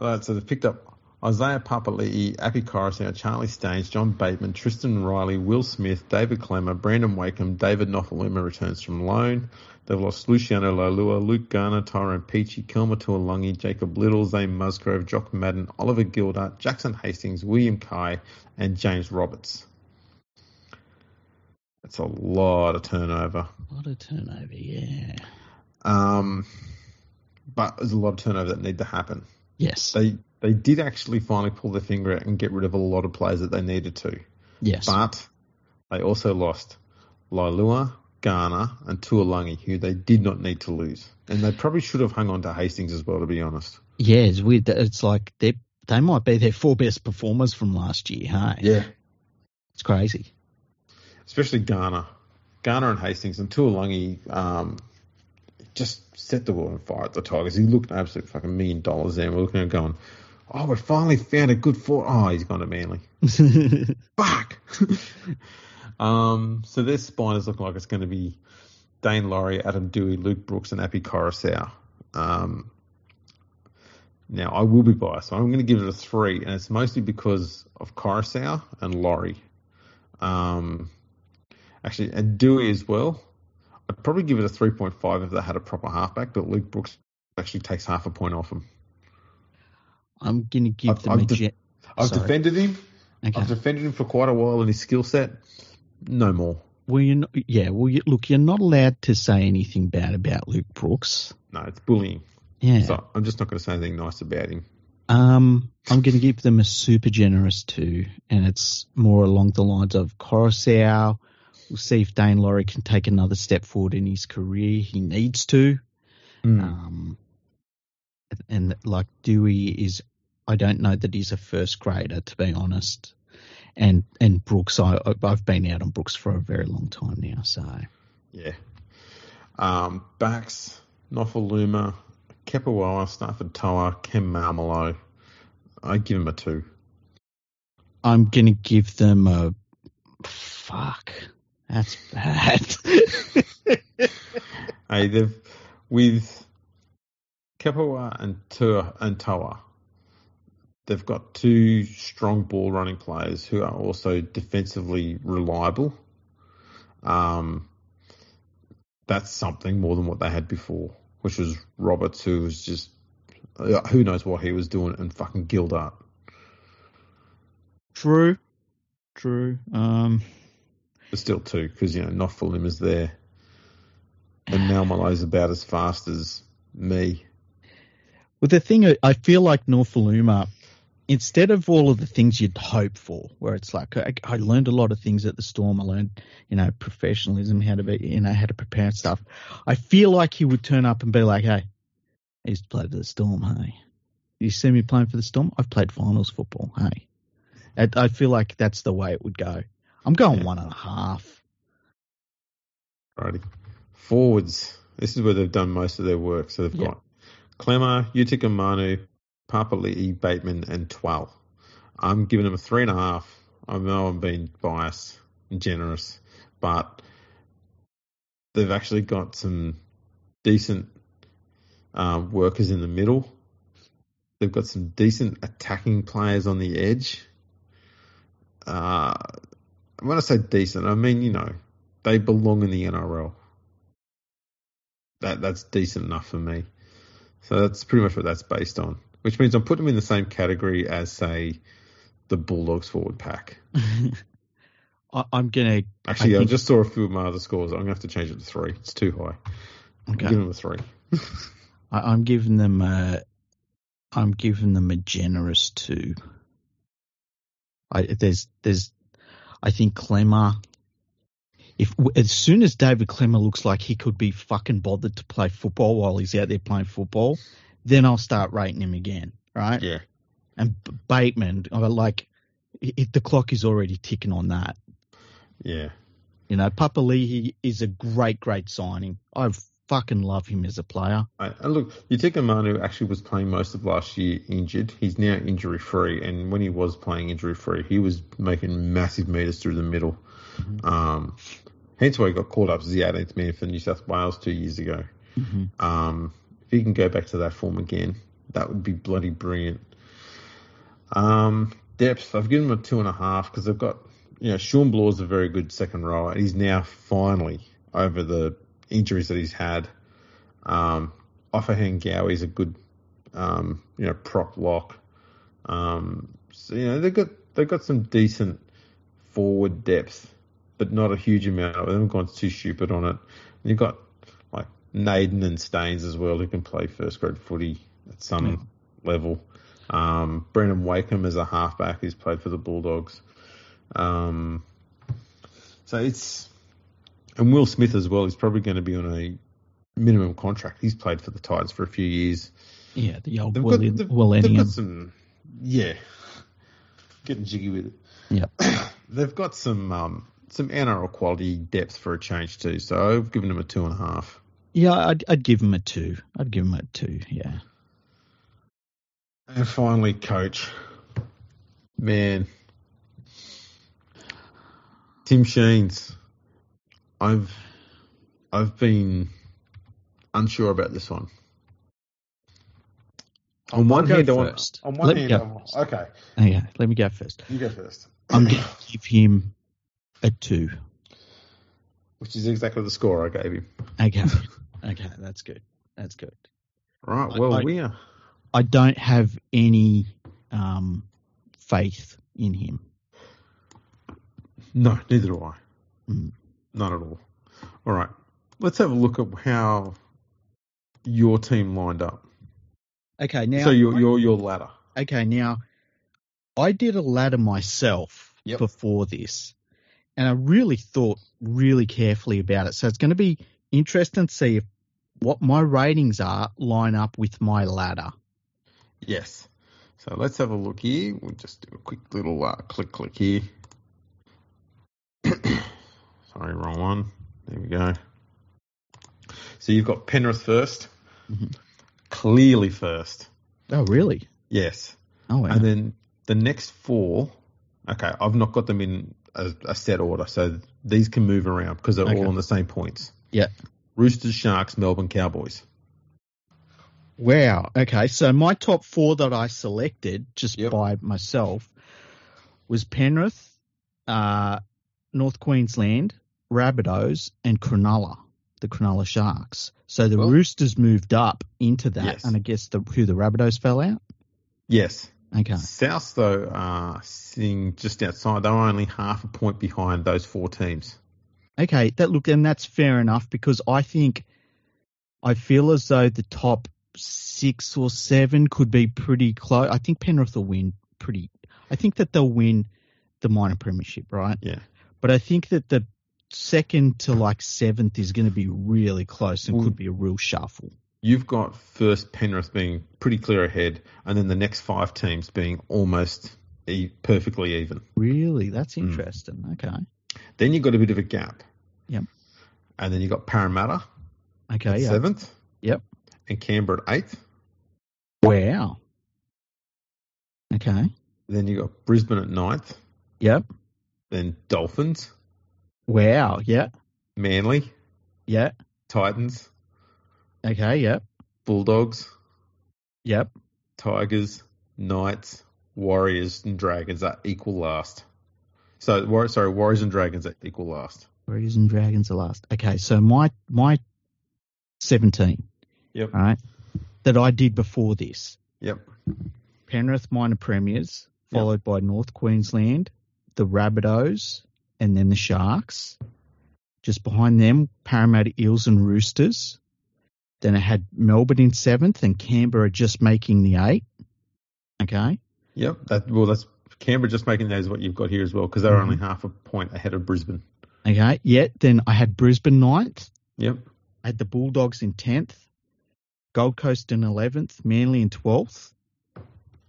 So they've picked up Isaiah Papali'i, Api Koroisau, Charlie Staines, John Bateman, Tristan Riley, Will Smith, David Klemmer, Brandon Wakeham, David Nofoaluma returns from loan. They've lost Luciano Leilua, Luke Garner, Tyrone Peachey, Kelma Tuilagi, Jacob Liddle, Zane Musgrove, Jock Madden, Oliver Gildart, Jackson Hastings, William Kai, and James Roberts. That's a lot of turnover. A lot of turnover, yeah. Um, but there's a lot of turnover that need to happen. Yes. They they did actually finally pull their finger out and get rid of a lot of players that they needed to. Yes. But they also lost Leilua, Garner, and Tuilagi, who they did not need to lose. And they probably should have hung on to Hastings as well, to be honest. yeah, it's weird. It's like they they might be their four best performers from last year. Hey, Yeah. it's crazy. Especially Garner. Garner and Hastings and Tuilagi um, just set the world on fire at the Tigers. He looked an absolute fucking million dollars there. We're looking at going, oh, we finally found a good four. Oh, he's gone to Manly. [laughs] Fuck. [laughs] um, so their spine is looking like it's going to be Daine Laurie, Adam Doueihi, Luke Brooks, and Api Koroisau. Um, now I will be biased, so I'm going to give it a three, and it's mostly because of Koroisau and Laurie. Um, actually, and Doueihi as well. I'd probably give it a 3.5 if they had a proper halfback, but Luke Brooks actually takes half a point off him. I'm gonna give I've- them I've a de- gen- I've Sorry. defended him. Okay. I've defended him for quite a while in his skill set. No more. Well, you yeah. Well, you, look, you're not allowed to say anything bad about Luke Brooks. No, it's bullying. Yeah. So I'm just not going to say anything nice about him. Um, I'm going to give them a super generous two, and it's more along the lines of Koroisau. We'll see if Daine Laurie can take another step forward in his career. He needs to. Um, and like Doueihi is, I don't know that he's a first grader to be honest. And and Brooks, I I've been out on Brooks for a very long time now. So Yeah. Um, backs, Nofoaluma, Kepaoa, Starford To'a, Ken Maumalo. I give him a two. I'm going to give them a fuck. That's bad. [laughs] Hey, they've with Kepaoa and Tua and Toa. They've got two strong ball running players who are also defensively reliable. Um, that's something more than what they had before, which was Roberts, who was just uh, who knows what he was doing and fucking Gildart. True. True. Um, But still two, because you know Noffalim is there, and Maumalo's about as fast as me. well, the thing I- feel like Nofoaluma, instead of all of the things you'd hope for, where it's like I, I learned a lot of things at the Storm. I learned, you know, professionalism, how to be, you know, how to prepare stuff. I feel like he would turn up and be like, "Hey, I used to play for the Storm. Hey, you see me playing for the Storm? I've played finals football. Hey." I feel like that's the way it would go. I'm going Yeah. one and a half. Righty. Forwards. This is where they've done most of their work. So they've Yeah. got Klemmer, Utica Manu, Papali'i, Bateman, and Twal. I'm giving them a three and a half. I know I'm being biased and generous, but they've actually got some decent um, workers in the middle. They've got some decent attacking players on the edge. Uh, when I say decent, I mean, you know, they belong in the NRL. That that's decent enough for me. So that's pretty much what that's based on. Which means I'm putting them in the same category as say the Bulldogs forward pack. [laughs] I, I'm gonna. Actually, I I, just saw a few of my other scores. I'm gonna have to change it to three. It's too high. I'm Okay. giving them a three. [laughs] I, I'm giving them a. I'm giving them a generous two. I there's there's, I think Klemmer. If as soon as David Klemmer looks like he could be fucking bothered to play football while he's out there playing football, then I'll start rating him again, right? Yeah. And Bateman, I like, it, the clock is already ticking on that. Yeah. You know, Papali'i is a great, great signing. I fucking love him as a player. Right. And look, Utoikamanu actually was playing most of last year injured. He's now injury free, and when he was playing injury free, he was making massive meters through the middle. Um, hence why he got called up as the 18th man for New South Wales two years ago. Um, if he can go back to that form again, that would be bloody brilliant. Um, depth, I've given him a two and a half because they've got, you know, Shawn Blore's a very good second rower. He's now finally over the injuries that he's had. Um, Offahan Gowie's a good, um, you know, prop lock. Um, so, you know, they've got, they've got some decent forward depth, but not a huge amount. They haven't gone too stupid on it. And you've got like Naden and Staines as well who can play first grade footy at some level. Um, Brandon Wakeham is a halfback who's played for the Bulldogs. Um, so it's and Will Smith as well. is probably going to be on a minimum contract. He's played for the Titans for a few years. Yeah, the old They've Will, got, they've, they've got some, yeah, getting jiggy with it. Yeah, [clears throat] They've got some um, some NRL quality depth for a change too. So I've given them a two and a half. Yeah, I'd, I'd give him a two. I'd give him a two. Yeah. And finally, coach. Man, Tim Sheens. I've I've been unsure about this one. On one I'll go hand, I want, on one Let me hand, go I want- okay, Okay, let me go first. you go first. I'm going to give him a two. Which is exactly the score I gave him. Okay. [laughs] okay, that's good. That's good. Right. I- Well, I- we are. I don't have any um, faith in him. No, neither do I. Mm. Not at all. All right. Let's have a look at how your team lined up. Okay, now so your your your ladder. okay now I did a ladder myself Yep. before this, and I really thought really carefully about it. So it's going to be interesting to see if what my ratings are line up with my ladder. Yes. So let's have a look here. We'll just do a quick little uh, click click here. Sorry, wrong one. There we go. So you've got Penrith 1st Mhm. Clearly first. Oh, really? Yes. Oh, wow. And then the next four, okay, I've not got them in a, a set order, so these can move around because they're Okay. all on the same points. Yeah. Roosters, Sharks, Melbourne Cowboys. Wow. Okay. So my top four that I selected just Yep. by myself was Penrith, uh, North Queensland, Rabbitohs, and Cronulla, the Cronulla Sharks. So the Well- Roosters moved up into that, Yes. and I guess the who the Rabbitohs fell out. Yes. Okay. South, though, are sitting just outside. They're only half a point behind those four teams. Okay. That look, and that's fair enough because I think I feel as though the top six or seven could be pretty close. I think Penrith will win pretty. I think that they'll win the minor premiership, right? Yeah. But I think that the second to like seventh is going to be really close and Well- could be a real shuffle. You've got first Penrith being pretty clear ahead, and then the next five teams being almost e- perfectly even. Really, that's Mm. interesting. Okay, Then you've got a bit of a gap. Yep. And then you've got Parramatta okay, yeah. seventh. Yep. And Canberra at eighth. Wow. Okay. Then you've got Brisbane at ninth. Yep. Then Dolphins, Wow. Yeah. Manly, Yeah. Titans, Okay. Yep. Bulldogs, Yep. Tigers, Knights, Warriors, and Dragons are equal last. So, War- sorry, Warriors and Dragons are equal last. Warriors and Dragons are last. Okay, so my my seventeen, Yep. all right, that I did before this. Yep. Penrith minor premiers, Yep. followed by North Queensland, the Rabbitohs, and then the Sharks. Just behind them, Parramatta Eels and Roosters. Then I had Melbourne in seventh and Canberra just making the eight. Okay. Yep. That well, that's Canberra just making that is what you've got here as well because they're Mhm. only half a point ahead of Brisbane. Okay. Yet then I had Brisbane ninth. Yep. I had the Bulldogs in tenth, Gold Coast in eleventh, Manly in twelfth,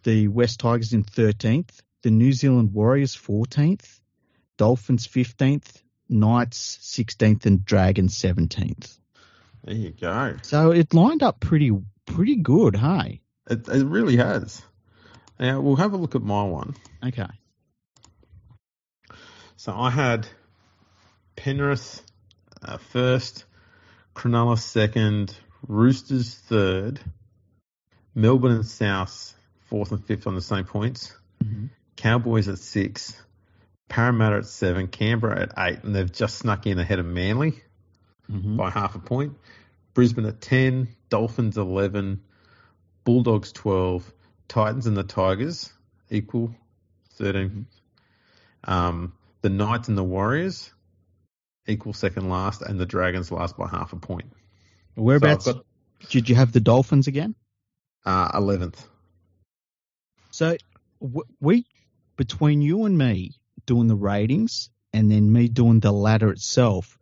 the West Tigers in thirteenth, the New Zealand Warriors fourteenth, Dolphins fifteenth, Knights sixteenth, and Dragons seventeenth. There you go. So it lined up pretty pretty good, hey? It, it really has. Now we'll have a look at my one. Okay. So I had Penrith uh, first, Cronulla second, Roosters third, Melbourne and South fourth and fifth on the same points, Mhm. Cowboys at six, Parramatta at seven, Canberra at eight, and they've just snuck in ahead of Manly Mhm. by half a point. Brisbane at 10, Dolphins 11, Bulldogs 12, Titans and the Tigers equal 13. Um, the Knights and the Warriors equal second last, and the Dragons last by half a point. Whereabouts So I've did you have the Dolphins again? got uh, 11th. So w- we, between you and me doing the ratings and then me doing the ladder itself,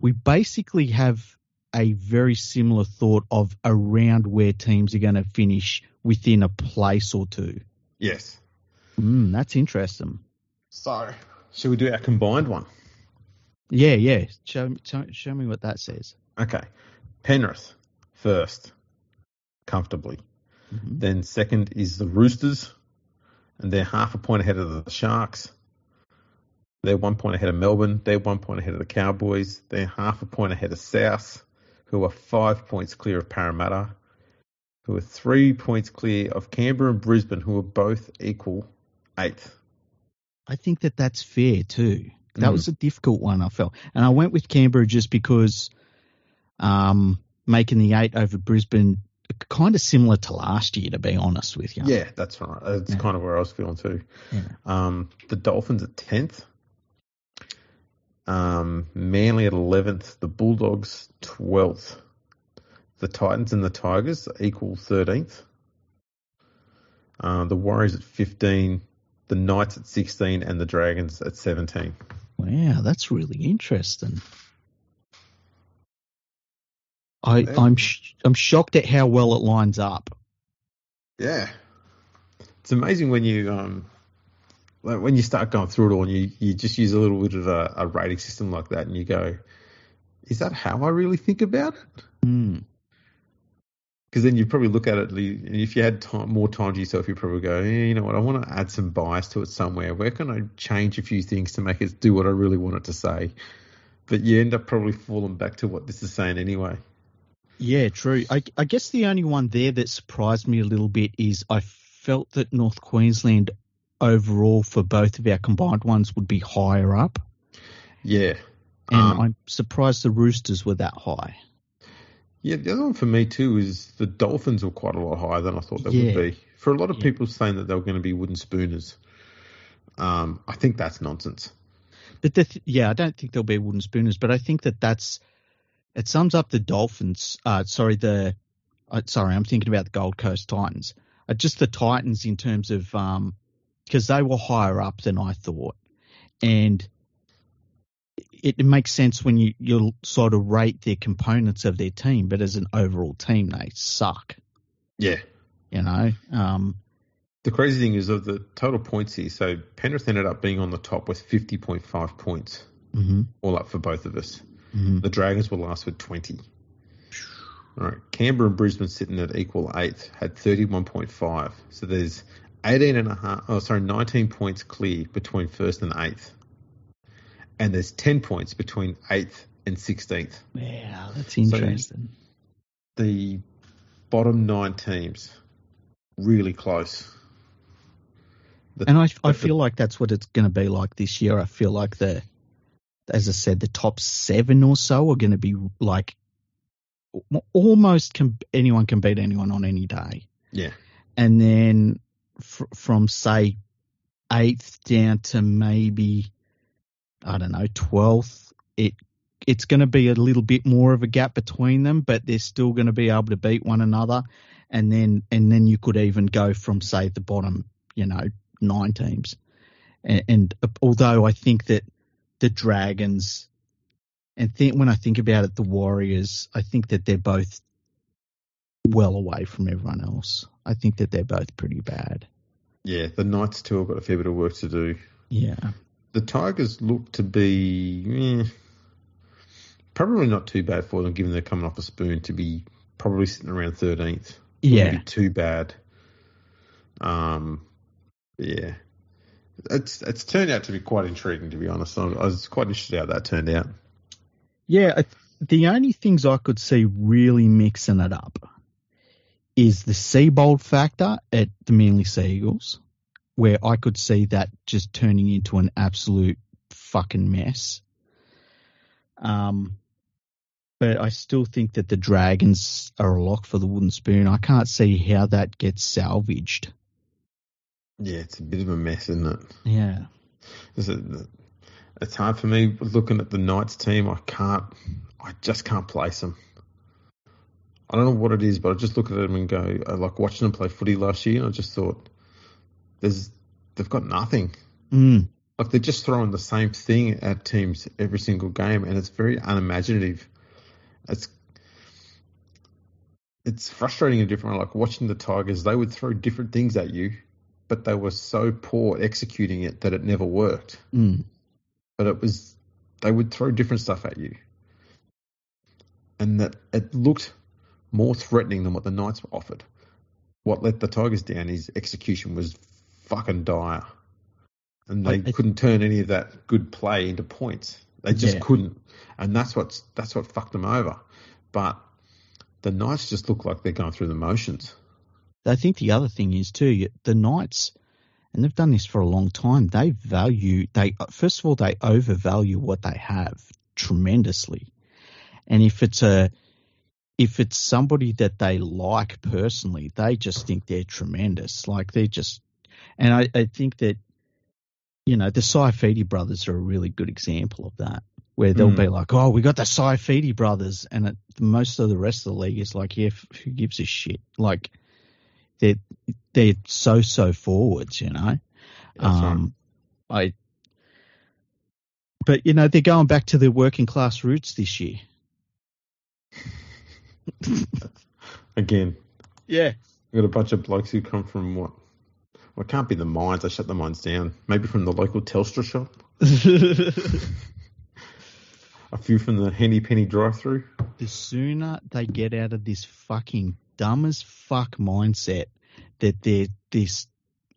we basically have a very similar thought of around where teams are going to finish within a place or two. Yes. Mm, that's interesting. So, should we do our combined one? Yeah, yeah. Show, show, show me what that says. Okay. Penrith first, comfortably. Mhm. Then second is the Roosters, and they're half a point ahead of the Sharks. They're one point ahead of Melbourne. They're one point ahead of the Cowboys. They're half a point ahead of South, who are five points clear of Parramatta, who are three points clear of Canberra and Brisbane, who are both equal eighth. I think that that's fair too. That Mm. was a difficult one, I felt. And I went with Canberra just because um, making the eight over Brisbane, kind of similar to last year, to be honest with you. Yeah, that's right. That's Yeah. kind of where I was feeling too. Yeah. Um, the Dolphins at tenth. Um, Manly at eleventh. The Bulldogs twelfth. The Titans and the Tigers equal thirteenth. Uh, the Warriors at fifteen. The Knights at sixteen, and the Dragons at seventeen. Wow, that's really interesting. I, Yeah. I'm sh- I'm shocked at how well it lines up. Yeah, it's amazing when you um, like when you start going through it all, and you you just use a little bit of a, a rating system like that, and you go, "Is that how I really think about it?" Hmm. Because then you probably look at it, and if you had time, more time to yourself, you probably go, yeah, you know what, I want to add some bias to it somewhere. Where can I change a few things to make it do what I really want it to say? But you end up probably falling back to what this is saying anyway. Yeah, true. I, I guess the only one there that surprised me a little bit is I felt that North Queensland overall for both of our combined ones would be higher up, Yeah. and Um, I'm surprised the Roosters were that high. Yeah, the other one for me too is the Dolphins were quite a lot higher than I thought they Yeah. would be. For a lot of Yeah. people saying that they were going to be wooden spooners, um, I think that's nonsense. But the th- yeah, I don't think there'll be wooden spooners, but I think that that's it sums up the Dolphins. Uh, sorry, the uh, sorry, I'm thinking about the Gold Coast Titans. Uh, just the Titans in terms of um because they were higher up than I thought, and it, it makes sense when you you sort of rate their components of their team, but as an overall team, they suck. Yeah. You know, um, The crazy thing is of the total points here. So Penrith ended up being on the top with 50.5 points, mhm, all up for both of us. mhm. The Dragons were last with 20. All right. Canberra and Brisbane sitting at equal eighth had 31.5. So there's 18 and a half, oh, sorry, 19 points clear between first and eighth. And there's 10 points between eighth and 16th. yeah, that's interesting. The bottom nine teams, really close. The- And I, I the- feel like that's what it's going to be like this year. I feel like the, as I said, the top seven or so are going to be like almost can, anyone can beat anyone on any day. Yeah. And then fr- from say eighth down to maybe, I don't know, 12th, it, it's going to be a little bit more of a gap between them, but they're still going to be able to beat one another. And then, and then you could even go from say the bottom, you know, nine teams. And, and although I think that the Dragons, and think when I think about it, the Warriors, I think that they're both well away from everyone else. I think that they're both pretty bad. Yeah. The Knights, too, have got a fair bit of work to do. Yeah. The Tigers look to be eh, probably not too bad for them, given they're coming off a spoon to be probably sitting around 13th. Yeah. Too bad. Um, yeah. It's it's turned out to be quite intriguing, to be honest. I, I was quite interested how that turned out. Yeah. The only things I could see really mixing it up is the Seibold factor at the Manly Sea Eagles, where I could see that just turning into an absolute fucking mess. Um, but I still think that the Dragons are a lock for the wooden spoon. I can't see how that gets salvaged. Yeah, it's a bit of a mess, isn't it? Yeah. It's hard for me looking at the Knights team. I can't. I just can't place them. I don't know what it is, but I just look at them and go. I like watching them play footy last year, and I just thought there's they've got nothing. Mm. Like they're just throwing the same thing at teams every single game, and it's very unimaginative. It's it's frustrating in a different way. Like watching the Tigers, they would throw different things at you, but they were so poor executing it that it never worked. Mm. But it was they would throw different stuff at you, and that it looked more threatening than what the Knights were offered. What let the Tigers down is execution was fucking dire, and they I- I- couldn't turn any of that good play into points. They just Yeah. couldn't, and that's what's that's what fucked them over. But the Knights just look like they're going through the motions. I think the other thing is too the Knights, and they've done this for a long time. They value they first of all they overvalue what they have tremendously, and if it's a if it's somebody that they like personally, they just think they're tremendous. Like they're just, and I, I think that you know the Saifiti brothers are a really good example of that. Where they'll Mm. be like, "Oh, we got the Saifiti brothers," and it, most of the rest of the league is like, "Yeah, f- who gives a shit?" Like they're they're so so forwards, you know. That's right. um, I, but you know they're going back to their working class roots this year. [laughs] Again, Yeah, we got a bunch of blokes who come from what? Well, it can't be the mines. They shut the mines down. Maybe from the local Telstra shop. [laughs] A few from the Henny Penny drive-through. the sooner they get out of this fucking dumb as fuck mindset that they're this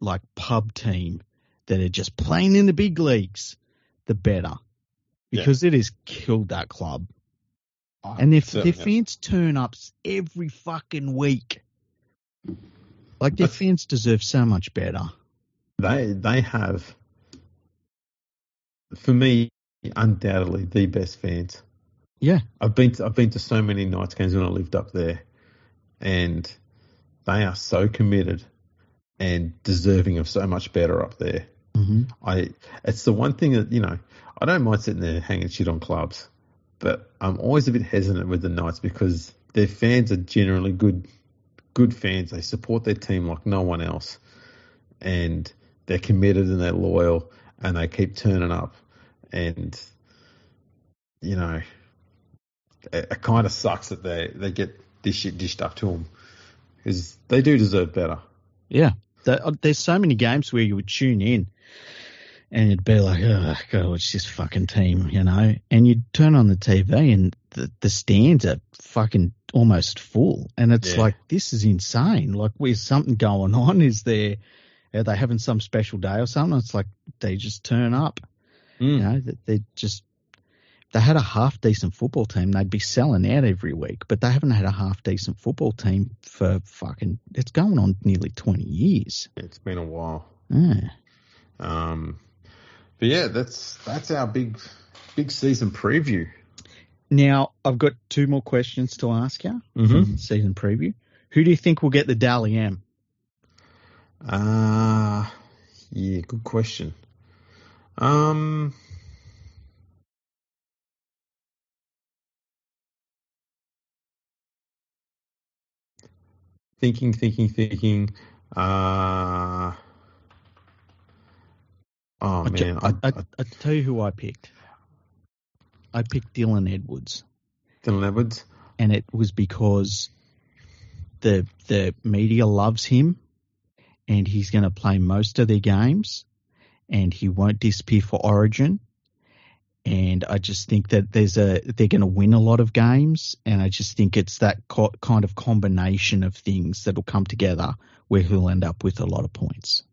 like pub team that are just playing in the big leagues, the better. Yeah. Because it has killed that club. And their, their fans turn up every fucking week. Like their That's- fans deserve so much better. They they have, for me, undoubtedly the best fans. Yeah. I've been to, I've been to so many Knights games when I lived up there, and they are so committed and deserving of so much better up there. hmm I it's the one thing that you know I don't mind sitting there hanging shit on clubs, but I'm always a bit hesitant with the Knights because their fans are generally good, good fans. They support their team like no one else, and they're committed and they're loyal and they keep turning up, and you know it, it kind of sucks that they they get this shit dished up to them because they do deserve better. Yeah. Uh, There's so many games where you would tune in and you'd be like, oh, God, it's this fucking team, you know? And you'd turn on the TV and the, the stands are fucking almost full. And it's Yeah. like, this is insane. Like, is something going [laughs] on? Is there, are they having some special day or something? It's like they just turn up, you know? That They just, if they had a half decent football team, they'd be selling out every week. But they haven't had a half decent football team for fucking, it's going on nearly 20 years. It's been a while. Yeah. Um, but yeah, that's that's our big big season preview. Now, I've got two more questions to ask you Mhm. from season preview. Who do you think will get the Dally M? Uh yeah, good question. Um, thinking, thinking, thinking. Uh, oh I, ju- man, I, I, I, I tell you who I picked. I picked Dylan Edwards, Dylan Edwards. and it was because the the media loves him, and he's going to play most of their games, and he won't disappear for Origin. And I just think that there's a they're going to win a lot of games, and I just think it's that co- kind of combination of things that'll come together where he'll end up with a lot of points.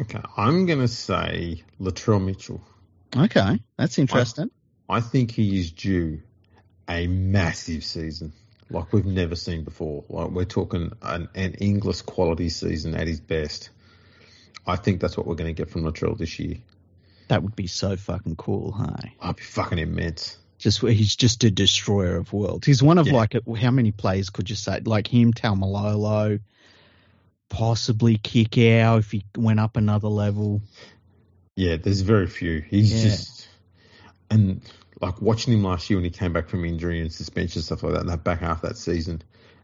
Okay, I'm gonna say Latrell Mitchell. Okay, that's interesting. I think he is due a massive season, like we've never seen before. Like we're talking an, an Inglis quality season at his best. I think that's what we're going to get from Latrell this year. That would be so fucking cool, hey? I'd be fucking immense. Just he's just a destroyer of worlds. He's one of Yeah. like how many players could you say like him, Taumalolo, possibly Kikau if he went up another level. Yeah, there's very few. He's Yeah. just and like watching him last year when he came back from injury and suspension stuff like that in that back half of that season,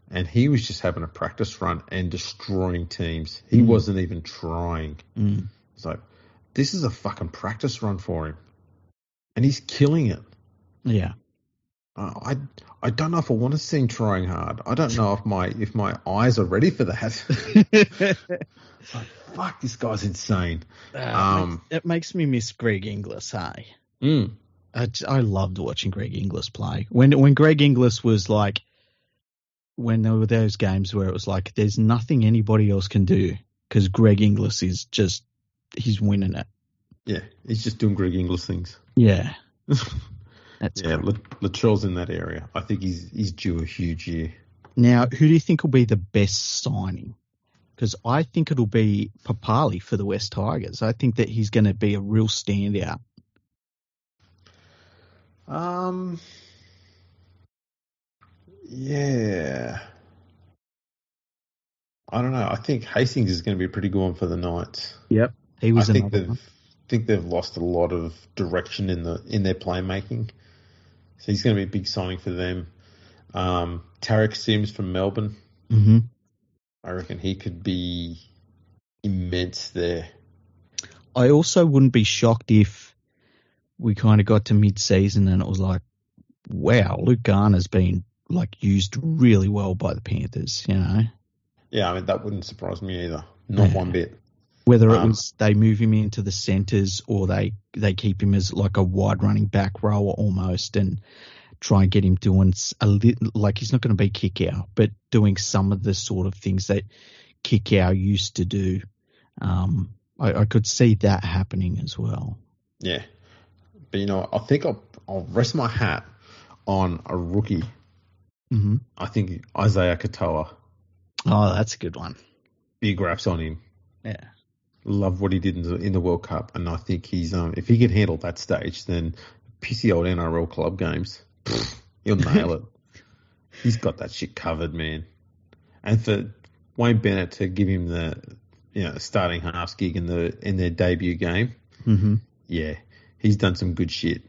and he was just having a practice run and destroying teams. He Mm. wasn't even trying. Mm. It's like this is a fucking practice run for him, and he's killing it. Yeah. Uh, I I don't know if I want to see him trying hard. I don't know if my if my eyes are ready for that. [laughs] like fuck, this guy's insane. Uh, it, Um, makes, it makes me miss Greg Inglis, hey? Mm. I, I loved watching Greg Inglis play. When when Greg Inglis was like, when there were those games where it was like, there's nothing anybody else can do because Greg Inglis is just, he's winning it. Yeah, he's just doing Greg Inglis things. Yeah. [laughs] That's yeah, great. Latrell's in that area. I think he's he's due a huge year. Now, who do you think will be the best signing? Because I think it'll be Papali'i for the West Tigers. I think that he's going to be a real standout. Um, yeah. I don't know. I think Hastings is going to be a pretty good one for the Knights. Yep. He was. I think they've one. think they've lost a lot of direction in the in their playmaking. So he's going to be a big signing for them. Um, Tariq Sims from Melbourne. hmm I reckon he could be immense there. I also wouldn't be shocked if we kind of got to mid-season and it was like, wow, Luke Garner's been like used really well by the Panthers. You know, Yeah, I mean that wouldn't surprise me either. Not Yeah. one bit. Whether it Um, was they move him into the centres or they they keep him as like a wide running back rower almost and try and get him doing a little like he's not going to be Kikau, but doing some of the sort of things that Kikau used to do. Um, I, I could see that happening as well. Yeah, but you know, I think I'll, I'll rest my hat on a rookie. hmm I think Isaiya Katoa. Oh, that's a good one. Big raps on him. Yeah. Love what he did in the, in the World Cup, and I think he's um if he can handle that stage, then pissy old NRL club games, pfft, he'll nail it. [laughs] He's got that shit covered, man. And for Wayne Bennett to give him the you know starting halves gig in the in their debut game, hmm yeah, he's done some good shit.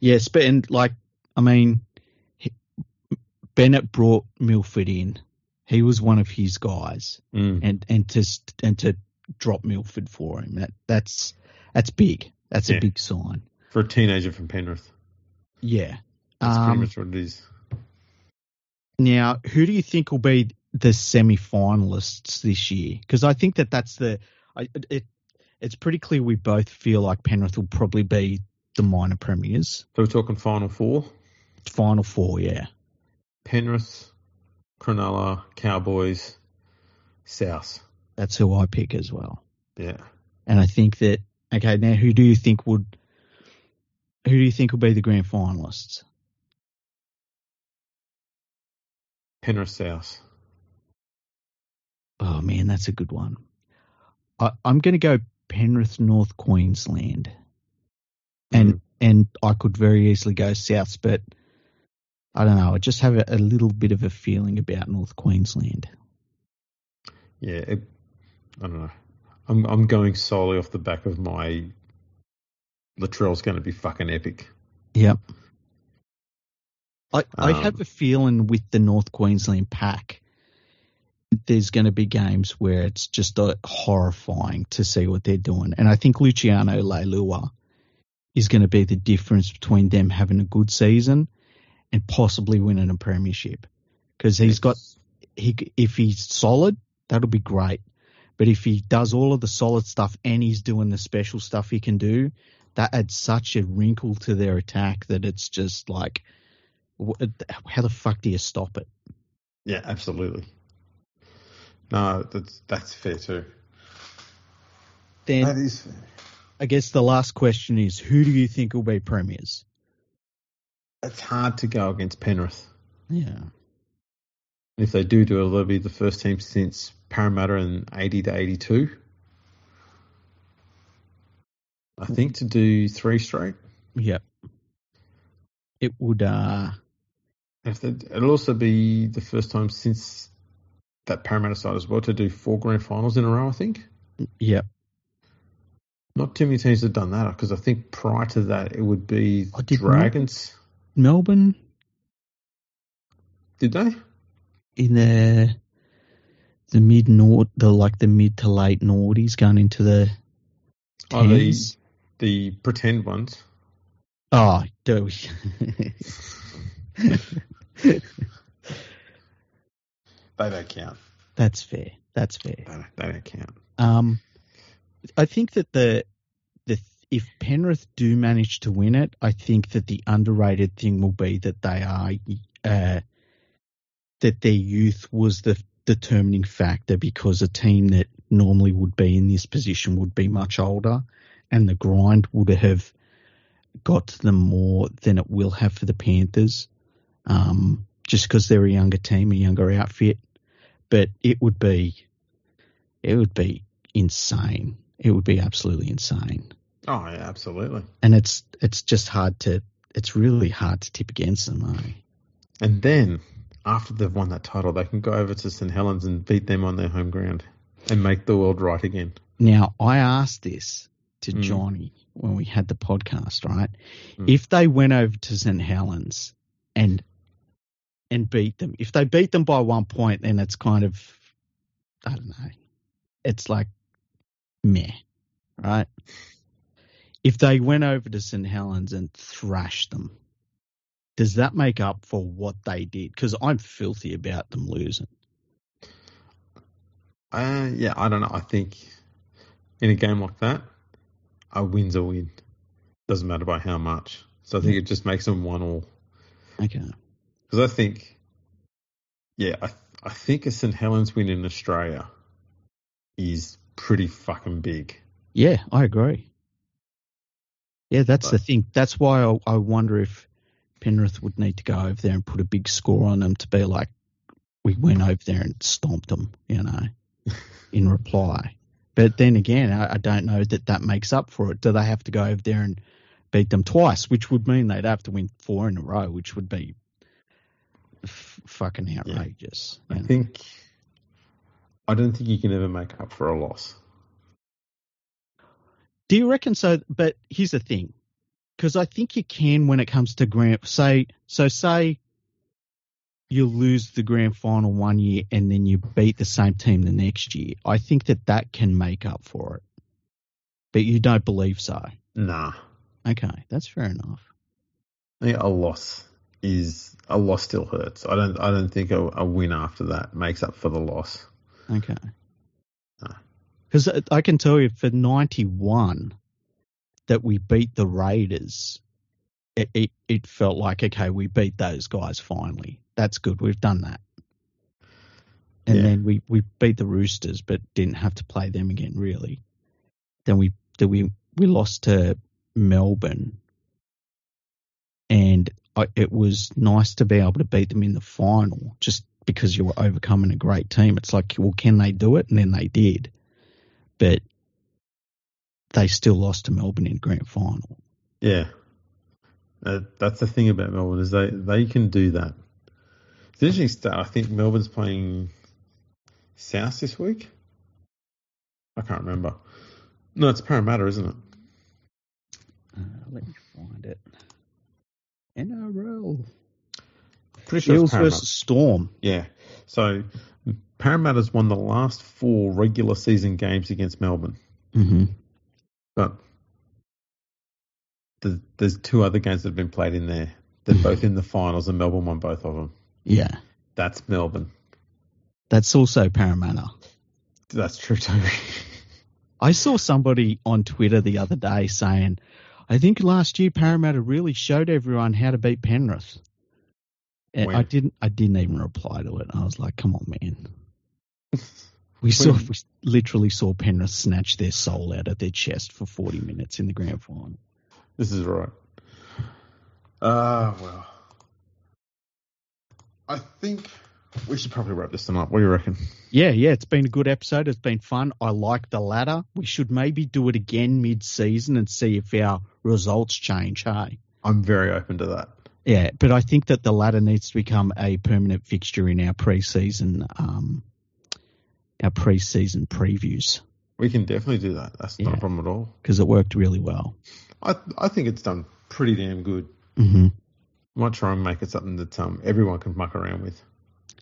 Yes, but and like I mean, he, Bennett brought Milford in. He was one of his guys, Mm. and and to and to drop Milford for him that that's that's big. That's Yeah. a big sign. For a teenager from Penrith, Yeah. that's Um, pretty much what it is. Now, who do you think will be the semi-finalists this year? Because I think that that's the I, it. It's pretty clear we both feel like Penrith will probably be the minor premiers, So we're talking Final Four: final four. Yeah. Penrith, Cronulla, Cowboys, South. That's who I pick as well. Yeah, And I think that okay, now who do you think would who do you think will be the grand finalists? Penrith South. Oh man, that's a good one. I, I'm going to go Penrith, North Queensland, and Mm. and I could very easily go Souths, but I don't know. I just have a, a little bit of a feeling about North Queensland. Yeah, it, I don't know. I'm I'm going solely off the back of my Latrell's going to be fucking epic. Yep. I I Um, have a feeling with the North Queensland pack, there's going to be games where it's just uh, horrifying to see what they're doing, and I think Luciano Leilua is going to be the difference between them having a good season and possibly winning a premiership because he's got he if he's solid, that'll be great. But if he does all of the solid stuff and he's doing the special stuff he can do, that adds such a wrinkle to their attack that it's just like, wh- how the fuck do you stop it? Yeah, absolutely. No, that's that's fair too. Then That is fair. I guess the last question is, who do you think will be premiers? It's hard to go against Penrith. Yeah, If they do do it, they'll be the first team since Parramatta in 80 to 82. I think to do three straight. yep. It would. uh If it'll also be the first time since that Parramatta side as well to do four grand finals in a row, I think. Yep. Not too many teams have done that because I think prior to that it would be Oh, Dragons. Melbourne. Did they? in the the mid nord the like the mid to late noughties going into the Oh, the the pretend ones. Oh, do we? [laughs] They don't count. That's fair. That's fair. They don't, they don't count. Um, I think that the the if Penrith do manage to win it, I think that the underrated thing will be that they are uh, that their youth was the determining factor because a team that normally would be in this position would be much older, and the grind would have got to them more than it will have for the Panthers, um, just because they're a younger team, a younger outfit. But it would be it would be insane. It would be absolutely insane. Oh yeah, absolutely. And it's it's just hard to it's really hard to tip against them, eh? And then after they've won that title, they can go over to St Helens and beat them on their home ground and make the world right again. Now I asked this to Mm. Johnny when we had the podcast, right? Mm. If they went over to St Helens and and beat them, if they beat them by one point, then it's kind of I don't know. It's like meh, right? If they went over to St Helens and thrashed them, does that make up for what they did? Because I'm filthy about them losing. Uh, yeah, I don't know. I think in a game like that, a win's a win. Doesn't matter by how much. So I think it just makes them one all. Okay. Because I think, yeah, I I think a St Helens win in Australia is pretty fucking big. Yeah, I agree. Yeah, that's the thing. That's why I, I wonder if Penrith would need to go over there and put a big score on them to be like, we went over there and stomped them, you know, [laughs] in reply. But then again, I, I don't know that that makes up for it. Do they have to go over there and beat them twice, which would mean they'd have to win four in a row, which would be f- fucking outrageous. I know? think I don't think you can ever make up for a loss. Do you reckon so? But here's the thing, because I think you can when it comes to grand. Say so. Say you lose the grand final one year and then you beat the same team the next year. I think that that can make up for it. But you don't believe so. Nah, Okay, that's fair enough. Think a loss is a loss still hurts. I don't I don't think a, a win after that makes up for the loss. Okay. No. Because I can tell you for 91 that we beat the Raiders, it, it, it felt like, okay, we beat those guys finally. That's good. We've done that. And Yeah. then we, we beat the Roosters, but didn't have to play them again, really. Then we then we we lost to Melbourne, and I, it was nice to be able to beat them in the final, just because you were overcoming a great team. It's like, well, can they do it? And then they did, but they still lost to Melbourne in grand final. Yeah, uh, that's the thing about Melbourne is they they can do that. It's interesting start. I think Melbourne's playing South this week. I can't remember. No, it's Parramatta, isn't it? Uh, let me find it. NRL. Pretty sure Eels versus Storm. Yeah. So Parramatta's won the last four regular season games against Melbourne, Mm-hmm. But there's, there's two other games that have been played in there. They're both in the finals, and Melbourne won both of them. Yeah, That's Melbourne. that's also Parramatta. That's true too. I saw somebody on Twitter the other day saying, I think last year Parramatta really showed everyone how to beat Penrith. And When? I didn't I didn't even reply to it. I was like, come on, man. [laughs] We saw we literally saw Penrith snatch their soul out of their chest for 40 minutes in the grand final. this is right. Ah, well. I think we should probably wrap this one up. What do you reckon? Yeah, yeah, it's been a good episode. It's been fun. I like the ladder. We should maybe do it again mid-season and see if our results change. Hey. I'm very open to that. Yeah, but I think that the ladder needs to become a permanent fixture in our preseason, um, our preseason previews We can definitely do that. That's not a problem at all. because it worked really well. I I think it's done pretty damn good. hmm I might try and make it something that um everyone can muck around with.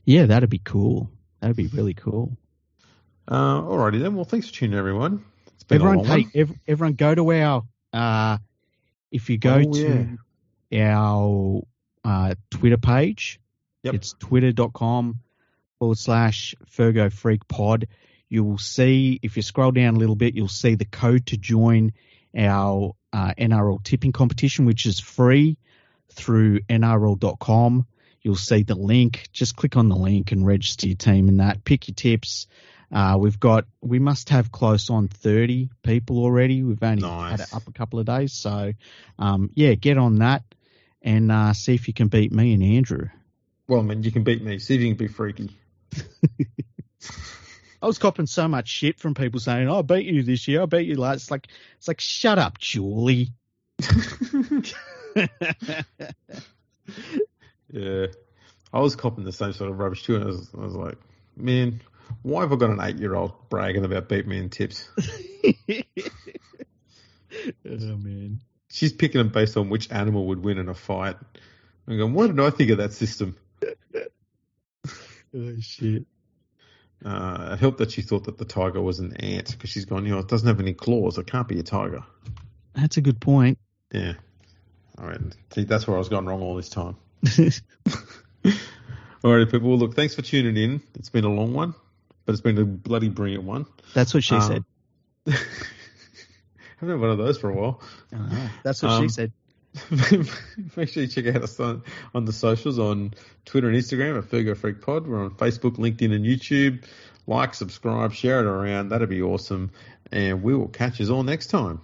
Yeah, that'd be cool. That'd be really cool. Uh, alrighty then. Well, thanks for tuning in, everyone. It's been a Everyone, one. ev- everyone, go to our. Uh, if you go Oh, to our uh, Twitter page, Yep. it's twitter.com forward slash Fergo Freak Pod. You will see, if you scroll down a little bit, you'll see the code to join our uh, NRL tipping competition, which is free through NRL.com. You'll see the link. Just click on the link and register your team in that. Pick your tips. Uh, we've got, we must have close on 30 people already. We've only had it up a couple of days. So, um, yeah, get on that and uh, see if you can beat me and Andrew. Well, I mean, you can beat me. See if you can be freaky. I was copping so much shit from people saying, "Oh, I beat you this year. I beat you last." It's like, it's like, shut up, Julie. [laughs] Yeah. I was copping the same sort of rubbish too, and I was, I was like, man, why have I got an eight year old bragging about beat me in tips? [laughs] oh man. She's picking them based on which animal would win in a fight. I'm going, why did I think of that system? [laughs] Oh shit. Uh, it helped that she thought that the tiger was an ant because she's gone, you know, it doesn't have any claws. It can't be a tiger. That's a good point. Yeah. All right. See, that's where I was going wrong all this time. [laughs] All right, people. Well, look, thanks for tuning in. It's been a long one, but it's been a bloody brilliant one. That's what she Um, said. [laughs] I haven't had one of those for a while. Uh-huh. That's what um, she said. [laughs] Make sure you check out us on, on the socials on Twitter and Instagram at Fergo Freak Pod. We're on Facebook, LinkedIn, and YouTube. Like, subscribe, share it around. That'd be awesome. And we will catch you all next time.